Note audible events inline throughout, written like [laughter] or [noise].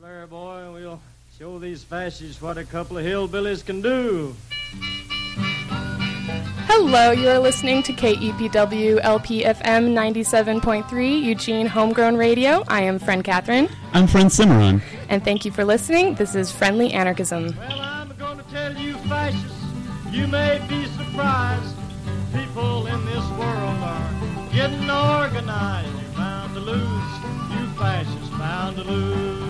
there, boy. We'll show these fascists what a couple of hillbillies can do. Hello, you're listening to KEPW LPFM 97.3 Eugene Homegrown Radio. I am friend Catherine. I'm friend Cimarron. And thank you for listening. This is Friendly Anarchism. Well, I'm going to tell you, fascists, you may be surprised. People in this world are getting organized. You're bound to lose. You fascists bound to lose.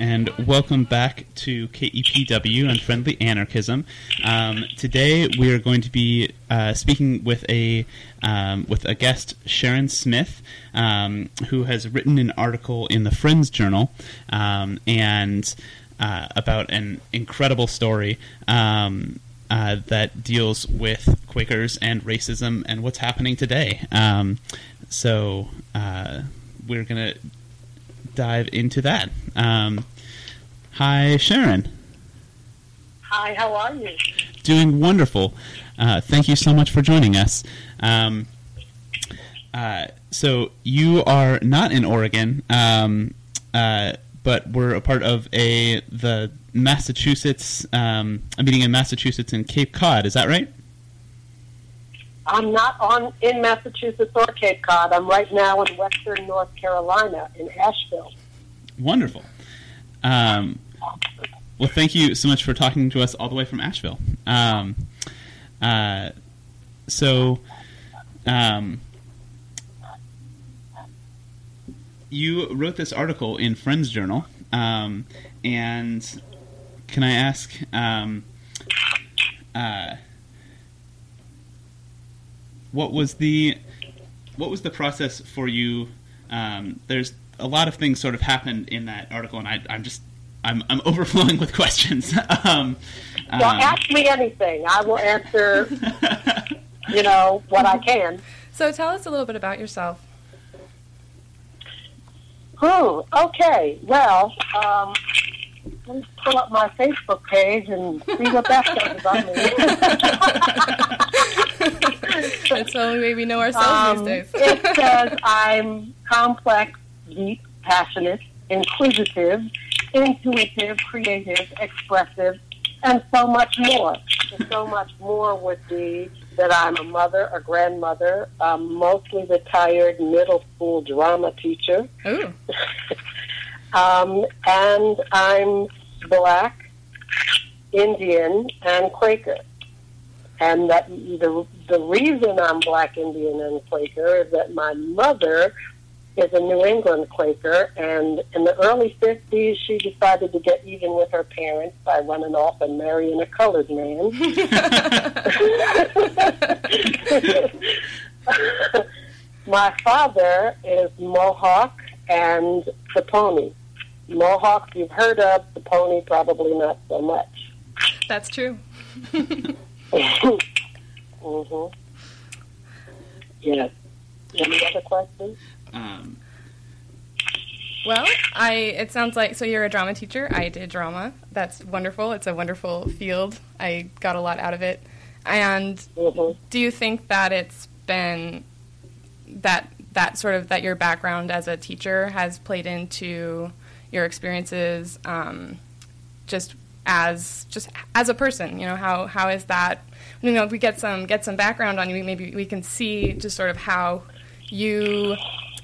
and welcome back to KEPW and Friendly Anarchism. Um, today we are going to be uh, speaking with a um, with a guest, Sharon Smith, um, who has written an article in the Friends Journal um, and uh, about an incredible story. Um, uh, that deals with Quakers and racism and what's happening today. Um, so uh, we're going to dive into that. Um, hi, Sharon. Hi, how are you? Doing wonderful. Uh, thank you so much for joining us. Um, uh, so you are not in Oregon, um, uh, but we're a part of a the Massachusetts um, a meeting in Massachusetts in Cape Cod. Is that right? I'm not on in Massachusetts or Cape Cod. I'm right now in western North Carolina in Asheville. Wonderful. Um, well, thank you so much for talking to us all the way from Asheville. Um, uh, so, um, you wrote this article in Friends Journal, um, and can I ask? Um, uh, what was the what was the process for you? Um, there's a lot of things sort of happened in that article, and I, I'm just I'm, I'm overflowing with questions. [laughs] um, Well, um, ask me anything. I will answer, [laughs] you know, what I can. So tell us a little bit about yourself. Hmm. Okay. Well, um, let me pull up my Facebook page and see what that says about me. [laughs] That's the only way we know ourselves Um, these days. it says I'm complex, deep, passionate, inquisitive, intuitive, creative, expressive, and so much more. And so much more would be that I'm a mother, a grandmother, a mostly retired middle school drama teacher, [laughs] um, and I'm black, Indian, and Quaker. And that the the reason I'm black, Indian, and Quaker is that my mother is a New England Quaker, and in the early '50s, she decided to get even with her parents by running off and marrying a colored man. [laughs] my father is Mohawk and the pony. Mohawk, you've heard of, the pony probably not so much. That's true. [laughs] hmm Yes. Any other questions? Um, Well, I it sounds like so you're a drama teacher. I did drama. That's wonderful. It's a wonderful field. I got a lot out of it. And hmm do you think that it's been that that sort of that your background as a teacher has played into your experiences um, just as just as a person you know how how is that you know if we get some get some background on you maybe we can see just sort of how you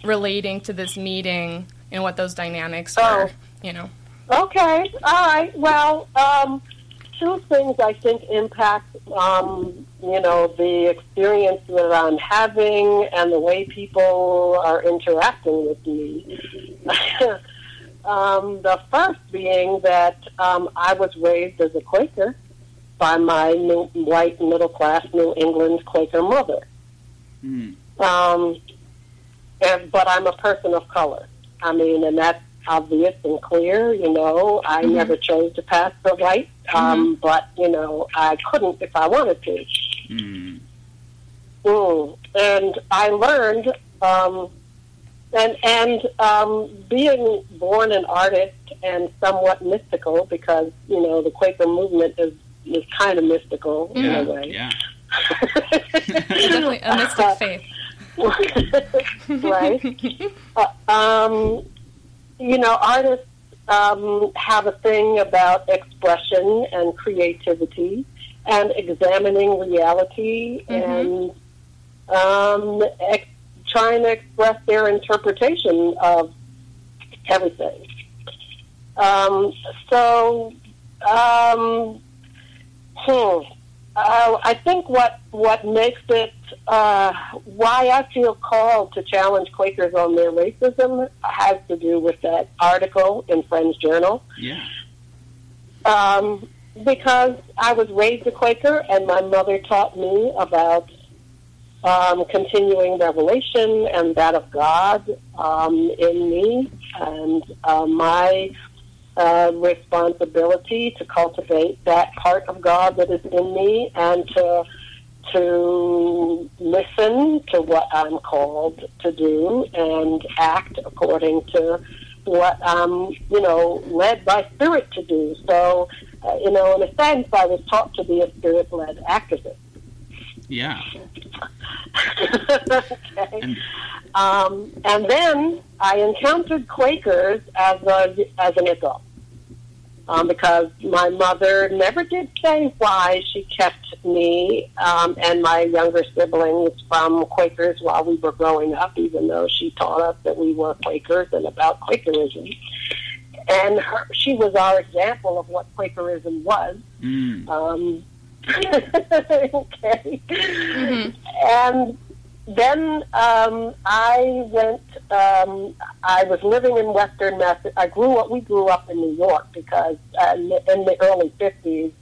relating to this meeting and what those dynamics are, Oh. you know Okay. All right. Well, um, two things I think impact, um, you know, the experience that I'm having and the way people are interacting with me. [laughs] um, the first being that um, I was raised as a Quaker by my new, white middle class New England Quaker mother. hmm, Um, and, but I'm a person of color. I mean, and that's obvious and clear. You know, I Mhm. never chose to pass for white, um, but you know, I couldn't if I wanted to. hmm, Mm. And I learned, um, and and um, being born an artist and somewhat mystical, because you know the Quaker movement is is kind of mystical in Yeah, a way. yeah. [laughs] Definitely a mystic faith. [laughs] right. Uh, um, you know, artists um, have a thing about expression and creativity and examining reality and um, ex- trying to express their interpretation of everything. Um, so, um, hmm, uh, I think what what makes it uh, why I feel called to challenge Quakers on their racism has to do with that article in Friends Journal. Yeah. Um, because I was raised a Quaker, and my mother taught me about um, continuing revelation and that of God um, in me, and uh, my uh, responsibility to cultivate that part of God that is in me, and to to listen to what I'm called to do and act according to what I'm, you know, led by spirit to do. So, uh, you know, in a sense, I was taught to be a spirit-led activist. Yeah. [laughs] okay. And Um, and then I encountered Quakers as a as an adult, um, because my mother never did say why she kept me um, and my younger siblings from Quakers while we were growing up, even though she taught us that we were Quakers and about Quakerism. And her, she was our example of what Quakerism was. mm, Um, [laughs] okay. And then um, I went. Um, I was living in Western Mass. I grew up. We grew up in New York because uh, in the early fifties,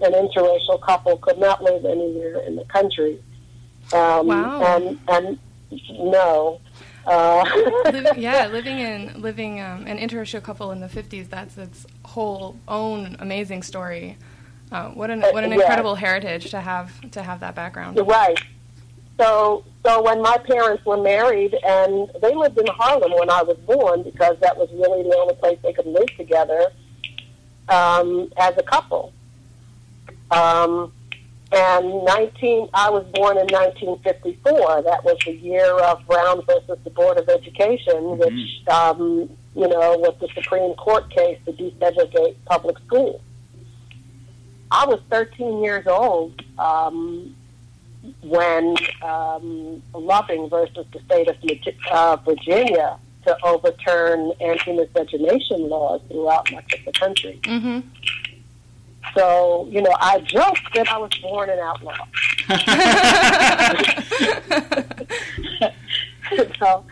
an interracial couple could not live anywhere in the country. Um, Wow. And and no. Uh, [laughs] yeah, living in living um, an interracial couple in the '50s. That's its whole own amazing story. Uh, what an what an Yeah. incredible heritage to have to have that background. Right. So, so when my parents were married, and they lived in Harlem when I was born, because that was really the only place they could live together um, as a couple. Um, and 19, I was born in 1954. That was the year of Brown versus the Board of Education, which, um, you know, was the Supreme Court case to desegregate public schools. I was 13 years old um, when um, Loving versus the state of uh, Virginia to overturn anti-miscegenation laws throughout much of the country. hmm So, you know, I joked that I was born an outlaw. [laughs] [laughs] so,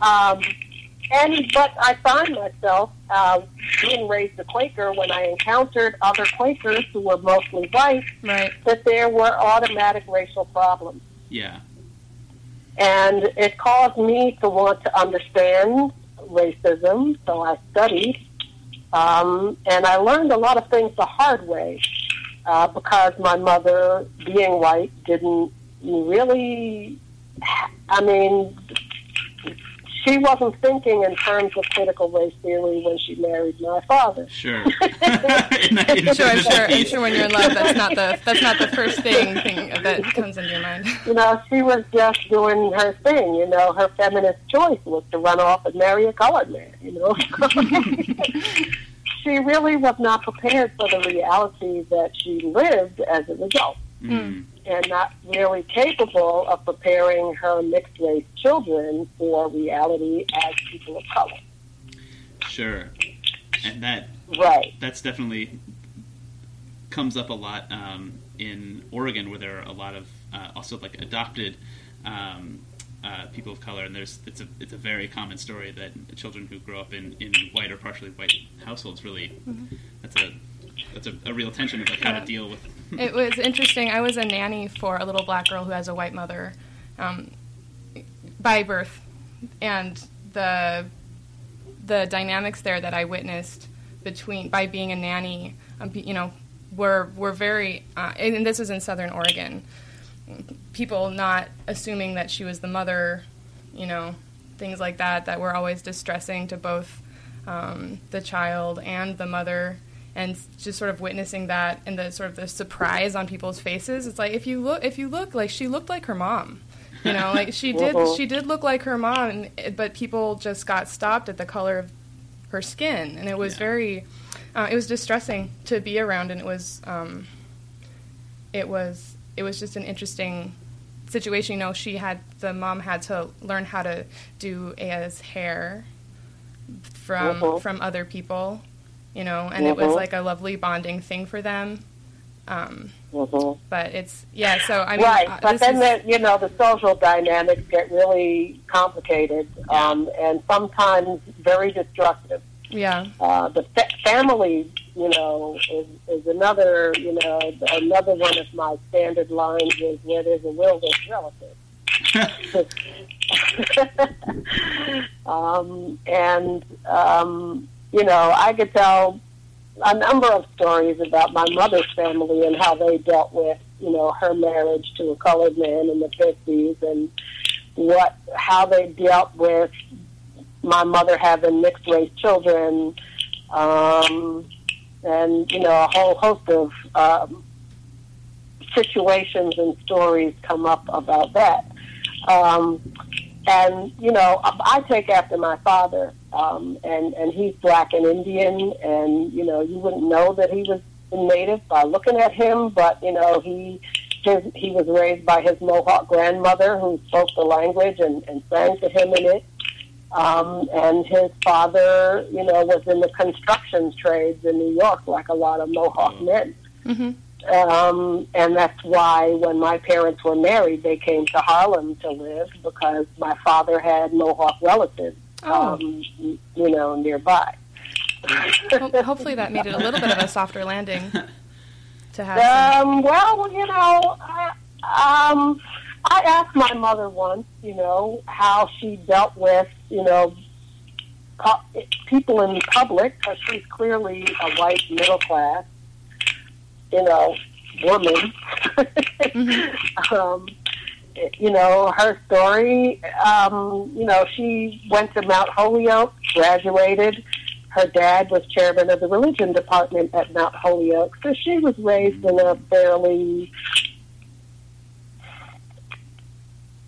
um, and but I find myself uh, being raised a Quaker when I encountered other Quakers who were mostly white Right. that there were automatic racial problems. yeah. And it caused me to want to understand racism, so I studied. Um, and I learned a lot of things the hard way uh, because my mother, being white, didn't really, I mean, she wasn't thinking in terms of critical race theory when she married my father. Sure. [laughs] [laughs] In in Sure, I'm sure. I'm sure when you're in love, that's not the that's not the first thing, thing that comes into your mind. you know, she was just doing her thing. You know, her feminist choice was to run off and marry a colored man. You know, [laughs] she really was not prepared for the reality that she lived as a result, Mm, and not really capable of preparing her mixed race children for reality as people of color. sure. And that Right. that's definitely comes up a lot um, in Oregon, where there are a lot of uh, also like adopted um, uh, people of color, and there's it's a it's a very common story that children who grow up in, in white or partially white households really that's a that's a, a real tension of like how Yeah. to deal with. It was interesting. I was a nanny for a little black girl who has a white mother um, by birth, and the the dynamics there that I witnessed between by being a nanny, um, you know, were were very. Uh, and this was in Southern Oregon. people not assuming that she was the mother, you know, things like that that were always distressing to both um, the child and the mother. And just sort of witnessing that and the sort of the surprise on people's faces. It's like if you look, if you look, like she looked like her mom. You know, like she did. She did look like her mom, but people just got stopped at the color of her skin, and it was Yeah. very. Uh, it was distressing to be around, and it was. Um, it was. It was just an interesting situation. You know, she had the mom had to learn how to do Aya's hair from Mhm. from other people. You know, and it was Mhm. like a lovely bonding thing for them. Um, Mhm. but it's yeah. So I mean, right, uh, but then is- the, you know the social dynamics get really complicated um, and sometimes very destructive. yeah. Uh, the fa- family, you know, is, is another, you know, another one of my standard lines is where there's a will, there's relative. [laughs] [laughs] um, and um, you know, I could tell a number of stories about my mother's family and how they dealt with, you know, her marriage to a colored man in the fifties, and what how they dealt with my mother having mixed race children, um, and you know, a whole host of um, situations and stories come up about that. Um, and you know, I I take after my father, um, and and he's black and Indian, and you know, you wouldn't know that he was native by looking at him, but you know, he his, he was raised by his Mohawk grandmother who spoke the language and, and sang to him in it. Um, and his father, you know, was in the construction trades in New York, like a lot of Mohawk men. hmm Um, and that's why when my parents were married, they came to Harlem to live because my father had Mohawk relatives, Oh. um, you know, nearby. Ho- hopefully that made it a little bit of a softer landing [laughs] to have. Um, well, you know, I, um, I asked my mother once, you know, how she dealt with, you know, people in public, because she's clearly a white middle class, you know, woman. [laughs] um, you know, her story, um, you know, she went to Mount Holyoke, graduated. Her dad was chairman of the religion department at Mount Holyoke, so she was raised in a fairly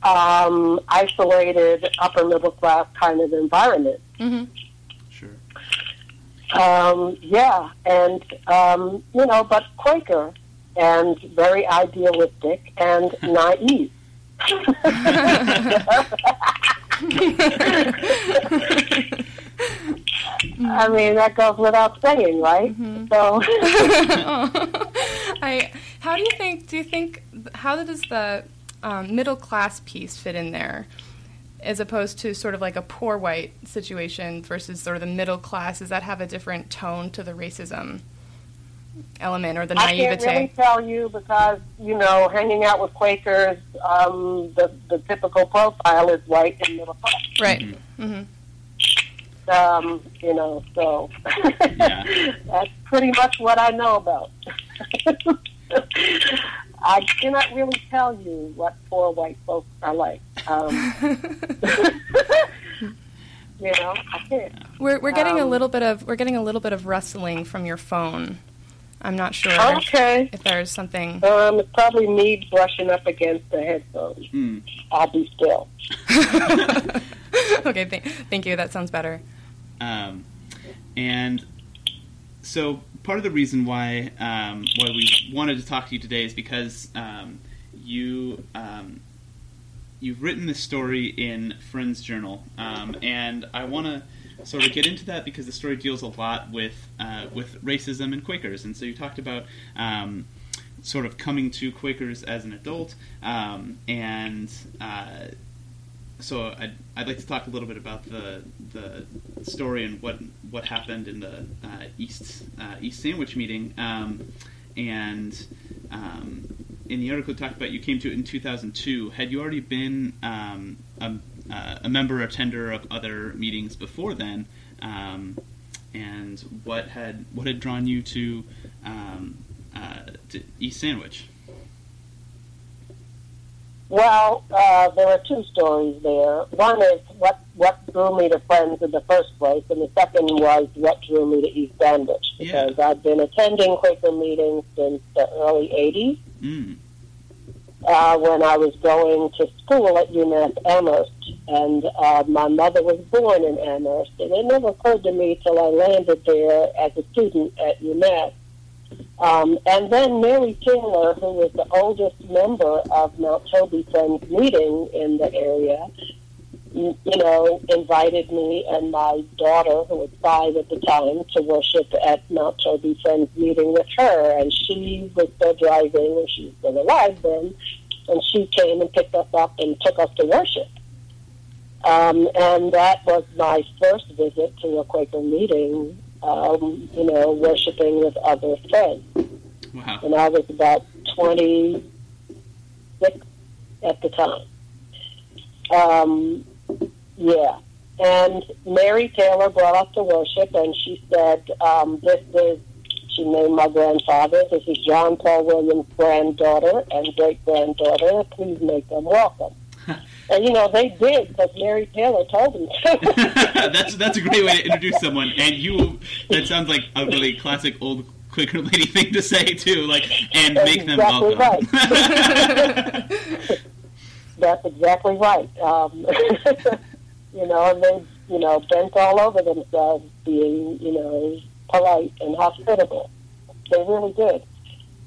um, isolated, upper middle class kind of environment. hmm Sure. Um, yeah, and um, you know, but Quaker and very idealistic and [laughs] naive. I mean, that goes without saying, right? So, [laughs] [laughs] I. How do you think? Do you think? How does the um, middle class piece fit in there, as opposed to sort of like a poor white situation versus sort of the middle class? Does that have a different tone to the racism element or the naivete? I can't really tell you because you know, hanging out with Quakers, um, the the typical profile is white and middle class. Right. hmm Um, you know, so Yeah. [laughs] that's pretty much what I know about. [laughs] I cannot really tell you what poor white folks are like. Um, [laughs] you know, I can't. We're we're getting a Um, little bit of we're getting a little bit of rustling from your phone. I'm not sure Okay. if there's something. Um, it's probably me brushing up against the headphones. Hmm. I'll be still. [laughs] okay, th- thank you. That sounds better. Um, and so part of the reason why um, why we wanted to talk to you today is because um, you um, you've written this story in Friends Journal, um, and I want to sort of get into that because the story deals a lot with uh, with racism and Quakers, and so you talked about. Um, Sort of coming to Quakers as an adult, um, and uh, so I'd, I'd like to talk a little bit about the the story and what what happened in the uh, East uh, East Sandwich meeting. Um, and um, in the article, talked about you came to it in 2002. Had you already been um, a, uh, a member or of other meetings before then? Um, and what had what had drawn you to, um, uh, to East Sandwich? Well, uh, there are two stories there. One is what what drew me to Friends in the first place, and the second was what drew me to East Sandwich because I've been attending Quaker meetings since the early '80s Mm. uh, when I was going to school at UMass Amherst, and uh, my mother was born in Amherst, and it never occurred to me till I landed there as a student at UMass. Um, and then Mary Taylor, who was the oldest member of Mount Toby Friends meeting in the area, you know, invited me and my daughter, who was five at the time, to worship at Mount Toby Friends meeting with her. And she was still driving, and she was still alive then, and she came and picked us up and took us to worship. Um, and that was my first visit to a Quaker meeting, um, you know, worshiping with other friends. Wow. And I was about 26 at the time. Um, yeah. And Mary Taylor brought us to worship, and she said, um, This is, she named my grandfather. This is John Paul Williams' granddaughter and great granddaughter. Please make them welcome. And, you know, they did because Mary Taylor told them to. [laughs] [laughs] that's that's a great way to introduce someone, and you that sounds like a really classic old Quaker lady thing to say too, like and make them Exactly welcome. [laughs] That's exactly right. Um, you know, and they, you know, bent all over themselves being, you know, polite and hospitable. They really did.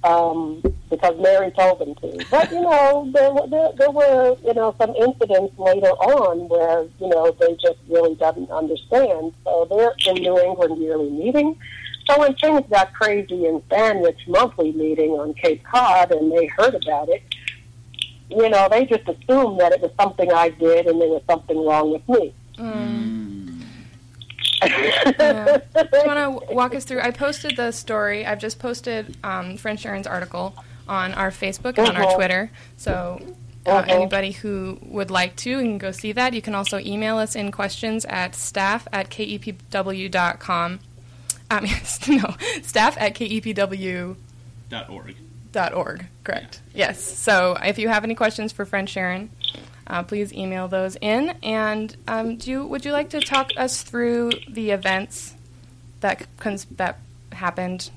Um, because Mary told them to. But, you know, there, there, there were, you know, some incidents later on where, you know, they just really didn't understand. So they're in New England yearly meeting. So when things got crazy in Sandwich monthly meeting on Cape Cod and they heard about it, you know, they just assumed that it was something I did and there was something wrong with me. Yeah. [laughs] Do you want to walk us through? I posted the story. I've just posted um, Friend Sharon's article on our Facebook and on our. Twitter. So uh, anybody who would like to, you can go see that. You can also email us in questions at staff at kepw.com. Um, [laughs] no, staff at kepw Dot org. dot org. Correct. Yes. So if you have any questions for Friend Sharon, uh, please email those in. And um, do you, would you like to talk us through the events that cons- that happened?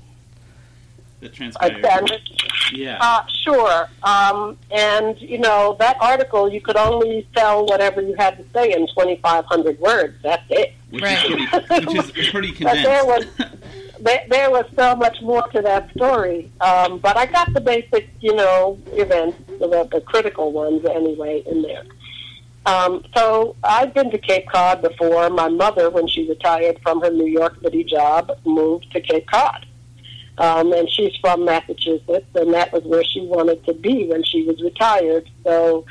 That I transpired. Sandwich. Yeah. Uh, sure. Um, and, you know, that article, you could only tell whatever you had to say in 2,500 words. That's it. which, right. is pretty, which is pretty [laughs] But there was, there, there was so much more to that story. Um, but I got the basic, you know, events, the, the critical ones anyway, in there. Um, so I've been to Cape Cod before. My mother, when she retired from her New York City job, moved to Cape Cod. Um, and she's from Massachusetts, and that was where she wanted to be when she was retired. So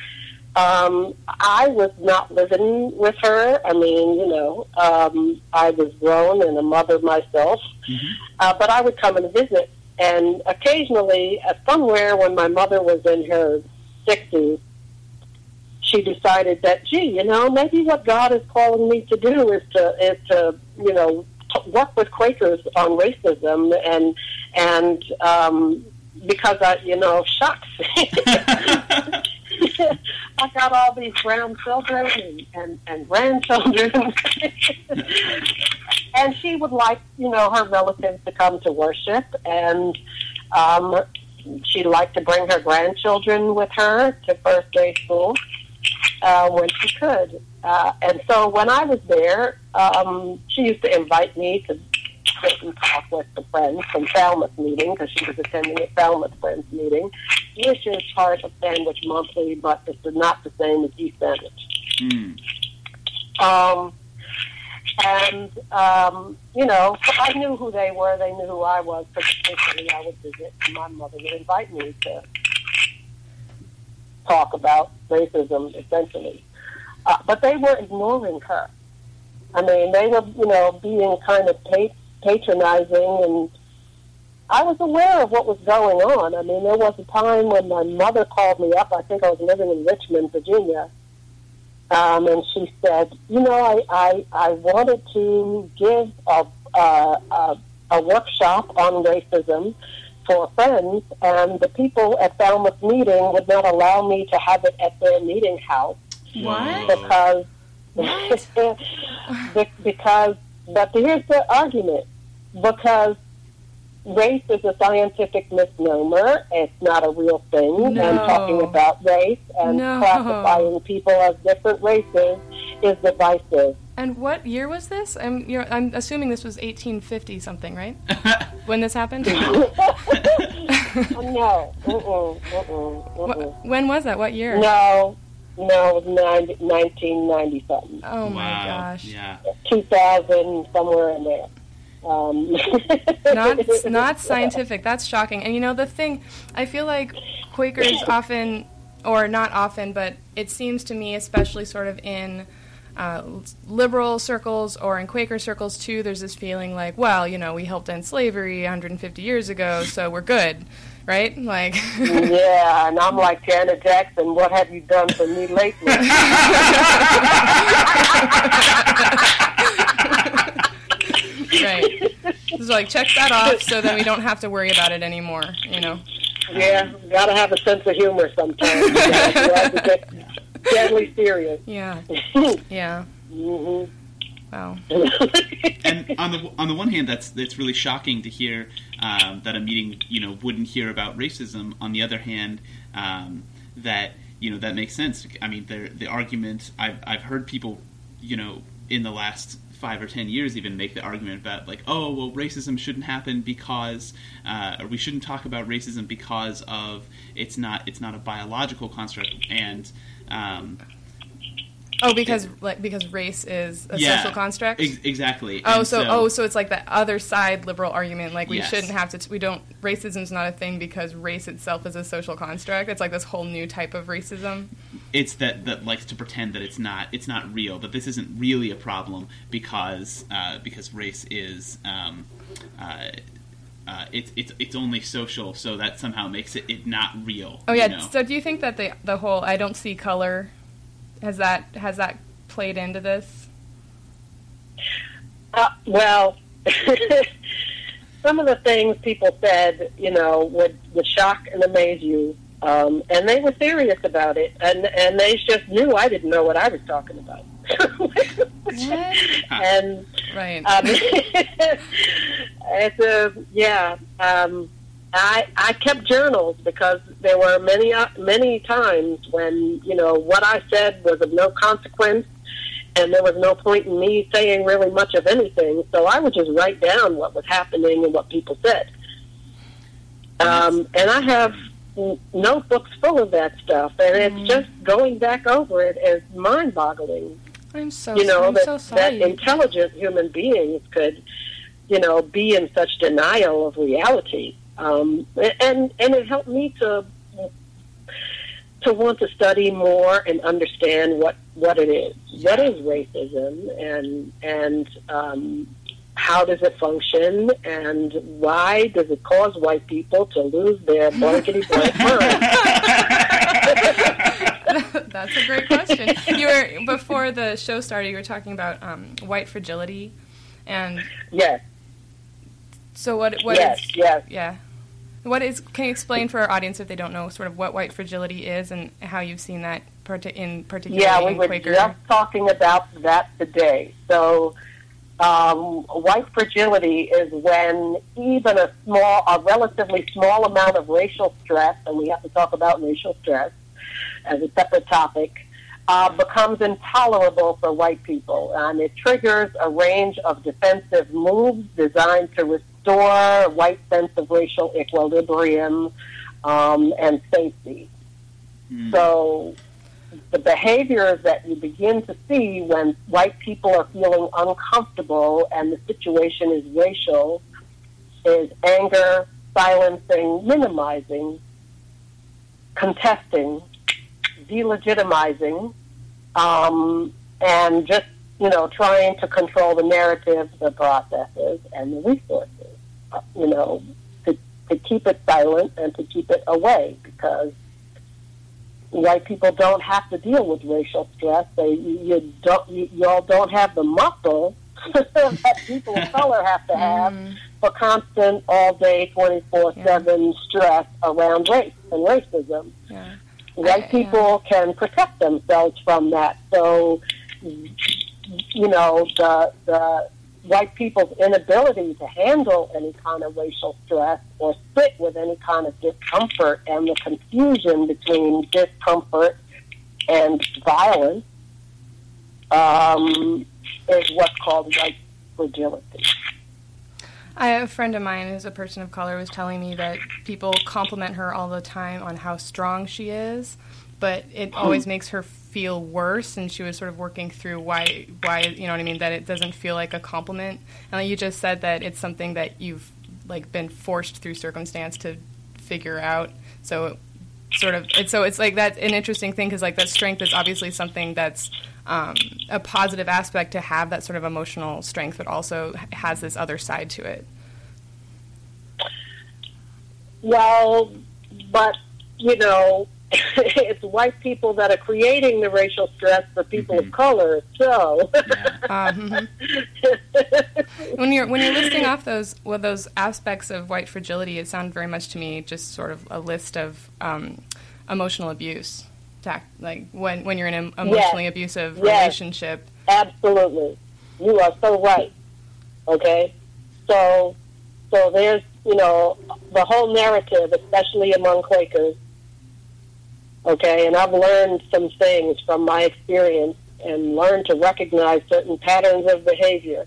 um, I was not living with her. I mean, you know, um, I was grown and a mother myself, uh, but I would come and visit. And occasionally, uh, somewhere when my mother was in her 60s, she decided that, gee, you know, maybe what God is calling me to do is to is to you know work with Quakers on racism and and um, because I you know [laughs] shucks. [laughs] [laughs] I got all these brown children and, and, and grandchildren. [laughs] and she would like, you know, her relatives to come to worship. And um, she'd like to bring her grandchildren with her to first day school uh, when she could. Uh, and so when I was there, um, she used to invite me to sit and talk with the friends from Falmouth meeting because she was attending a Falmouth Friends meeting, which is part of Sandwich Monthly, but it's not the same as East Sandwich. Mm. Um, and, um, you know, I knew who they were. They knew who I was occasionally I would visit and my mother would invite me to talk about racism, essentially. Uh, but they were ignoring her. I mean, they were, you know, being kind of pa- patronizing, and I was aware of what was going on. I mean, there was a time when my mother called me up. I think I was living in Richmond, Virginia, um, and she said, "You know, I I, I wanted to give a, a a a workshop on racism for friends, and the people at Falmouth meeting would not allow me to have it at their meeting house What? because What? [laughs] because but here's the argument because race is a scientific misnomer it's not a real thing No. and No. talking about race and No. classifying people as different races is divisive And what year was this? I'm you're, I'm assuming this was 1850 something, right? [laughs] when this happened? [laughs] no mm-mm, [laughs] mm-mm, uh-uh, uh-uh, uh-uh, Wh- mm-mm. when was that? What year? no no it was 90, 1990 something Oh my wow. gosh. Yeah. 2000 somewhere in there um, [laughs] not not scientific. That's shocking. And you know the thing, I feel like Quakers [coughs] often, or not often, but it seems to me, especially sort of in uh, liberal circles or in Quaker circles too, there's this feeling like, well, you know, we helped end slavery 150 years ago, so we're good, right? Like, [laughs] Yeah, and I'm like Janet Jackson. What have you done for me lately? right. It's like check that off, so then we don't have to worry about it anymore. You know. yeah, gotta have a sense of humor sometimes. You have to get deadly serious. Yeah. [laughs] Yeah. hmm Wow. and on the on the one hand, that's it's really shocking to hear um, that a meeting you know wouldn't hear about racism. On the other hand, um, that you know that makes sense. I mean, the the argument I've I've heard people you know in the last five or ten years even make the argument about like oh well racism shouldn't happen because uh, or we shouldn't talk about racism because of it's not it's not a biological construct and um, Oh, because like because race is a yeah, social construct. ex- exactly Oh, And so, oh, so it's like the other side liberal argument. Like we Yes. shouldn't have to. We don't. Racism's not a thing because race itself is a social construct. It's like this whole new type of racism. it's that that likes to pretend that it's not it's not real that this isn't really a problem because uh, because race is um, uh, uh, it's it's it's only social so that somehow makes it, it not real. Oh yeah. you know? So do you think that the the whole I don't see color has that has that played into this? Uh, well, [laughs] some of the things people said, you know, would, would shock and amaze you. Um, and they were serious about it, and and they just knew I didn't know what I was talking about. [laughs] and Right. um, [laughs] it's a yeah. Um, I I kept journals because there were many uh, many times when you know what I said was of no consequence, and there was no point in me saying really much of anything. So I would just write down what was happening and what people said. Um, and I have n- notebooks full of that stuff, and it's just going back over it is mind-boggling I'm so you know I'm that, so that intelligent human beings could you know be in such denial of reality um, and and it helped me to to want to study more and understand what what it is what is racism and and um, how does it function and why does it cause white people to lose their blankety blank mind That's a great question. You were before the show started. You were talking about um, white fragility, and yes so what? What is? yes yes Yeah. What is? Can you explain for our audience if they don't know sort of what white fragility is and how you've seen that parti- in particular Yeah, we were Quaker? just talking about that today. So, um, white fragility is when even a small, a relatively small amount of racial stress, and we have to talk about racial stress as a separate topic, uh, becomes intolerable for white people, and it triggers a range of defensive moves designed to restore a white sense of racial equilibrium um, and safety. Mm. So the behaviors that you begin to see when white people are feeling uncomfortable and the situation is racial is anger, silencing, minimizing, contesting, delegitimizing, um, and just you know trying to control the narrative, the processes, and the resources. You know, to to keep it silent and to keep it away because white people don't have to deal with racial stress. They you don't you, y'all don't have the muscle [laughs] that people of color have to have mm. for constant, all day, 24 7 stress around race and racism. Yeah. White I- people can protect themselves from that. So, you know, the, the white people's inability to handle any kind of racial stress or sit with any kind of discomfort and the confusion between discomfort and violence um, is what's called white fragility. I have a friend of mine who's a person of color was telling me that people compliment her all the time on how strong she is, but it always makes her feel worse. And she was sort of working through why, why you know what I mean, that it doesn't feel like a compliment. And like you just said that it's something that you've like been forced through circumstance to figure out. So sort of it's so it's like that's an interesting thing because like that strength is obviously something that's um, a positive aspect to have that sort of emotional strength, but also has this other side to it. Well, but, you know, [laughs] it's white people that are creating the racial stress for people of color. So, Yeah. Um, [laughs] when you're when you're listing off those well, those aspects of white fragility, it sounded very much to me just sort of a list of um, emotional abuse. Like when when you're in an emotionally abusive Yes. relationship. absolutely, you are so right. Okay, so so there's you know the whole narrative, especially among Quakers. Okay, and I've learned some things from my experience and learned to recognize certain patterns of behavior.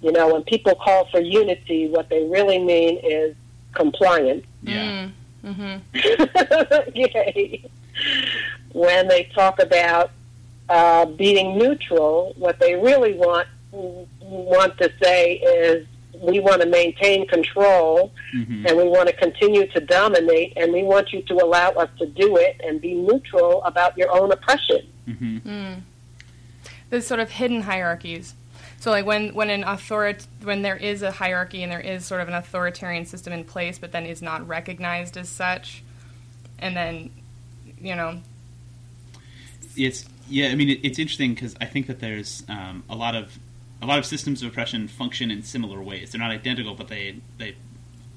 You know, when people call for unity, what they really mean is compliance. Yeah. Mm-hmm. [laughs] Yay. When they talk about uh, being neutral, what they really want want to say is we want to maintain control hmm and we want to continue to dominate and we want you to allow us to do it and be neutral about your own oppression. hmm There's sort of hidden hierarchies. So like when when an authority when there is a hierarchy and there is sort of an authoritarian system in place, but then is not recognized as such, and then you know It's yeah. I mean, it, it's interesting because I think that there's um, a lot of a lot of systems of oppression function in similar ways. They're not identical, but they they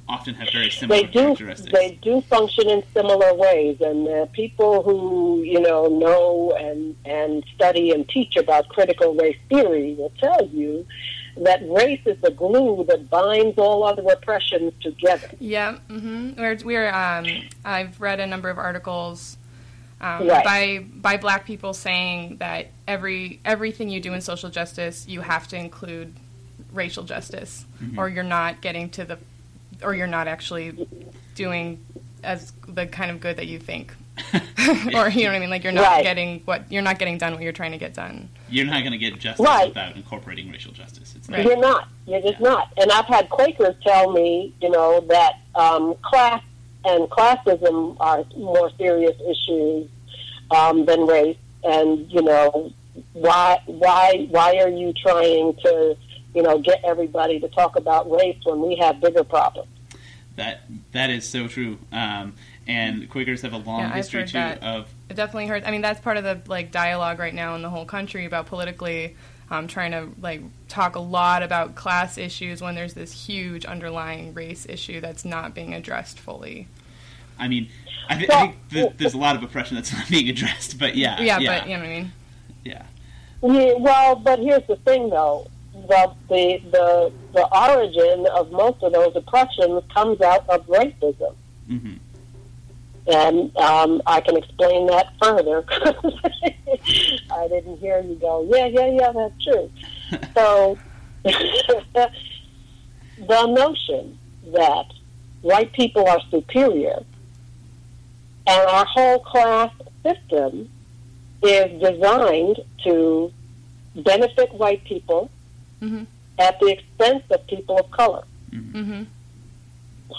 often have very similar They do characteristics. they do function in similar ways, and uh, people who you know know and and study and teach about critical race theory will tell you that race is the glue that binds all other oppressions together. Yeah, hmm we're, we're um, I've read a number of articles um, Right. by by Black people saying that every everything you do in social justice, you have to include racial justice, or you're not getting to the, or you're not actually doing as the kind of good that you think, [laughs] or you know what I mean. Like you're not Right. getting what you're not getting done what you're trying to get done. You're not going to get justice Right. without incorporating racial justice. It's Right. You're not. You're just not. And I've had Quakers tell me, you know, that um, class and classism are more serious issues um, than race. And you know, why why why are you trying to you know get everybody to talk about race when we have bigger problems? that that is so true. Um, and Quakers have a long Yeah, history too that. of It definitely hurts. I mean, that's part of the like dialogue right now in the whole country about politically um, trying to like talk a lot about class issues when there's this huge underlying race issue that's not being addressed fully. I mean, I, th- I think th- there's a lot of oppression that's [laughs] not being addressed. But yeah, Yeah, yeah, but you know what I mean. yeah. Yeah, well, but here's the thing, though. The, the the the origin of most of those oppressions comes out of racism. hmm And um, I can explain that further. [laughs] I didn't hear you go, yeah, yeah, yeah, that's true. [laughs] So [laughs] the notion that white people are superior and our whole class system is designed to benefit white people Mhm. at the expense of people of color. hmm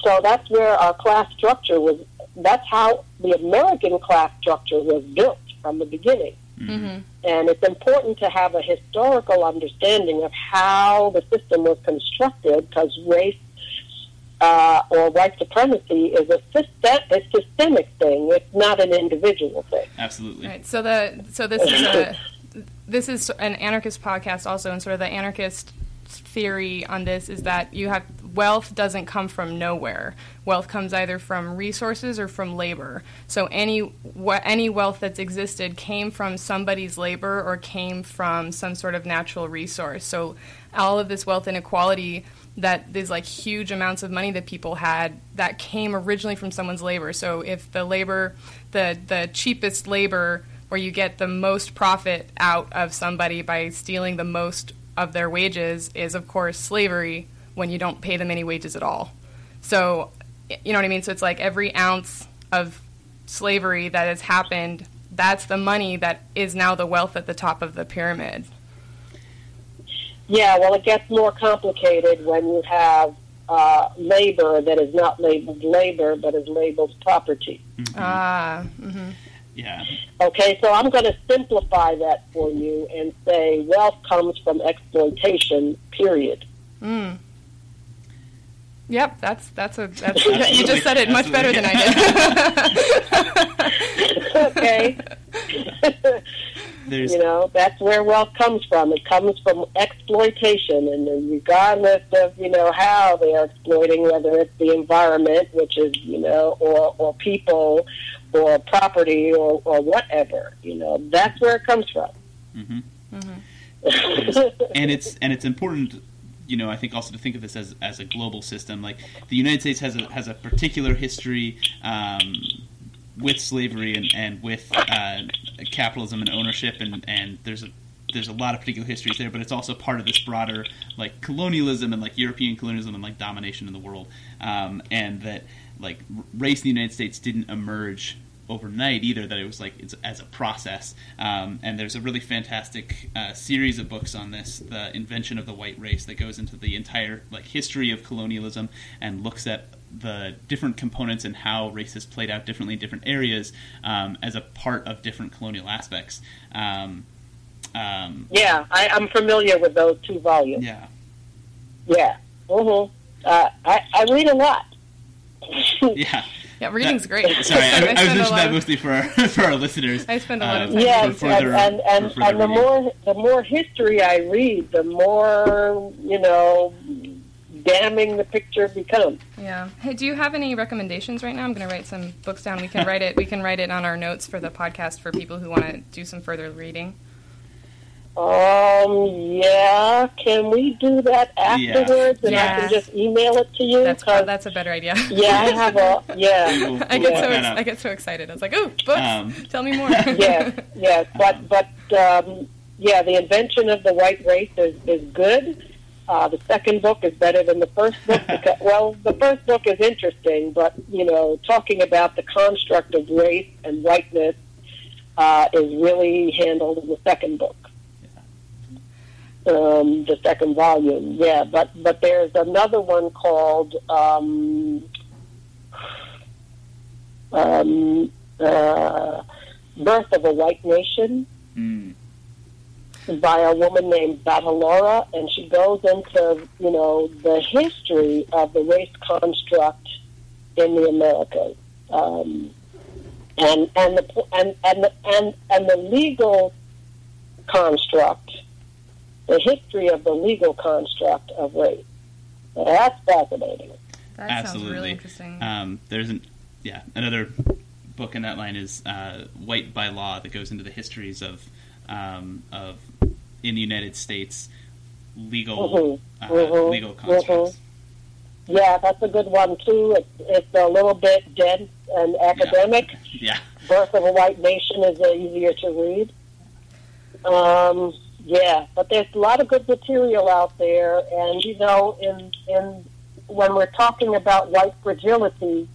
So that's where our class structure was. That's how the American class structure was built from the beginning. hmm And it's important to have a historical understanding of how the system was constructed because race uh, or white supremacy is a, system, a systemic thing. It's not an individual thing. Absolutely. Right. So the so this is a this is an anarchist podcast also, and sort of the anarchist theory on this is that you have wealth doesn't come from nowhere. Wealth comes either from resources or from labor. So any wh- any wealth that's existed came from somebody's labor or came from some sort of natural resource. So all of this wealth inequality that these like huge amounts of money that people had that came originally from someone's labor. So if the labor, the the cheapest labor where you get the most profit out of somebody by stealing the most of their wages is of course slavery when you don't pay them any wages at all. So you know what I mean? So it's like every ounce of slavery that has happened, that's the money that is now the wealth at the top of the pyramid. Yeah, well, it gets more complicated when you have uh, labor that is not labeled labor but is labeled property. Ah, mhm. Yeah. Okay, so I'm going to simplify that for you and say wealth comes from exploitation, period. Mm. Yep, that's that's a that's, [laughs] Absolutely. you just said it much better than I did. [laughs] okay? [laughs] There's you know, that's where wealth comes from. It comes from exploitation, and then regardless of, you know, how they are exploiting, whether it's the environment, which is, you know, or, or people, or property, or, or whatever, you know, that's where it comes from. hmm Mm-hmm. and it's and it's important you know i think also to think of this as, as a global system like the united states has a has a particular history um, with slavery and, and with uh, capitalism and ownership and, and there's a there's a lot of particular histories there but it's also part of this broader like colonialism and like european colonialism and like domination in the world. Um, and that like race in the united states didn't emerge overnight either that it was like it's as a process um, and there's a really fantastic uh, series of books on this the invention of the white race that goes into the entire like history of colonialism and looks at the different components and how race has played out differently in different areas um, as a part of different colonial aspects um, um, yeah, I, I'm familiar with those two volumes. yeah Yeah. Mm-hmm. Uh, I, I read a lot. [laughs] yeah Yeah, reading's great. sorry I, [laughs] I was spend a mentioning that mostly for our, [laughs] for our listeners I spend a lot of uh, time. Yeah, for and, further- and, and, for further and the reading. more the more history I read, the more you know, damning the picture becomes. Yeah. Hey, do you have any recommendations right now? I'm going to write some books down. We can write it. We can write it on our notes for the podcast for people who want to do some further reading. Um, yeah, can we do that afterwards, and I can just email it to you? That's 'Cause, that's a better idea. yeah, I have a [laughs] yeah. We'll- I we'll get so look ex- I get so excited. I was like, "Ooh, books! Um, Tell me [laughs] more." yeah, yeah. but but um, yeah, the invention of the white race is is good. Uh, the second book is better than the first book. [laughs] Because, well, the first book is interesting, but you know, talking about the construct of race and whiteness uh, is really handled in the second book. Um, the second volume, yeah, but but there's another one called um, um, uh, Birth of a White Nation Mm. by a woman named Battalora, and she goes into you know the history of the race construct in the Americas, um, and and the and and the, and and the legal construct, the history of the legal construct of race. That's fascinating. that sounds really interesting. Um, there's an yeah another book in that line is uh, White by Law that goes into the histories of um, of in the United States legal Mhm, uh, mhm, legal constructs. Yeah, that's a good one too. It's, it's a little bit dense and academic. [laughs] Yeah, Birth of a White Nation is uh, easier to read. Um, yeah, but there's a lot of good material out there, and you know, in in when we're talking about white fragility,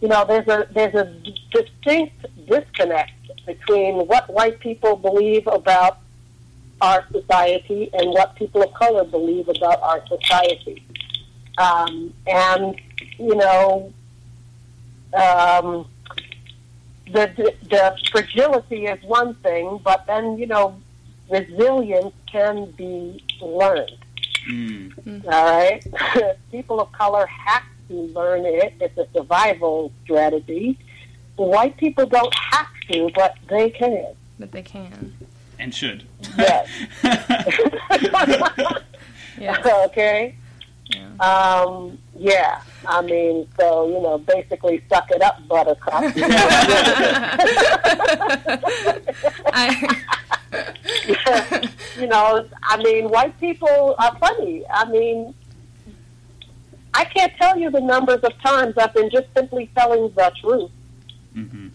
you know, there's a there's a distinct disconnect between what white people believe about our society and what people of color believe about our society. Um, and you know, um, the, the fragility is one thing, but then you know, resilience can be learned. Mm. All right, [laughs] people of color have to learn it. It's a survival strategy. White people don't have to, but they can. but they can. and should. Yes. [laughs] [laughs] Yeah. okay. Yeah. Um, yeah, I mean, so you know, basically, suck it up, Buttercup. [laughs] I, [laughs] you know, I mean, white people are funny. I mean, I can't tell you the numbers of times I've been just simply telling the truth, hmm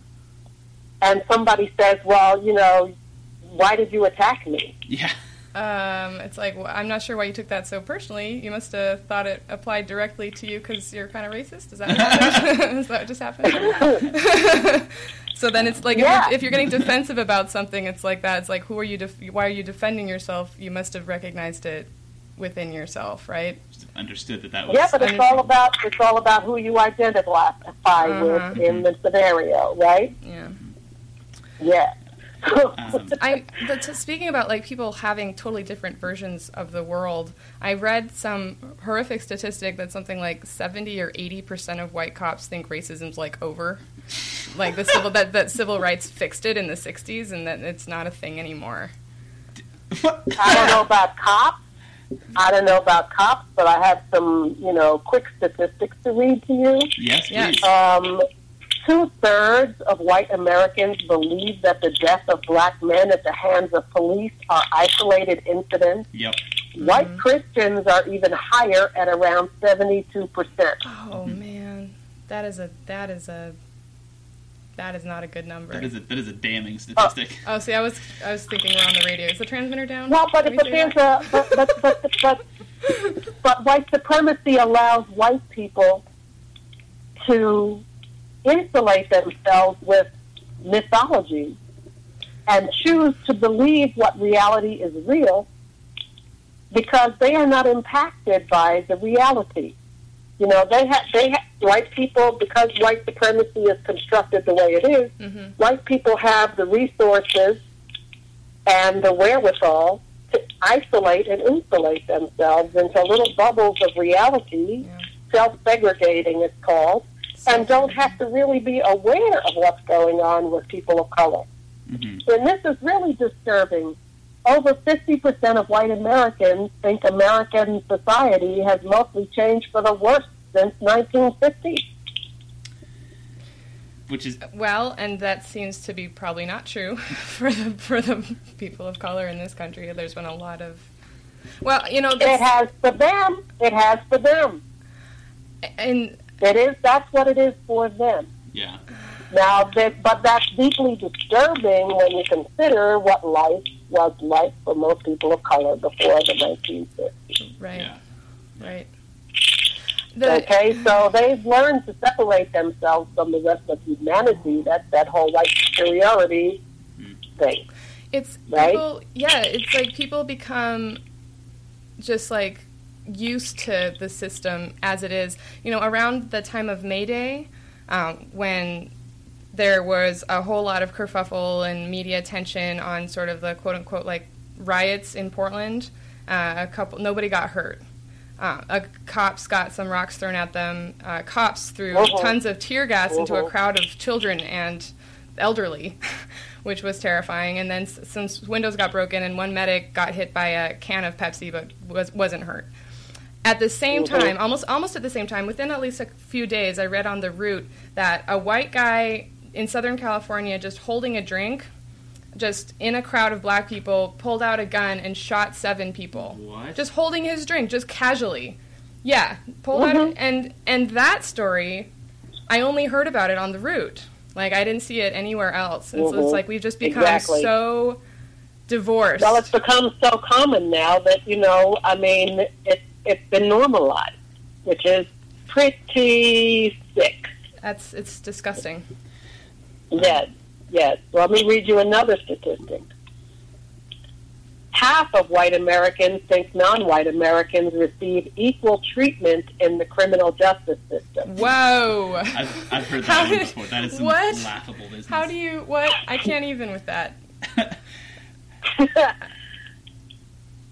and somebody says, "Well, you know, why did you attack me?" Yeah. Um, it's like well, I'm not sure why you took that so personally. You must have thought it applied directly to you because you're kind of racist. Is that what [laughs] [laughs] that what just happened? [laughs] so then it's like if, you're, if you're getting defensive about something, it's like that. It's like who are you? Def- why are you defending yourself? You must have recognized it within yourself, right? Just understood that that was. Yeah, but it's all about it's all about who you identify Uh-huh. with in the scenario, right? Yeah. Yeah. Um, [laughs] I but to, speaking about like people having totally different versions of the world, I read some horrific statistic that something like seventy or eighty percent of white cops think racism's like over, like the civil that that civil rights fixed it in the '60s and that it's not a thing anymore. I don't know about cops. I don't know about cops, but I have some, you know, quick statistics to read to you. yes, Yes. please. Um, Two thirds of white Americans believe that the death of black men at the hands of police are isolated incidents. Yep. White mm-hmm. Christians are even higher at around 72%. Oh hmm. man, that is a that is a that is not a good number. That is a that is a damning uh, statistic. [laughs] oh, see, I was I was thinking we're on the radio. Is the transmitter down? Well, but, uh, but there's that? a but but, but but but white supremacy allows white people to insulate themselves with mythology and choose to believe what reality is real because they are not impacted by the reality. You know, they have they have white people because white supremacy is constructed the way it is, Mhm. white people have the resources and the wherewithal to isolate and insulate themselves into little bubbles of reality, Yeah. self-segregating it's called, and don't have to really be aware of what's going on with people of color. hmm And this is really disturbing. Over 50% of white Americans think American society has mostly changed for the worse since 1950. Which is Well, and that seems to be probably not true [laughs] for the for the people of color in this country. There's been a lot of well, you know, It has for them. It has for them. and It is. That's what it is for them. yeah. Now, that, but that's deeply disturbing when you consider what life was like for most people of color before the 1950s. right, Yeah. right. The, Okay, so they've learned to separate themselves from the rest of humanity. That that whole white superiority mm-hmm. thing. It's Right? people. Yeah, it's like people become just like used to the system as it is. You know, around the time of May Day, um, when there was a whole lot of kerfuffle and media attention on sort of the quote unquote like riots in Portland. Uh, a couple, nobody got hurt. Uh, a, cops got some rocks thrown at them. Uh, cops threw Mhm. tons of tear gas into a Mhm. crowd of children and elderly, [laughs] which was terrifying. And then s- some windows got broken, and one medic got hit by a can of Pepsi, but was wasn't hurt. At the same time, almost almost at the same time, within at least a few days, I read on the Root that a white guy in Southern California just holding a drink, just in a crowd of black people, pulled out a gun and shot seven people. What? Just holding his drink, just casually. Yeah, pulled out Mhm. and and that story, I only heard about it on the Root. Like I didn't see it anywhere else. And so it's Mhm. like we've just become Exactly. so divorced. Well, it's become so common now that you know. I mean, it it's been normalized, which is pretty sick. That's it's disgusting. Yes, yes. Let me read you another statistic. Half of white Americans think non-white Americans receive equal treatment in the criminal justice system. Whoa. I've, I've heard that one did- before. That is some what? laughable business. How do you what? I can't even with that. [laughs] [laughs]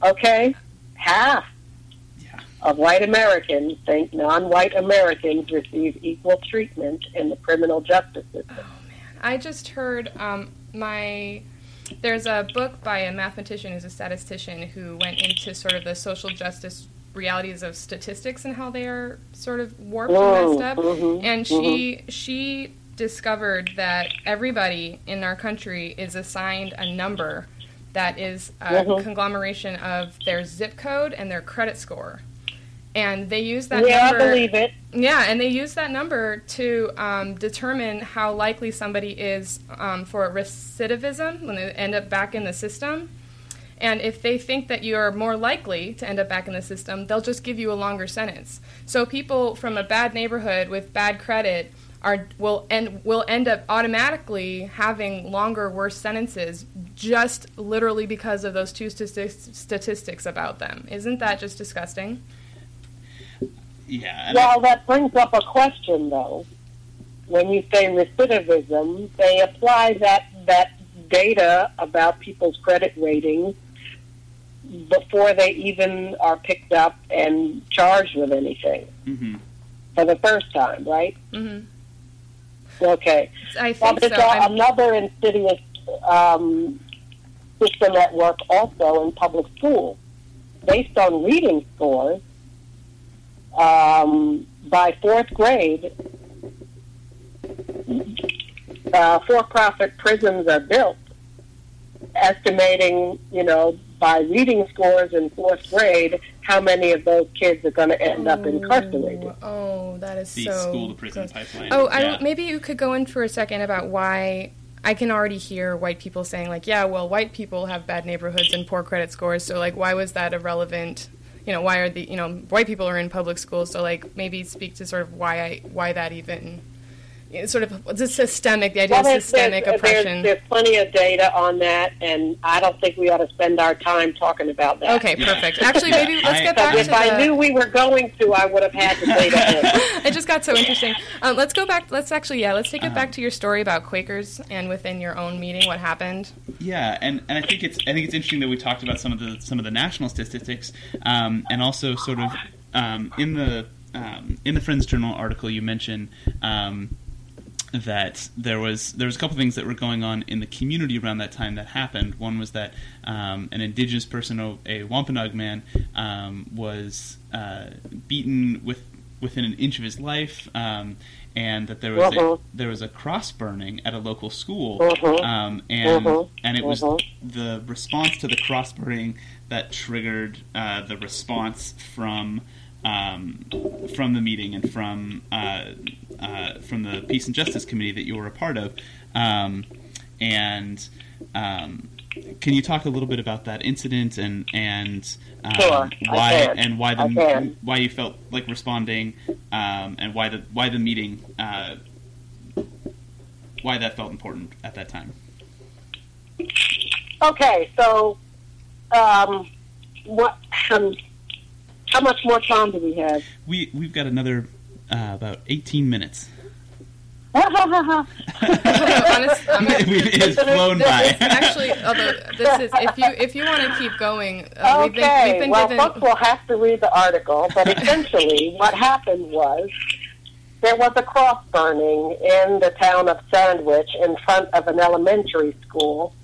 okay? Half yeah. Of white Americans think non-white Americans receive equal treatment in the criminal justice system. Oh man, I just heard um, my. There's a book by a mathematician who's a statistician who went into sort of the social justice realities of statistics and how they are sort of warped and messed up. mhm, And she she discovered that everybody in our country is assigned a number that is a Mhm. conglomeration of their zip code and their credit score. And they use that yeah, number I believe it. yeah, and they use that number to um, determine how likely somebody is um, for recidivism when they end up back in the system. And if they think that you are more likely to end up back in the system, they'll just give you a longer sentence. So people from a bad neighborhood with bad credit are will end will end up automatically having longer, worse sentences just literally because of those two statistics about them. Isn't that just disgusting? Yeah. and I- Well, that brings up a question, though. When you say recidivism, they apply that that data about people's credit ratings before they even are picked up and charged with anything mhm. for the first time, right? Mm-hmm. Okay. I think there's so. a- I'm- another insidious um, system at work also in public schools. Based on reading scores, um, by fourth grade, uh, for-profit prisons are built, estimating, you know, by reading scores in fourth grade, how many of those kids are going to end up incarcerated. Oh, that is The so. school to prison gross. pipeline. Oh, I, yeah. maybe you could go in for a second about why. I can already hear white people saying like, "Yeah, well, white people have bad neighborhoods and poor credit scores, so like, why was that irrelevant? You know, why are the you know white people are in public schools, so like maybe speak to sort of why I why that even sort of the systemic, the idea of systemic there's, oppression. There's, there's plenty of data on that, and I don't think we ought to spend our time talking about that. okay, perfect. Actually, Yeah, maybe let's I- get back Because to if the. I knew we were going to, I would have had the data. in. it just got so interesting. Um, let's go back. Let's actually, yeah, let's take it back to your story about Quakers and within your own meeting, what happened. Yeah, and, and I think it's I think it's interesting that we talked about some of the some of the national statistics, um, and also sort of um, in the um, in the Friends Journal article you mentioned um, that there was there was a couple things that were going on in the community around that time that happened. One was that um, an indigenous person, a Wampanoag man, um, was uh, beaten with within an inch of his life. Um, and that there was a, Mhm. there was a cross burning at a local school, um, and Mhm. and it was the response to the cross burning that triggered uh, the response from um, from the meeting and from uh, uh, from the Peace and Justice Committee that you were a part of. Um, and um, can you talk a little bit about that incident and and um, Sure, why and why the why you felt like responding um, and why the why the meeting uh, why that felt important at that time. Okay, so um, what? How much more time do we have? We we've got another uh, about eighteen minutes. [laughs] Honest, I'm it has flown by. actually, although this is, if you if you want to keep going, uh, we've been, okay, we've been well, given. folks will have to read the article, but [laughs] essentially what happened was there was a cross burning in the town of Sandwich in front of an elementary school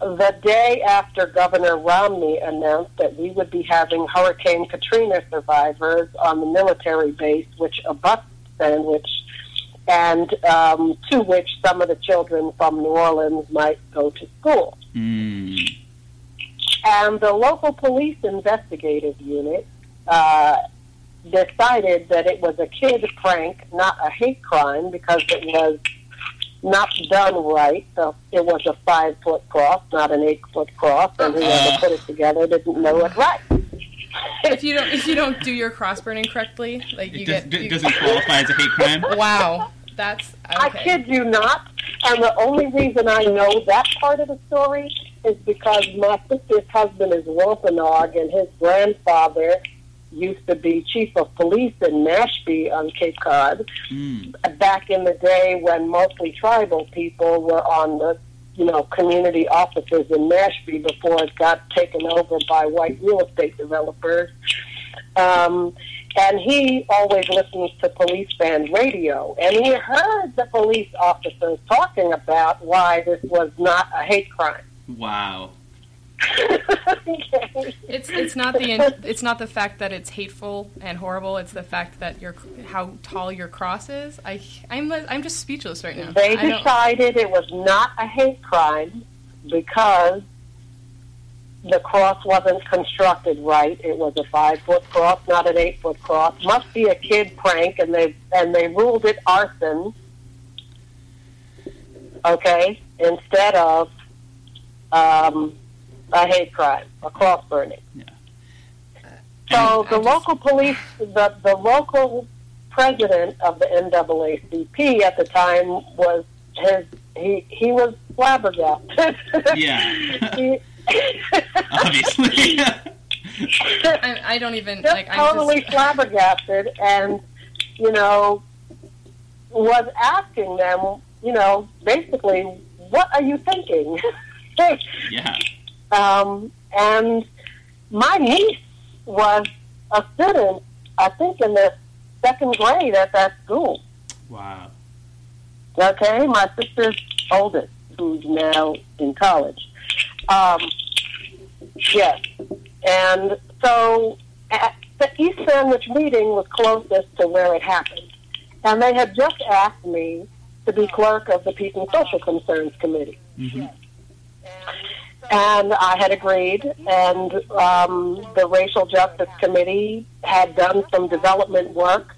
the day after Governor Romney announced that we would be having Hurricane Katrina survivors on the military base, which abuts Sandwich, and um, to which some of the children from New Orleans might go to school. Mm. And the local police investigative unit uh, decided that it was a kid prank, not a hate crime, because it was not done right. So it was a five foot cross, not an eight foot cross, and whoever Uh. put it together didn't know it right. if you don't if you don't do your cross burning correctly, like you It does, get d- you- doesn't qualify as a hate crime. [laughs] wow, that's I kid you not. And the only reason I know that part of the story is because my sister's husband is Wampanoag, and his grandfather used to be chief of police in Mashpee on Cape Cod Mm. back in the day when mostly tribal people were on the you know community offices in Mashpee before it got taken over by white real estate developers. Um, and he always listens to police band radio, and he heard the police officers talking about why this was not a hate crime. Wow. Okay. [laughs] It's it's not the in- it's not the fact that it's hateful and horrible. It's the fact that your how tall your cross is. I I'm I'm just speechless right now. They decided it was not a hate crime because the cross wasn't constructed right. It was a five foot cross, not an eight foot cross. Must be a kid prank, and they and they ruled it arson. Okay, instead of um, a hate crime, a cross burning. Yeah. So I the just- local police, the the local president of the NAACP at the time was his he he was flabbergasted. Yeah. [laughs] He- [laughs] Obviously. [laughs] I, I don't even just like. I'm totally just, flabbergasted, and you know, was asking them, you know, basically, what are you thinking? yeah. Um, and my niece was a student, I think, in the second grade at that school. Wow. Okay, my sister's oldest, who's now in college. Um, yes, and so at the East Sandwich meeting was closest to where it happened, and they had just asked me to be clerk of the Peace and Social Concerns Committee. hmm And I had agreed, and um, the Racial Justice Committee had done some development work,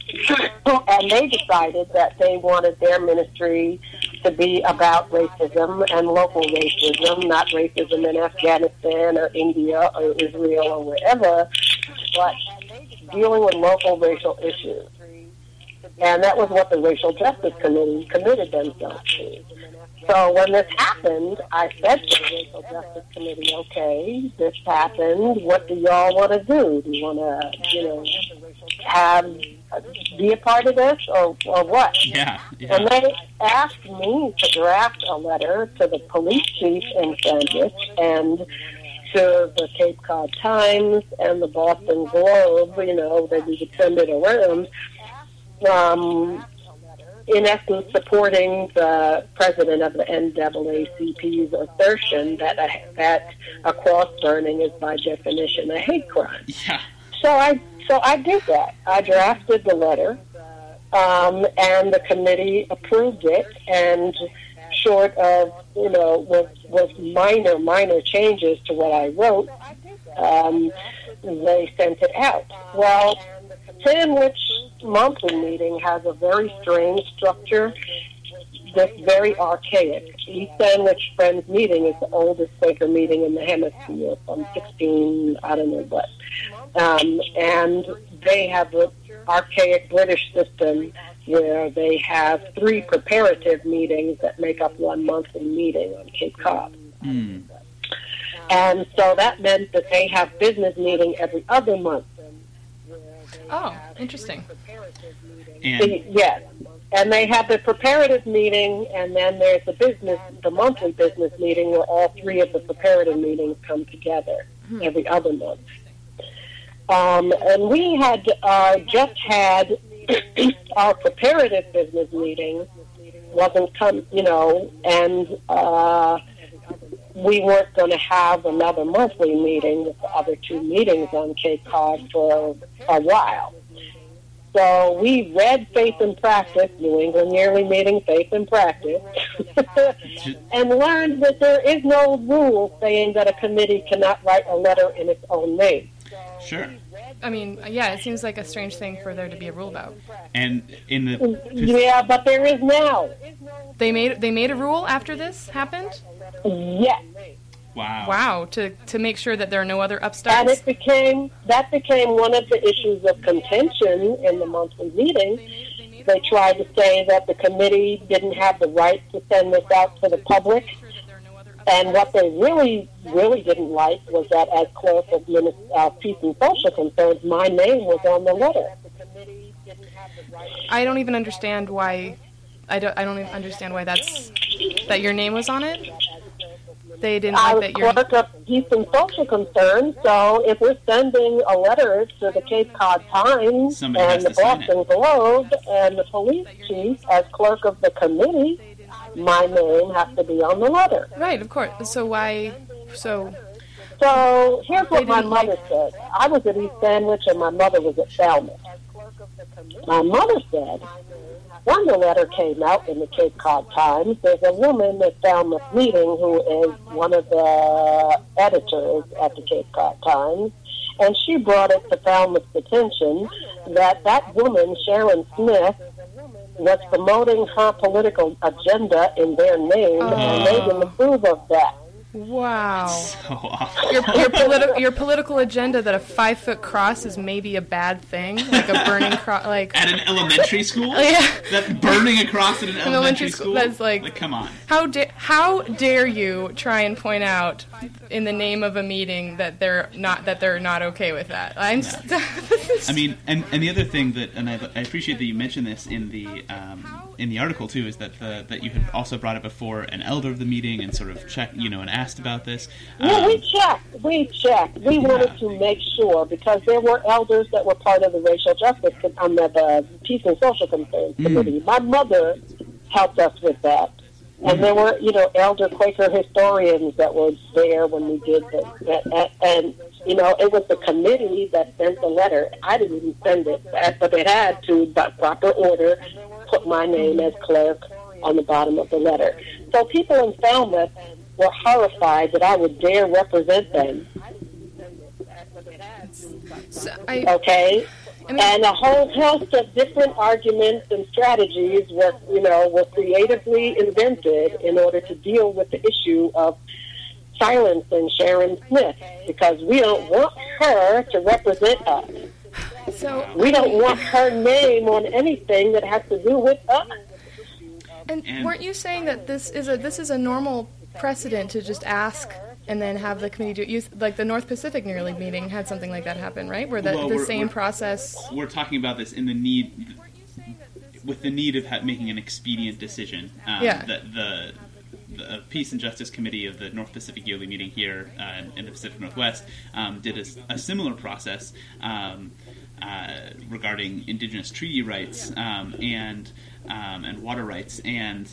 and they decided that they wanted their ministry to be about racism and local racism, not racism in Afghanistan or India or Israel or wherever, but dealing with local racial issues. And that was what the Racial Justice Committee committed themselves to. So when this happened, I said to the Racial Justice Committee, okay, this happened. What do y'all want to do? Do you want to, you know, have be a part of this or, or what? Yeah. And they asked me to draft a letter to the police chief in Sandwich and to the Cape Cod Times and the Boston Globe, you know, that we could send it around. Um, in essence, supporting the president of the NAACP's assertion that a, that a cross burning is by definition a hate crime. Yeah. So I so I did that. I drafted the letter, um, and the committee approved it. And short of you know with with minor minor changes to what I wrote, um, they sent it out. Well, Sandwich monthly meeting has a very strange structure. That's very archaic. East Sandwich Friends meeting is the oldest Quaker meeting in the hemisphere from 16, I don't know what. Um, and they have the archaic British system where they have three preparative meetings that make up one monthly meeting on Cape Cod. Mm. And so that meant that they have business meeting every other month. Oh, interesting. And Yes. And they have the preparative meeting, and then there's the business, the monthly business meeting, where all three of the preparative meetings come together every other month. Um, and we had uh, just had [clears throat] our preparative business meeting wasn't come, you know, and uh, we weren't going to have another monthly meeting with the other two meetings on Cape Cod for a while. So we read Faith and Practice, New England Yearly Meeting, Faith and Practice, [laughs] and learned that there is no rule saying that a committee cannot write a letter in its own name. sure. I mean, yeah, it seems like a strange thing for there to be a rule about. And in the Yeah, but there is now. They made they made a rule after this happened. Yes. wow. Wow, to to make sure that there are no other upstarts. And upstarts. it became that became one of the issues of contention in the monthly meeting. They tried to say that the committee didn't have the right to send this out to the public. And what they really, really didn't like was that as clerk of Minis- uh, Peace and Social Concerns, my name was on the letter. I don't even understand why. I don't. I don't even understand why that's that your name was on it. They didn't I like was that your. clerk of Peace and Social Concerns, so if we're sending a letter to the Cape Cod Times Somebody and the Boston Globe and the police chief as clerk of the committee, my name has to be on the letter. Right, of course. So why? So So here's what my didn't like- mother said. I was at East Sandwich and my mother was at Falmouth. My mother said, when the letter came out in the Cape Cod Times, there's a woman at Falmouth meeting who is one of the editors at the Cape Cod Times, and she brought it to Falmouth's attention that that woman, Sharon Smith, was promoting her political agenda in their name, and they ah. didn't approve of that. Wow. [laughs] So awful. Your, your, politi- your political agenda that a five foot cross is maybe a bad thing, like a burning cross, like At an elementary school? [laughs] yeah. That burning across at an elementary, elementary school, that's like- like, come on. How da- how dare you try and point out in the name of a meeting that they're not that they're not okay with that? I'm. st- [laughs] I mean, and, and the other thing that, and I, I appreciate that you mentioned this in the um, in the article too, is that the, that you had also brought it before an elder of the meeting and sort of checked, you know, and asked about this. Yeah, we Um, checked. We checked. We wanted to make sure because there were elders that were part of the racial justice com- um, the, the peace and social concerns committee. My mother helped us with that, and there were you know elder Quaker historians that were there when we did this, and, you know it was the committee that sent the letter. I didn't even send it, but they had to, by proper order, put my name as clerk on the bottom of the letter. So people in Falmouth were horrified that I would dare represent them. so I, Okay, I mean, and a whole host of different arguments and strategies were, you know, were creatively invented in order to deal with the issue of silencing Sharon Smith because we don't want her to represent us. so We don't want her name on anything that has to do with us. And, And- weren't you saying that this is a this is a normal precedent to just ask and then have the committee do it? You, like the North Pacific Yearly meeting had something like that happen, right? Where the, Well, the same we're- process. we're talking about this in the need with the need of ha- making an expedient decision. Um, Yeah. That the the Peace and Justice Committee of the North Pacific Yearly Meeting here uh, in the Pacific Northwest um, did a similar process um, uh, regarding Indigenous treaty rights um, and um, and water rights, and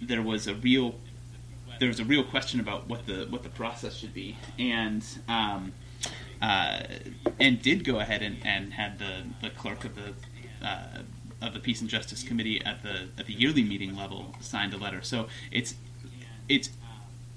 there was a real there was a real question about what the what the process should be, and um, uh, and did go ahead and, and had the, the clerk of the uh, of the Peace and Justice Committee at the at the yearly meeting level signed a letter. So it's it's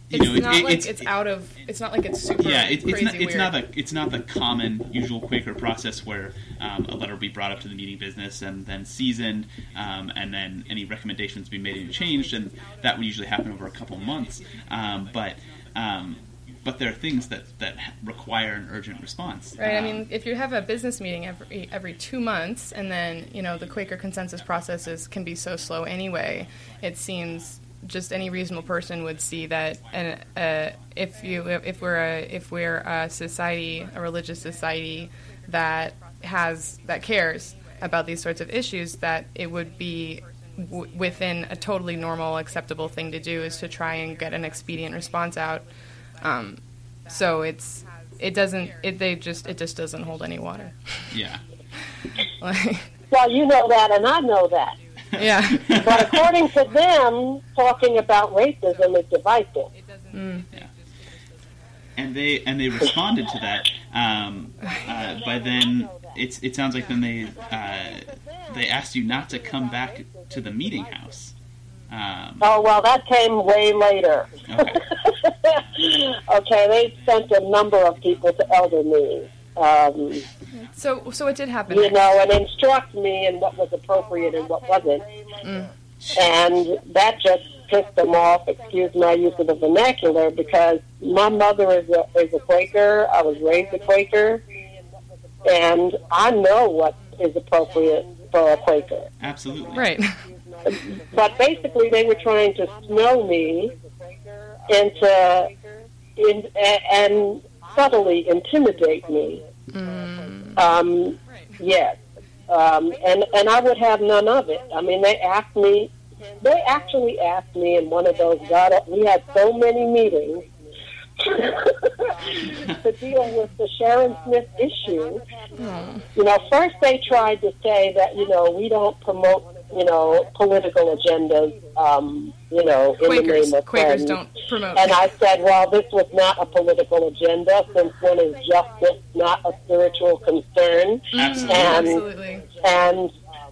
you It's know not it- like it's, out of. It's not like it's super yeah, it, it's not it's weird. not the it's not the common usual Quaker process where um, a letter will be brought up to the meeting business and then seasoned, um, and then any recommendations be made and changed, and that would usually happen over a couple months. Um, but um, but there are things that that require an urgent response. Right. I Um, mean, if you have a business meeting every every two months, and then you know the Quaker consensus processes can be so slow anyway, it seems just any reasonable person would see that. And uh, if you if we're a if we're a society, a religious society that has that cares about these sorts of issues, that it would be w- within a totally normal, acceptable thing to do is to try and get an expedient response out. Um, so it's it doesn't it they just it just doesn't hold any water. yeah. [laughs] like, Well, you know that, and I know that. [laughs] yeah. But according to them, talking about racism is divisive. and they and they responded to that. Um, uh, by then, it's it sounds like then they uh, they asked you not to come back to the meeting house. Um, Oh, well, that came way later. okay. [laughs] okay, they sent a number of people to elder meetings, um, So so it did happen. you know, and instruct me in what was appropriate and what wasn't. And that just pissed them off, excuse my use of the vernacular, because my mother is a, is a Quaker. I was raised a Quaker. And I know what is appropriate for a Quaker. Absolutely. Right. But basically, they were trying to snow me into in, and subtly intimidate me. Um, yes, um, and and I would have none of it. I mean, they asked me. They actually asked me in one of those. God, we had so many meetings [laughs] to deal with the Sharon Smith issue. You know, first they tried to say that you know we don't promote you know, political agendas, um, you know, in the Quakers. name of Quakers friends. don't promote. And I said, well, this was not a political agenda since when is justice not a spiritual concern? Absolutely. And Absolutely. and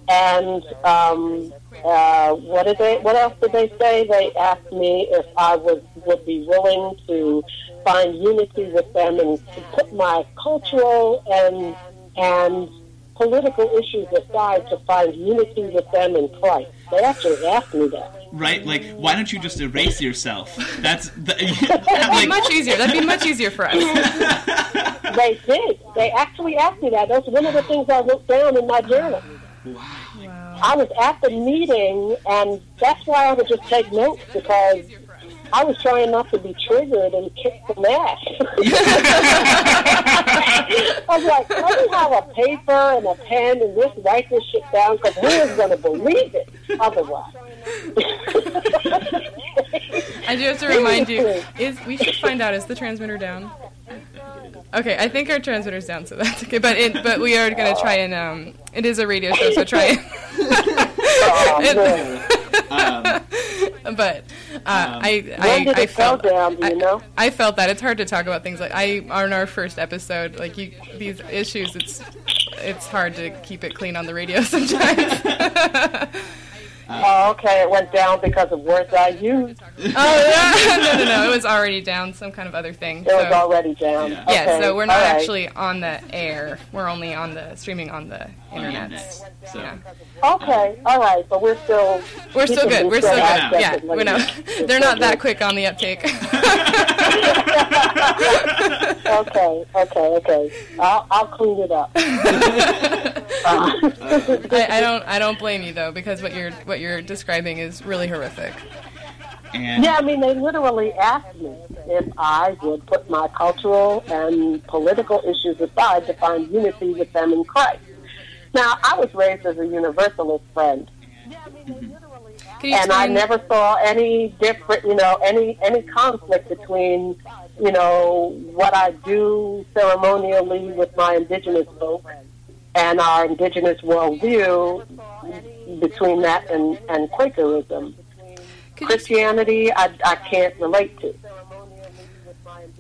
and um, uh, what did they? What else did they say? They asked me if I was would be willing to find unity with them and to put my cultural and and political issues aside to find unity with them in Christ. They actually asked me that. Right? Like, why don't you just erase yourself? That's the, [laughs] That'd be like, much easier. That'd be much easier for us. [laughs] They did. They actually asked me that. That's one of the things I wrote down in my journal. Wow. I was at the meeting, and that's why I would just take notes because I was trying not to be triggered and kick some ass. [laughs] I was like, let me have a paper and a pen and just write this shit down because who is going to believe it otherwise? I do have to remind you. [laughs] Is we should find out is the transmitter down? Okay, I think our transmitter's down, so that's okay. But it, but we are gonna try and um, it is a radio show, so try. [laughs] Man. Um, [laughs] but uh, I I I felt down? Do you know? I felt that it's hard to talk about things like I on our first episode like you these issues it's it's hard to keep it clean on the radio [laughs] sometimes. [laughs] Oh, okay. It went down because of words I used. oh yeah. no no no it was already down some kind of other thing. It was already down. Yeah. yeah, so we're not all right. actually on the air. We're only on the streaming on the internet. internet. So, Yeah. Okay, all right, but we're still. We're still good. We're still good. Yeah, we're not. [laughs] They're not that quick on the uptake. [laughs] Okay, okay, okay. I'll, I'll clean it up. [laughs] I, I don't. I don't blame you though, because what you're what you're describing is really horrific. and yeah, I mean, they literally asked me if I would put my cultural and political issues aside to find unity with them in Christ. Now, I was raised as a Universalist friend, and I never saw any different, you know, any any conflict between, you know, what I do ceremonially with my indigenous folks and our indigenous worldview between that and, and Quakerism. Christianity, I, I can't relate to.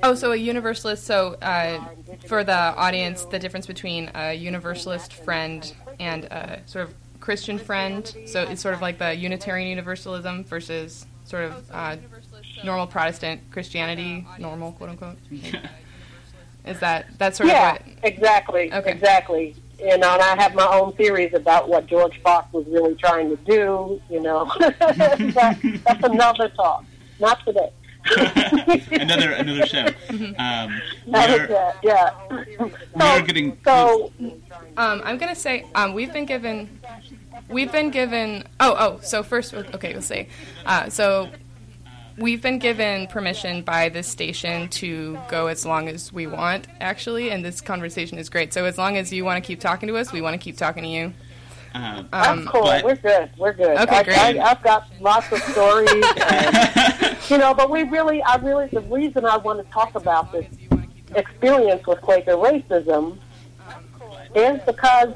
Oh, so a universalist. So uh, for the audience, the difference between a universalist friend and a sort of Christian friend. So it's sort of like the Unitarian Universalism versus sort of uh, normal Protestant Christianity, normal quote unquote. [laughs] Is that that's sort Yeah, of what? exactly, Okay. exactly. You know, and I have my own theories about what George Fox was really trying to do. You know, [laughs] but that's another talk, not today. [laughs] another another show. [laughs] Um, That is we're, it, yeah. we are getting So, Um, I'm gonna say um, we've been given, we've been given. Oh, oh. So first, okay, we'll say. Uh, so we've been given permission by this station to go as long as we want, actually, and this conversation is great. So as long as you want to keep talking to us, we want to keep talking to you. Um, that's Um, cool. but- We're good. We're good. Okay, I, great. I, I've got lots of stories. [laughs] And, you know, but we really, I really, the reason I want to talk about this experience with Quaker racism is because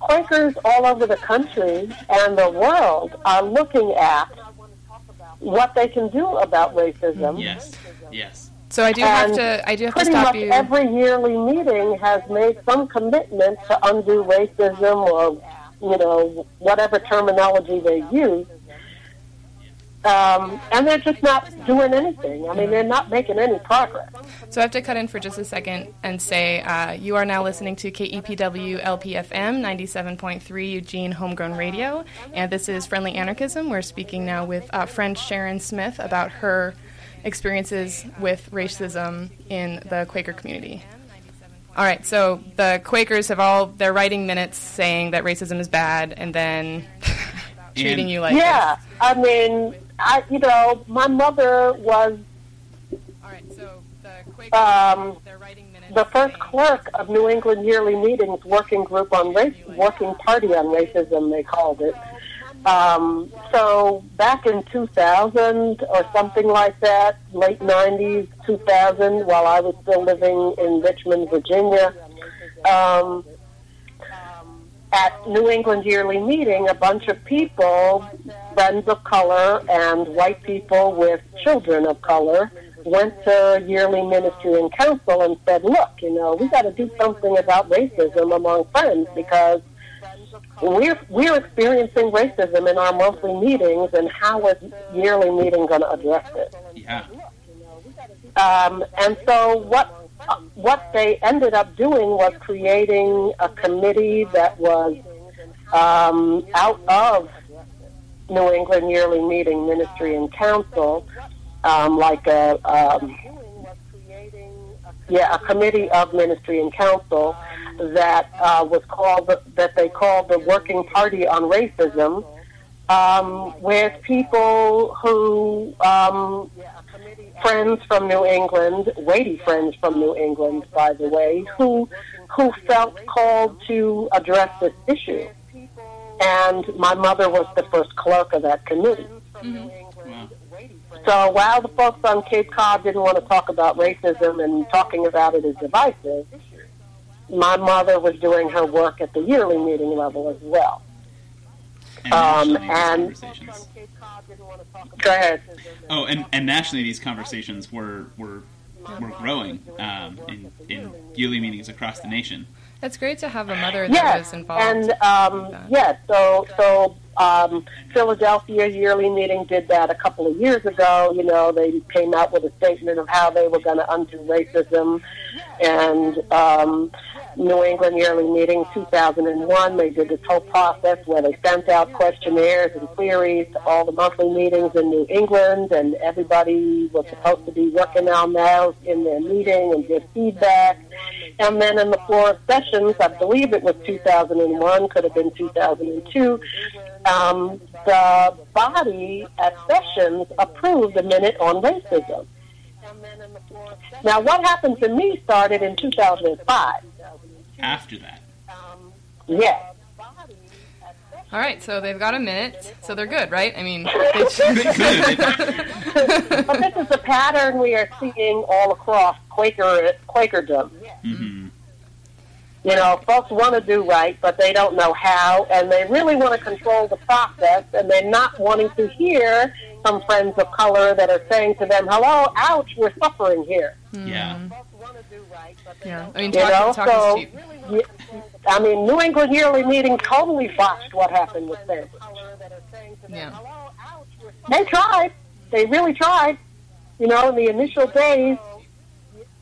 Quakers all over the country and the world are looking at what they can do about racism. yes, yes. So I do have to. I do have to Pretty stop much you. every yearly meeting has made some commitment to undo racism or, you know, whatever terminology they use. Um, and they're just not doing anything. I mean, they're not making any progress. So I have to cut in for just a second and say uh, you are now listening to KEPW LPFM 97.3 Eugene Homegrown Radio, and this is Friendly Anarchism. We're speaking now with uh, friend Sharon Smith about her experiences with racism in the Quaker community. All right, so the Quakers have all they're writing minutes saying that racism is bad, and then [laughs] treating you like yeah, I mean, I you know, my mother was All right, so the Quakers um, they're writing minutes. the first clerk of New England Yearly Meetings Working Group on Race, Working Party on Racism, they called it. Um, so back in 2000 or something like that, late 90s, 2000, while I was still living in Richmond, Virginia, um, at New England Yearly Meeting, a bunch of people, friends of color and white people with children of color, went to Yearly Ministry and Council and said, look, you know, we got to do something about racism among friends because we're, we're experiencing racism in our monthly meetings, and how is Yearly Meeting going to address it? Yeah. Um, and so what what they ended up doing was creating a committee that was um, out of New England Yearly Meeting Ministry and Council, um, like a um, yeah a committee of Ministry and Council that uh, was called that they called the Working Party on Racism, um, with people who um, friends from New England, weighty friends from New England, by the way, who who felt called to address this issue. And my mother was the first clerk of that committee. Wow. So while the folks on Cape Cod didn't want to talk about racism and talking about it is divisive, my mother was doing her work at the yearly meeting level as well. And Um, and- Go ahead. Oh, and, and nationally, these conversations were were were growing um, in in yearly meetings across the nation. It's great to have a mother that Yes, was involved. and um, yes, so so um, Philadelphia yearly meeting did that a couple of years ago. You know, they came out with a statement of how they were going to undo racism, and um, New England yearly meeting 2001. They did this whole process where they sent out questionnaires and queries to all the monthly meetings in New England, and everybody was supposed to be working on those in their meeting and give feedback. And then in the floor of sessions, I believe it was 2001, could have been 2002, um, the body at sessions approved a minute on racism. Now, what happened to me started in 2005. After that, Yes. All right, so they've got a minute, so they're good, right? I mean, [laughs] Good. but this is a pattern we are seeing all across Quaker Quakerdom. hmm You know, folks want to do right, but they don't know how, and they really want to control the process, and they're not wanting to hear some friends of color that are saying to them, "Hello, ouch, we're suffering here." Yeah. Yeah. I mean, You know, talk so is cheap. y- I mean, New England Yearly Meeting totally botched what happened with them. Yeah. They tried. They really tried. You know, in the initial days,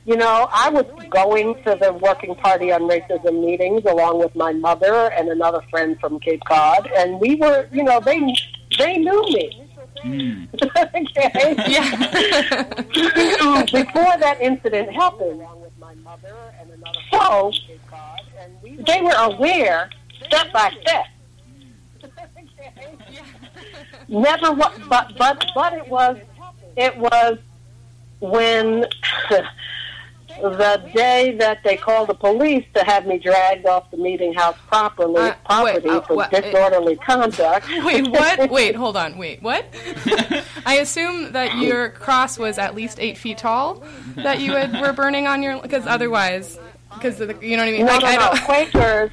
you know, I was going to the Working Party on Racism meetings along with my mother and another friend from Cape Cod, and we were, you know, they they knew me. Mm. [laughs] okay? Yeah. [laughs] Before that incident happened. So they were aware, step by step. Never, wa- but but but it was it was when [laughs] the day that they called the police to have me dragged off the meeting house properly Uh, wait, uh, for what- disorderly conduct. [laughs] Wait, what? [laughs] Wait, hold on. Wait, what? [laughs] I assume that your cross was at least eight feet tall that you had, were burning on your because otherwise, because you know what I mean. No, Like, no, I no. don't. Quakers,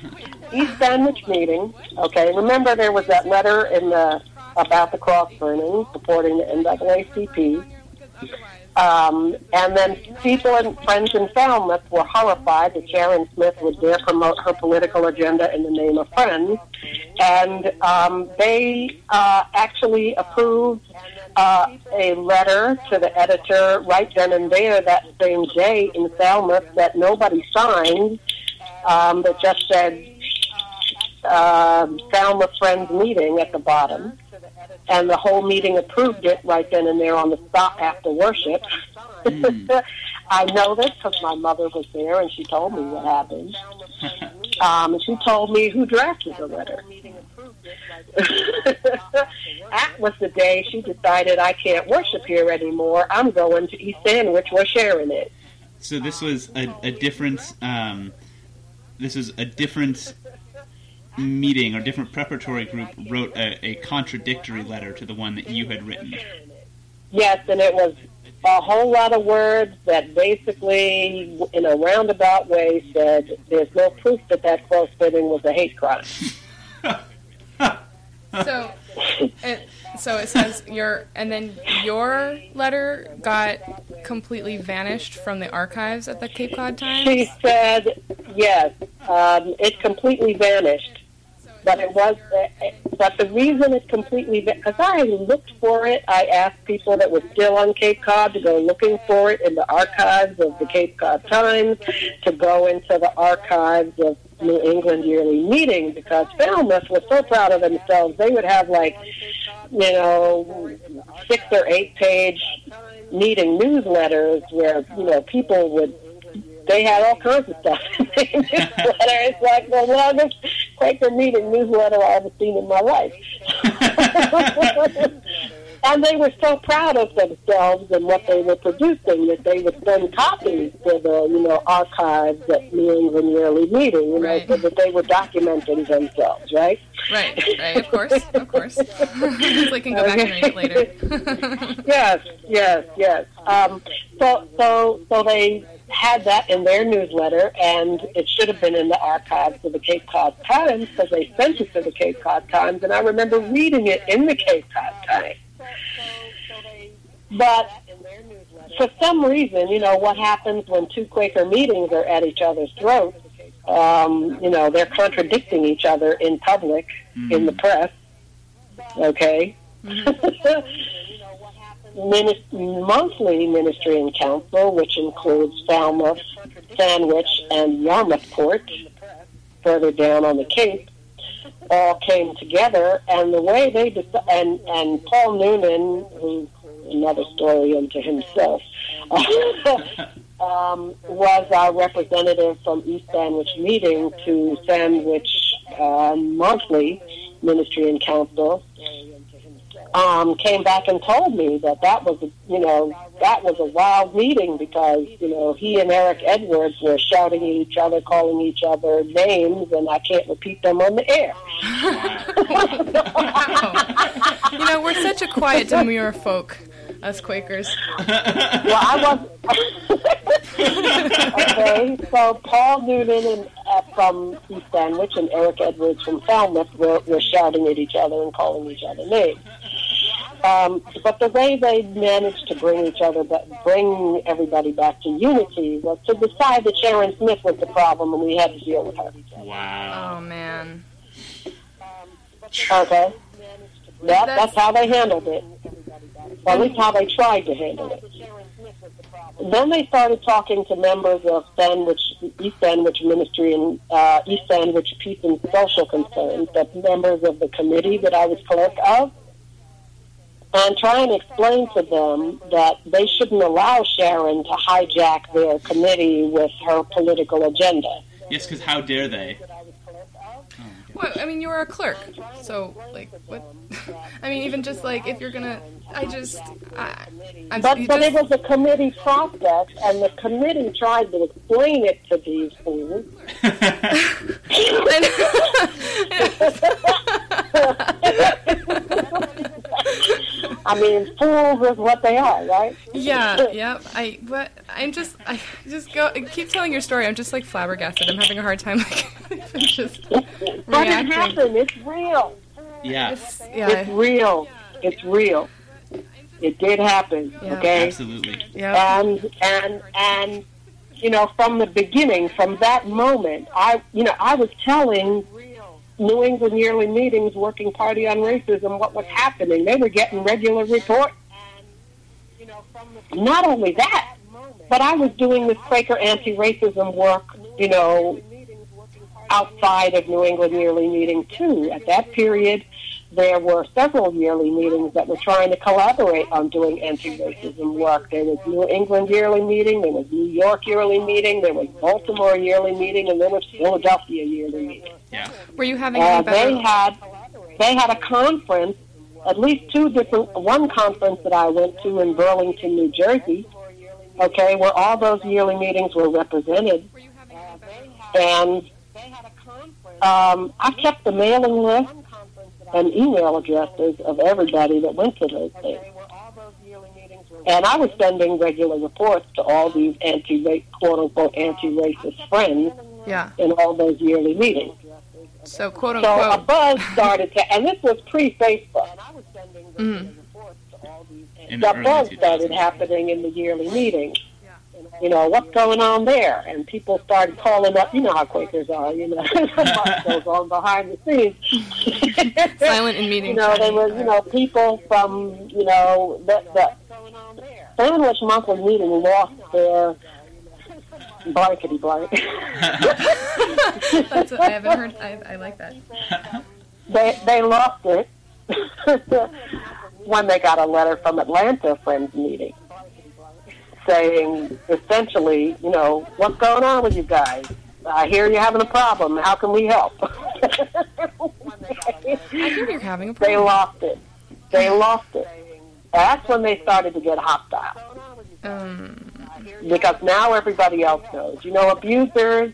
East Sandwich meeting. Okay, remember there was that letter in the about the cross burning supporting the NAACP. Um, and then people and friends in Falmouth were horrified that Sharon Smith would dare promote her political agenda in the name of friends. And um, they uh, actually approved uh, a letter to the editor right then and there that same day in Falmouth that nobody signed um, that just said um Falmouth Friends meeting at the bottom. And the whole meeting approved it right then and there on the spot after worship. Mm. [laughs] I know this because my mother was there and she told me what happened. [laughs] Um, and she told me who drafted the letter. [laughs] that was the day she decided I can't worship here anymore. I'm going to East sandwich. We're sharing it. So this was a, a different. Um, this was a different meeting or different preparatory group wrote a, a contradictory letter to the one that you had written. Yes, and it was a whole lot of words that basically, in a roundabout way, said there's no proof that that close fitting was a hate crime. [laughs] So it so it says your and then your letter got completely vanished from the archives at the Cape Cod Times. She said, yes, um, it completely vanished. But it was, eh, eh, but the reason it completely, because I looked for it, I asked people that were still on Cape Cod to go looking for it in the archives of the Cape Cod Times, to go into the archives of New England Yearly Meeting, because Falmouth was so proud of themselves. They would have like, you know, six or eight page meeting newsletters where, you know, people would they had all kinds of stuff [laughs] in newsletter. It's like the longest Quaker meeting newsletter I've ever seen in my life. [laughs] and they were so proud of themselves and what they were producing that they would send copies to the, you know, archives at New England Yearly Meeting, you know, Right. so that they were documenting themselves, right? Right, right, of course, of course. [laughs] so they can go back and read it later. [laughs] yes, yes, yes. Um, so, so, so they had that in their newsletter, and it should have been in the archives of the Cape Cod Times because they sent it to the Cape Cod Times, and I remember reading it in the Cape Cod Times. But for some reason, you know, what happens when two Quaker meetings are at each other's throats? Um, you know, they're contradicting each other in public, in the press. Okay. [laughs] Minis- monthly ministry and council, which includes Falmouth, Sandwich, and Yarmouthport, further down on the Cape, all came together. And the way they dec- and and Paul Noonan, who's another story unto himself, [laughs] um, was our representative from East Sandwich meeting to Sandwich uh, monthly ministry and council um, came back and told me that that was, a, you know, that was a wild meeting because, you know, he and Eric Edwards were shouting at each other, calling each other names, and I can't repeat them on the air. [laughs] You know, we're such a quiet, demure folk, us Quakers. well, I was. [laughs] okay, so Paul Noonan and, uh, from East Sandwich and Eric Edwards from Falmouth were, were shouting at each other and calling each other names. Um, but the way they managed to bring each other, back, bring everybody back to unity, was to decide that Sharon Smith was the problem, and we had to deal with her. Wow. Oh man. Okay, that, that's how they handled it. At least how they tried to handle it. Then they started talking to members of Sandwich, East Sandwich Ministry and uh, East Sandwich Peace and Social Concerns, the members of the committee that I was clerk of, and try and explain to them that they shouldn't allow Sharon to hijack their committee with her political agenda. Yes, because how dare they? Well, I mean, you were a clerk, so like, what? [laughs] I mean, even just like if you're gonna, I just, I, I'm But, you but it was a committee process, and the committee tried to explain it to these fools. [laughs] [laughs] I mean, fools is what they are, right? yeah, [laughs] yeah. I, but I'm just, I just go, I keep telling your story. I'm just like flabbergasted. I'm having a hard time [laughs] like just But it reacting. happened. It's real. yeah, It's- yeah, It's real. It's real. It did happen. Yeah. Okay. absolutely. yeah. and and and you know from the beginning from that moment i you know i was telling new england yearly meetings working party on racism what was happening they were getting regular reports not only that but i was doing this quaker anti-racism work you know outside of new england yearly meeting too at that period there were several yearly meetings that were trying to collaborate on doing anti-racism work. There was New England yearly meeting, there was New York yearly meeting, there was Baltimore yearly meeting, and there was Philadelphia yearly meeting. Yeah. Were you having Uh, any they had they had a conference, at least two different. One conference that I went to in Burlington, New Jersey. Okay, where all those yearly meetings were represented, and they had a conference um, I kept the mailing list and email addresses of everybody that went to those things. And I was sending regular reports to all these anti quote unquote anti-racist friends Yeah. in all those yearly meetings. So quote unquote. So a buzz started to, and this was pre-Facebook. and i was mm-hmm. In The early buzz started happening in the yearly meetings. You know what's going on there, and people started calling up. You know how Quakers are. You know [laughs] what goes on behind the scenes. [laughs] Silent in meeting You know, there time. was you know people from you know the the Sandwich Monthly meeting lost their blankety blank. [laughs] That's what I haven't heard. I, I like that. they they lost it [laughs] when they got a letter from Atlanta Friends meeting saying essentially, you know, what's going on with you guys? I hear you're having a problem. How can we help? [laughs] I hear you're having a problem. they lost it. They lost it. That's when they started to get hostile Um, because now everybody else knows. You know, abusers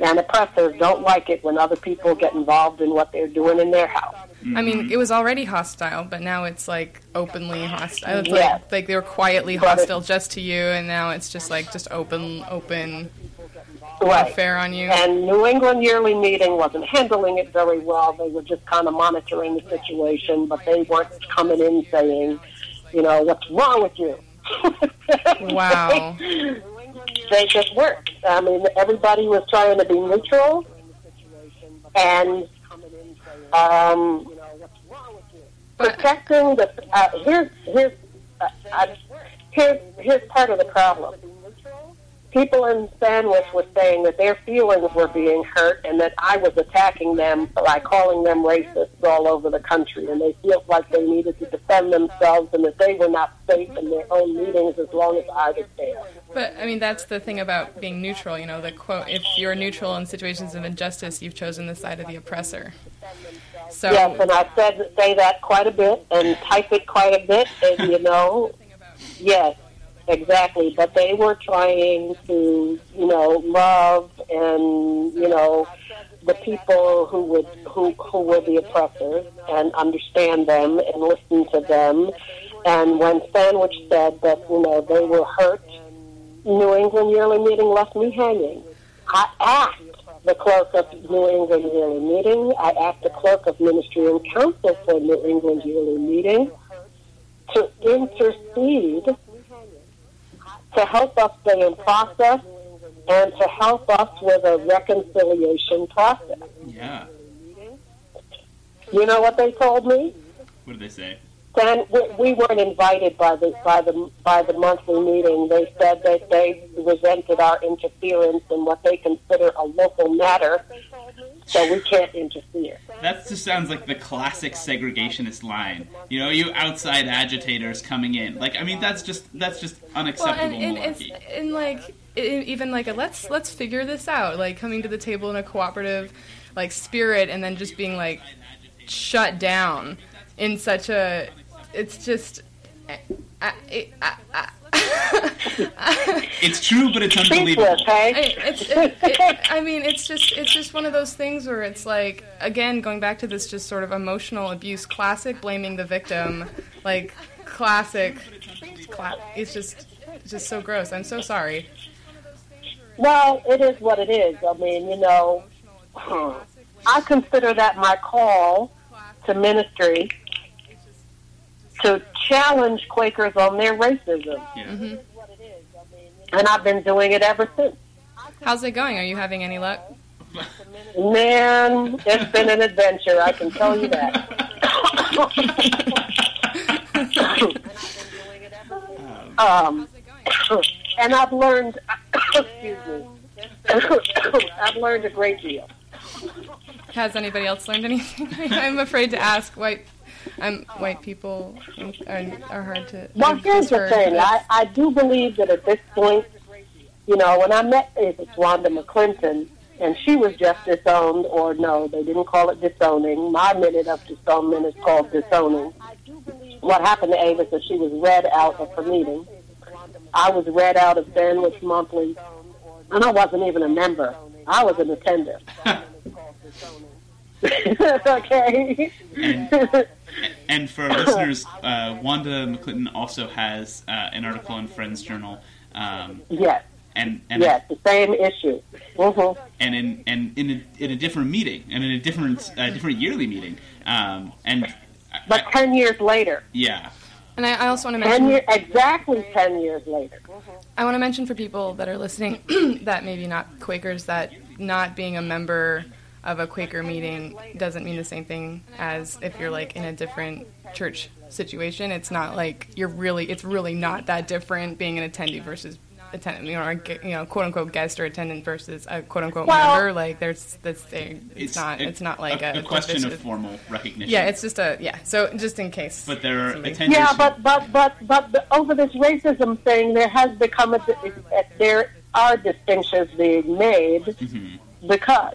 and oppressors don't like it when other people get involved in what they're doing in their house. I mean, it was already hostile, but now it's like openly hostile. It's Yes. like like they were quietly But hostile just to you, and now it's just like just open, open Right. fair on you. And New England Yearly Meeting wasn't handling it very well. They were just kind of monitoring the situation, but they weren't coming in saying, you know, what's wrong with you? [laughs] Wow. they just weren't. I mean, everybody was trying to be neutral, and um, But protecting the. Uh, here's here's uh, here's here's part of the problem. People in Sandwich were saying that their feelings were being hurt and that I was attacking them by calling them racists all over the country, and they felt like they needed to defend themselves and that they were not safe in their own meetings as long as I was there. But I mean, that's the thing about being neutral. You know, the quote: "If you're neutral in situations of injustice, you've chosen the side of the oppressor." So Yes, and I said say that quite a bit and type it quite a bit, and you know, [laughs] yes, exactly. But they were trying to, you know, love and you know the people who would who who were the oppressors and understand them and listen to them. And when Sandwich said that you know they were hurt, New England Yearly Meeting left me hanging. I asked the clerk of New England Yearly Meeting. I asked the clerk of Ministry and Council for New England Yearly Meeting to intercede to help us stay in process and to help us with a reconciliation process. Yeah. You know what they told me? What did they say? Then we, we weren't invited by the by the by the monthly meeting. They said that they resented our interference in what they consider a local matter, so we can't interfere. That just sounds like the classic segregationist line. You know, you outside agitators coming in. Like, I mean, that's just that's just well, unacceptable and, and and like even like a let's let's figure this out. Like coming to the table in a cooperative like spirit, and then just being like shut down in such a. It's just. I, I, I, I, [laughs] It's true, but it's unbelievable. hey? I, it's, it, it, I mean, it's just it's just one of those things where it's like again going back to this just sort of emotional abuse classic, blaming the victim, like classic. Cla- it's just it's just so gross. I'm so sorry. Well, it is what it is. I mean, you know, I consider that my call to ministry to challenge Quakers on their racism, Yeah. and I've been doing it ever since. How's it going? Are you having any luck? Man, it's been an adventure. I can tell you that. [laughs] um, and I've learned. [coughs] excuse me. [coughs] I've learned a great deal. Has anybody else learned anything? [laughs] I'm afraid to ask. White, I'm white people are, are hard to. Well, I've here's the thing. I, I do believe that at this point, you know, when I met Avis Wanda McClinton, and she was just disowned, or no, they didn't call it disowning. My minute of disownment is called disowning. What happened to Avis is she was read out of her meeting. I was read out of Sandwich Monthly, and I wasn't even a member. I was an attender. [laughs] okay. And, and for our listeners, uh, Wanda McClinton also has uh, an article in Friends Journal. Um, yes, and and yes, the same issue. hmm and in and in a, in a different meeting and in a different uh, different yearly meeting. Um, and I- But I- ten years later, yeah, And I, I also want to ten mention year, exactly ten years later. I want to mention for people that are listening [clears throat] that maybe not Quakers that not being a member of a Quaker meeting doesn't mean the same thing as if you're like in a different church situation. It's not like you're really it's really not that different being an attendee versus attendant, you know, or, you know, quote unquote guest or attendant versus a quote unquote Well- member. Like there's this thing. It's, not. a- it's not like a, a, question of formal recognition. Yeah, it's just a yeah. So just in case. but there are Something- attenders. Yeah, but but but but the, over this racism thing, there has become a there are distinctions being made Mhm. because,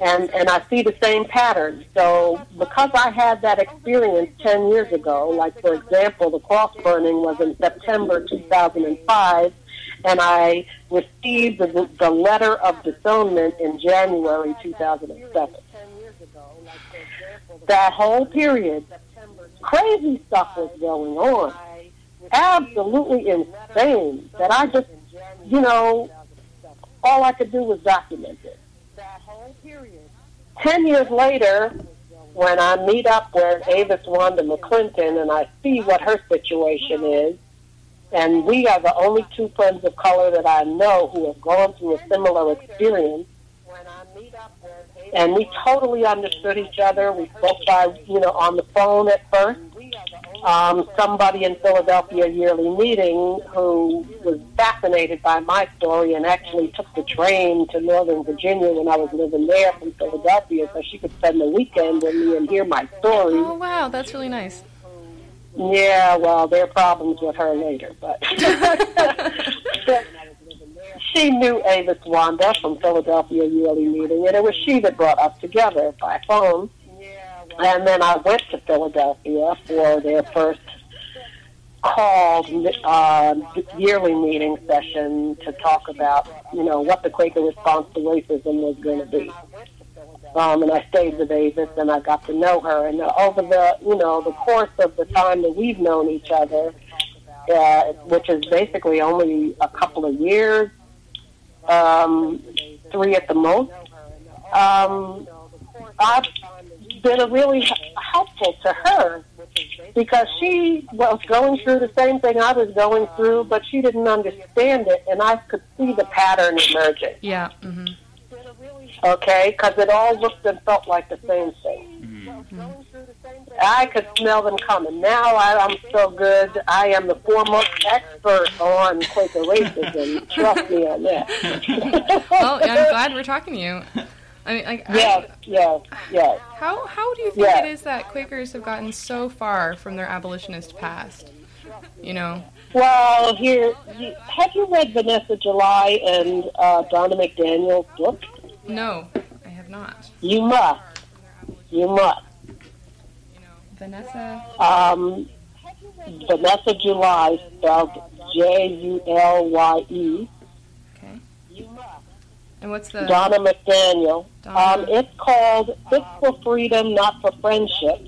and and I see the same pattern. So because I had that experience ten years ago, like for example, the cross burning was in September 2005, and I received the, the letter of disownment in January 2007. That whole period, crazy stuff was going on. Absolutely insane. That I just, you know, all I could do was document it. Ten years later, when I meet up with Avis Wanda McClinton and I see what her situation is, and we are the only two friends of color that I know who have gone through a similar experience. And we totally understood each other. We spoke by, you know, on the phone at first. Um, somebody in Philadelphia yearly meeting who was fascinated by my story and actually took the train to Northern Virginia when I was living there from Philadelphia so she could spend the weekend with me and hear my story. oh wow, that's really nice. Yeah, well, there are problems with her later, but [laughs] [laughs] she knew Avis Wanda from Philadelphia Yearly Meeting, and it was she that brought us together by phone. And then I went to Philadelphia for their first called uh, yearly meeting session to talk about, you know, what the Quaker response to racism was going to be. Um, and I stayed with Avis, and I got to know her. And over the, you know, the course of the time that we've known each other, uh, which is basically only a couple of years, um, three at the most, um, I've been a really helpful to her because she was going through the same thing I was going through, but she didn't understand it, and I could see the pattern emerging. Yeah. hmm Okay, because it all looked and felt like the same thing. I could smell them coming. Now I, I'm so good. I am the foremost expert on Quaker racism. Trust me on that. [laughs] Well, I'm glad we're talking to you. I mean, like, I- Yes, yes, yes. How how do you think Yeah. it is that Quakers have gotten so far from their abolitionist past? You know, Well, here, you, have you read Vanessa Julye and uh, Donna McDaniel's book? no, I have not. You must. You must. Vanessa. Um, Vanessa Julye, spelled J U L Y E. Okay. And what's the Donna McDaniel. Donna. Um, it's called Fit for Freedom, Not for Friendship.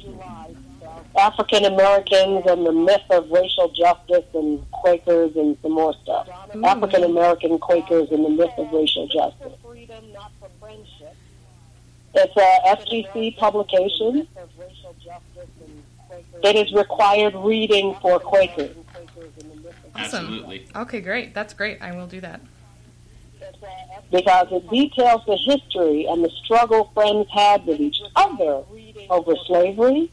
African Americans and the myth of racial justice and Quakers and some more stuff. Ooh. African American Quakers and the myth of racial justice. It's a FGC publication. It is required reading for Quakers. Awesome. Absolutely. Okay, great. That's great. I will do that. Because it details the history and the struggle friends had with each other over slavery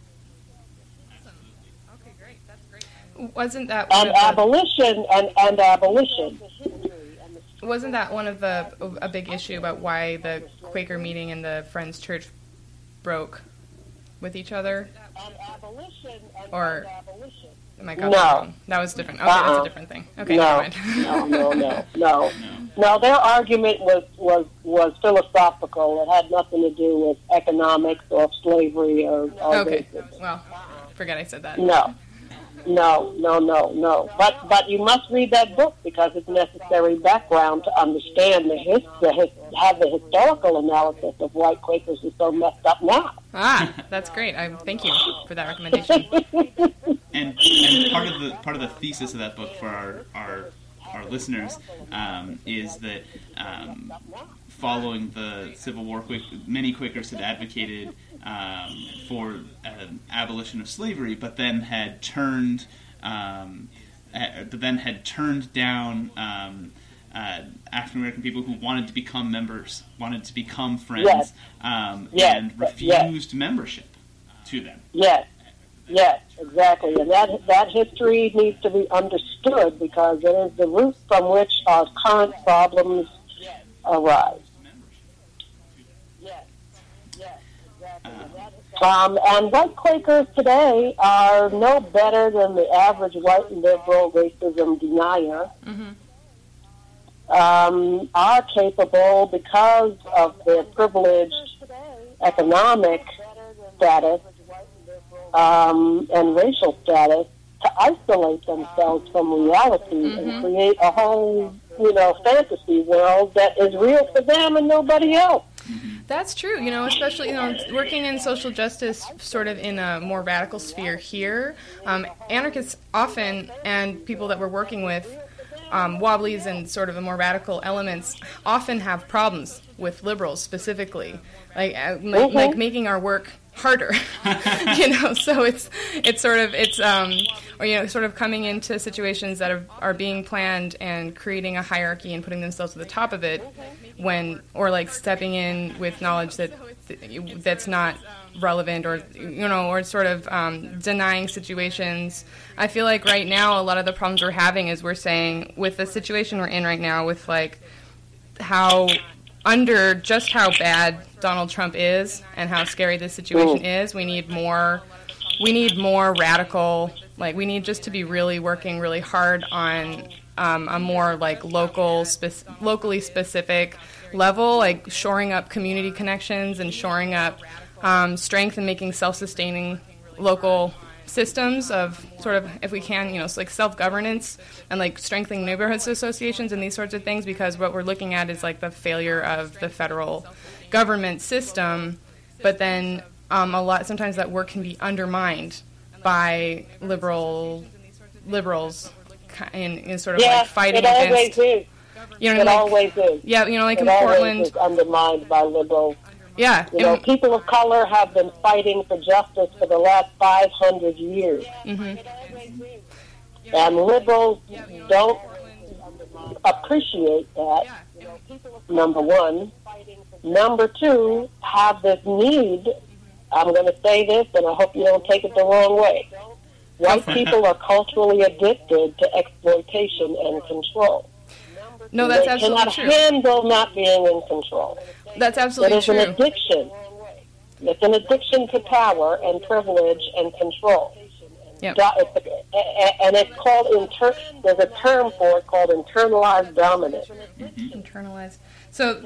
Okay, great. That's great. Wasn't that one and of the, abolition and, and abolition. wasn't that one of the a big issue about why the Quaker meeting and the Friends Church broke with each other? Or am I got No. that wrong? That was different. Okay, that's Uh-uh. a different thing. Okay, no, never mind. no, no, no, [laughs] no. No, their argument was, was, was philosophical. It had nothing to do with economics or slavery or, or Okay. racism. Well, forget I said that. No. No, no, no, no. But but you must read that book because it's necessary background to understand the his, the his, have the historical analysis of why Quakers are so messed up now. Ah, that's great. I thank you for that recommendation. [laughs] and, and part of the part of the thesis of that book for our our, our listeners um, is that um, following the Civil War, many Quakers had advocated um, for an abolition of slavery, but then had turned, um, but then had turned down um, uh, African American people who wanted to become members, wanted to become friends, yes. Um, yes. and refused yes. membership to them. Yes. Yes, exactly, and that that history needs to be understood because it is the root from which our current problems arise. Um, and white Quakers today are no better than the average white liberal racism denier. Mm-hmm. Um, are capable because of their privileged economic status um, and racial status to isolate themselves from reality mm-hmm. and create a whole, you know, fantasy world that is real for them and nobody else. That's true. You know, especially you know, working in social justice, sort of in a more radical sphere here, um, anarchists often and people that we're working with, um, wobblies and sort of the more radical elements, often have problems with liberals specifically, like uh, like, Mm-hmm. like making our work harder. [laughs] you know, so it's it's sort of it's um or you know sort of coming into situations that are, are being planned and creating a hierarchy and putting themselves at the top of it when or like stepping in with knowledge that that's not relevant or you know or sort of um, denying situations i feel like right now a lot of the problems we're having is we're saying with the situation we're in right now with like how under just how bad Donald Trump is and how scary this situation is, we need more. We need more radical. Like we need just to be really working really hard on um, a more like local, locally specific level, like shoring up community connections and shoring up um, strength and making self-sustaining local systems of sort of if we can you know like self-governance and like strengthening neighborhoods associations and these sorts of things because what we're looking at is like the failure of the federal government system but then um, a lot sometimes that work can be undermined by liberal liberals in, in sort of yeah, like fighting it always against is. you know It like, always is. yeah you know like it in always Portland is undermined by liberals. yeah You know, people of color have been fighting for justice for the last 500 years. mhm. And liberals don't appreciate that, number one. Number two, have this need. I'm going to say this, and I hope you don't take it the wrong way. White people are culturally addicted to exploitation and control. no that's they absolutely cannot true handle not being in control. that's It absolutely is an true addiction. It's an addiction to power and privilege and control. Yep. Do- it's- a- a- And it's called inter. There's a term for it called internalized dominance. internalized. So,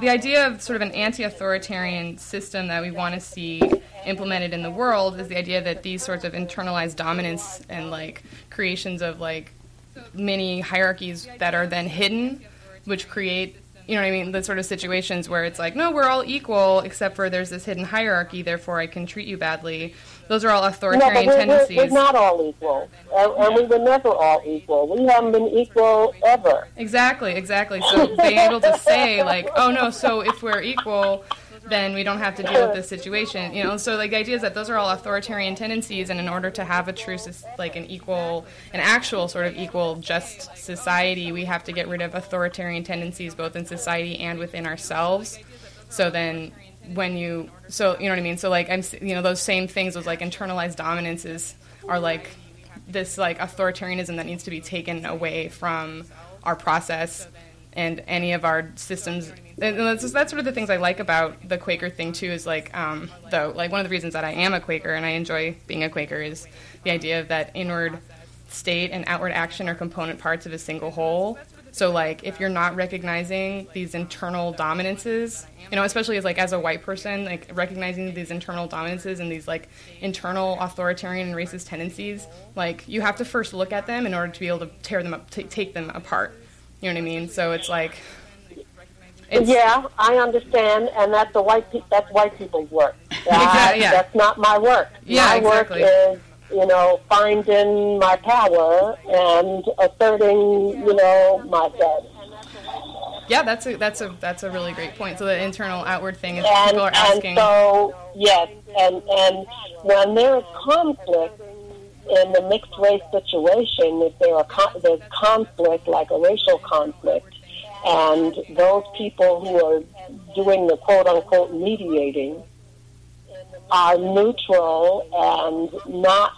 the idea of sort of an anti-authoritarian system that we want to see implemented in the world is the idea that these sorts of internalized dominance and like creations of like mini hierarchies that are then hidden, which create you know what I mean, the sort of situations where it's like, no, we're all equal except for there's this hidden hierarchy, therefore I can treat you badly. Those are all No, authoritarian we're, we're, tendencies. we're not all equal, and, and we were never all equal. We haven't been equal ever. Exactly, exactly. So being able to say like, oh no, so if we're equal, then we don't have to deal with this situation. You know, so like the idea is that those are all authoritarian tendencies, and in order to have a true, like an equal, an actual sort of equal, just society, we have to get rid of authoritarian tendencies both in society and within ourselves. So then, when you, so you know what I mean. So like I'm, you know, those same things, those like internalized dominances, are like this like authoritarianism that needs to be taken away from our process and any of our systems. And that's, that's sort of the things I like about the Quaker thing too. Is like, um, though, like one of the reasons that I am a Quaker and I enjoy being a Quaker is the idea of that inward state and outward action are component parts of a single whole. So like if you're not recognizing these internal dominances, you know, especially as like as a white person, like recognizing these internal dominances and these like internal authoritarian and racist tendencies, like you have to first look at them in order to be able to tear them up, t- take them apart. You know what I mean? So it's like it's, yeah, I understand, and that's the white pe- that's white people's work. [laughs] That- Exactly, yeah. That's not my work. Yeah, my exactly. work is you know finding my power and asserting you know myself. Yeah, that's a that's a that's a really great point. So the internal outward thing is And people are asking. and so yes, and and when there is conflict in the mixed race situation, if there are con- there's conflict like a racial conflict, and those people who are doing the quote unquote mediating are neutral and not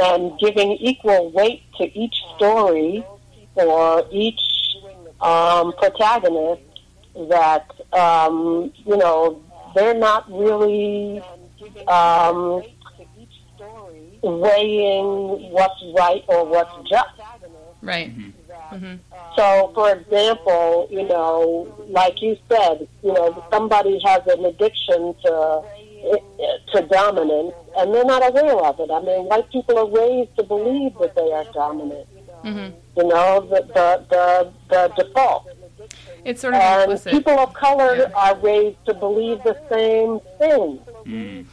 and giving equal weight to each story or each um, protagonist that um, you know they're not really um, weighing what's right or what's just. right. So, for example, you know, like you said, you know, somebody has an addiction to to dominance, and they're not aware of it. I mean, white people are raised to believe that they are dominant. You know, the the the, the default, It's sort of and implicit. people of color Yeah. are raised to believe the same thing.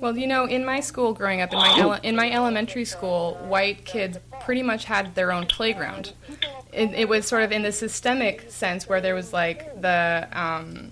Well, you know, in my school growing up, in my ele- in my elementary school, white kids pretty much had their own playground. It, it was sort of in the systemic sense where there was like the um,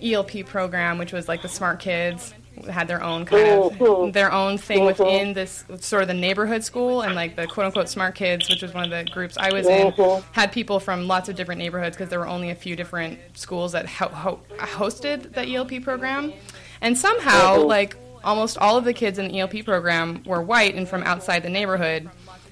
ELP program, which was like the smart kids had their own kind of their own thing within this sort of the neighborhood school and like the quote unquote smart kids which was one of the groups i was in had people from lots of different neighborhoods because there were only a few different schools that ho- ho- hosted the elp program and somehow like almost all of the kids in the elp program were white and from outside the neighborhood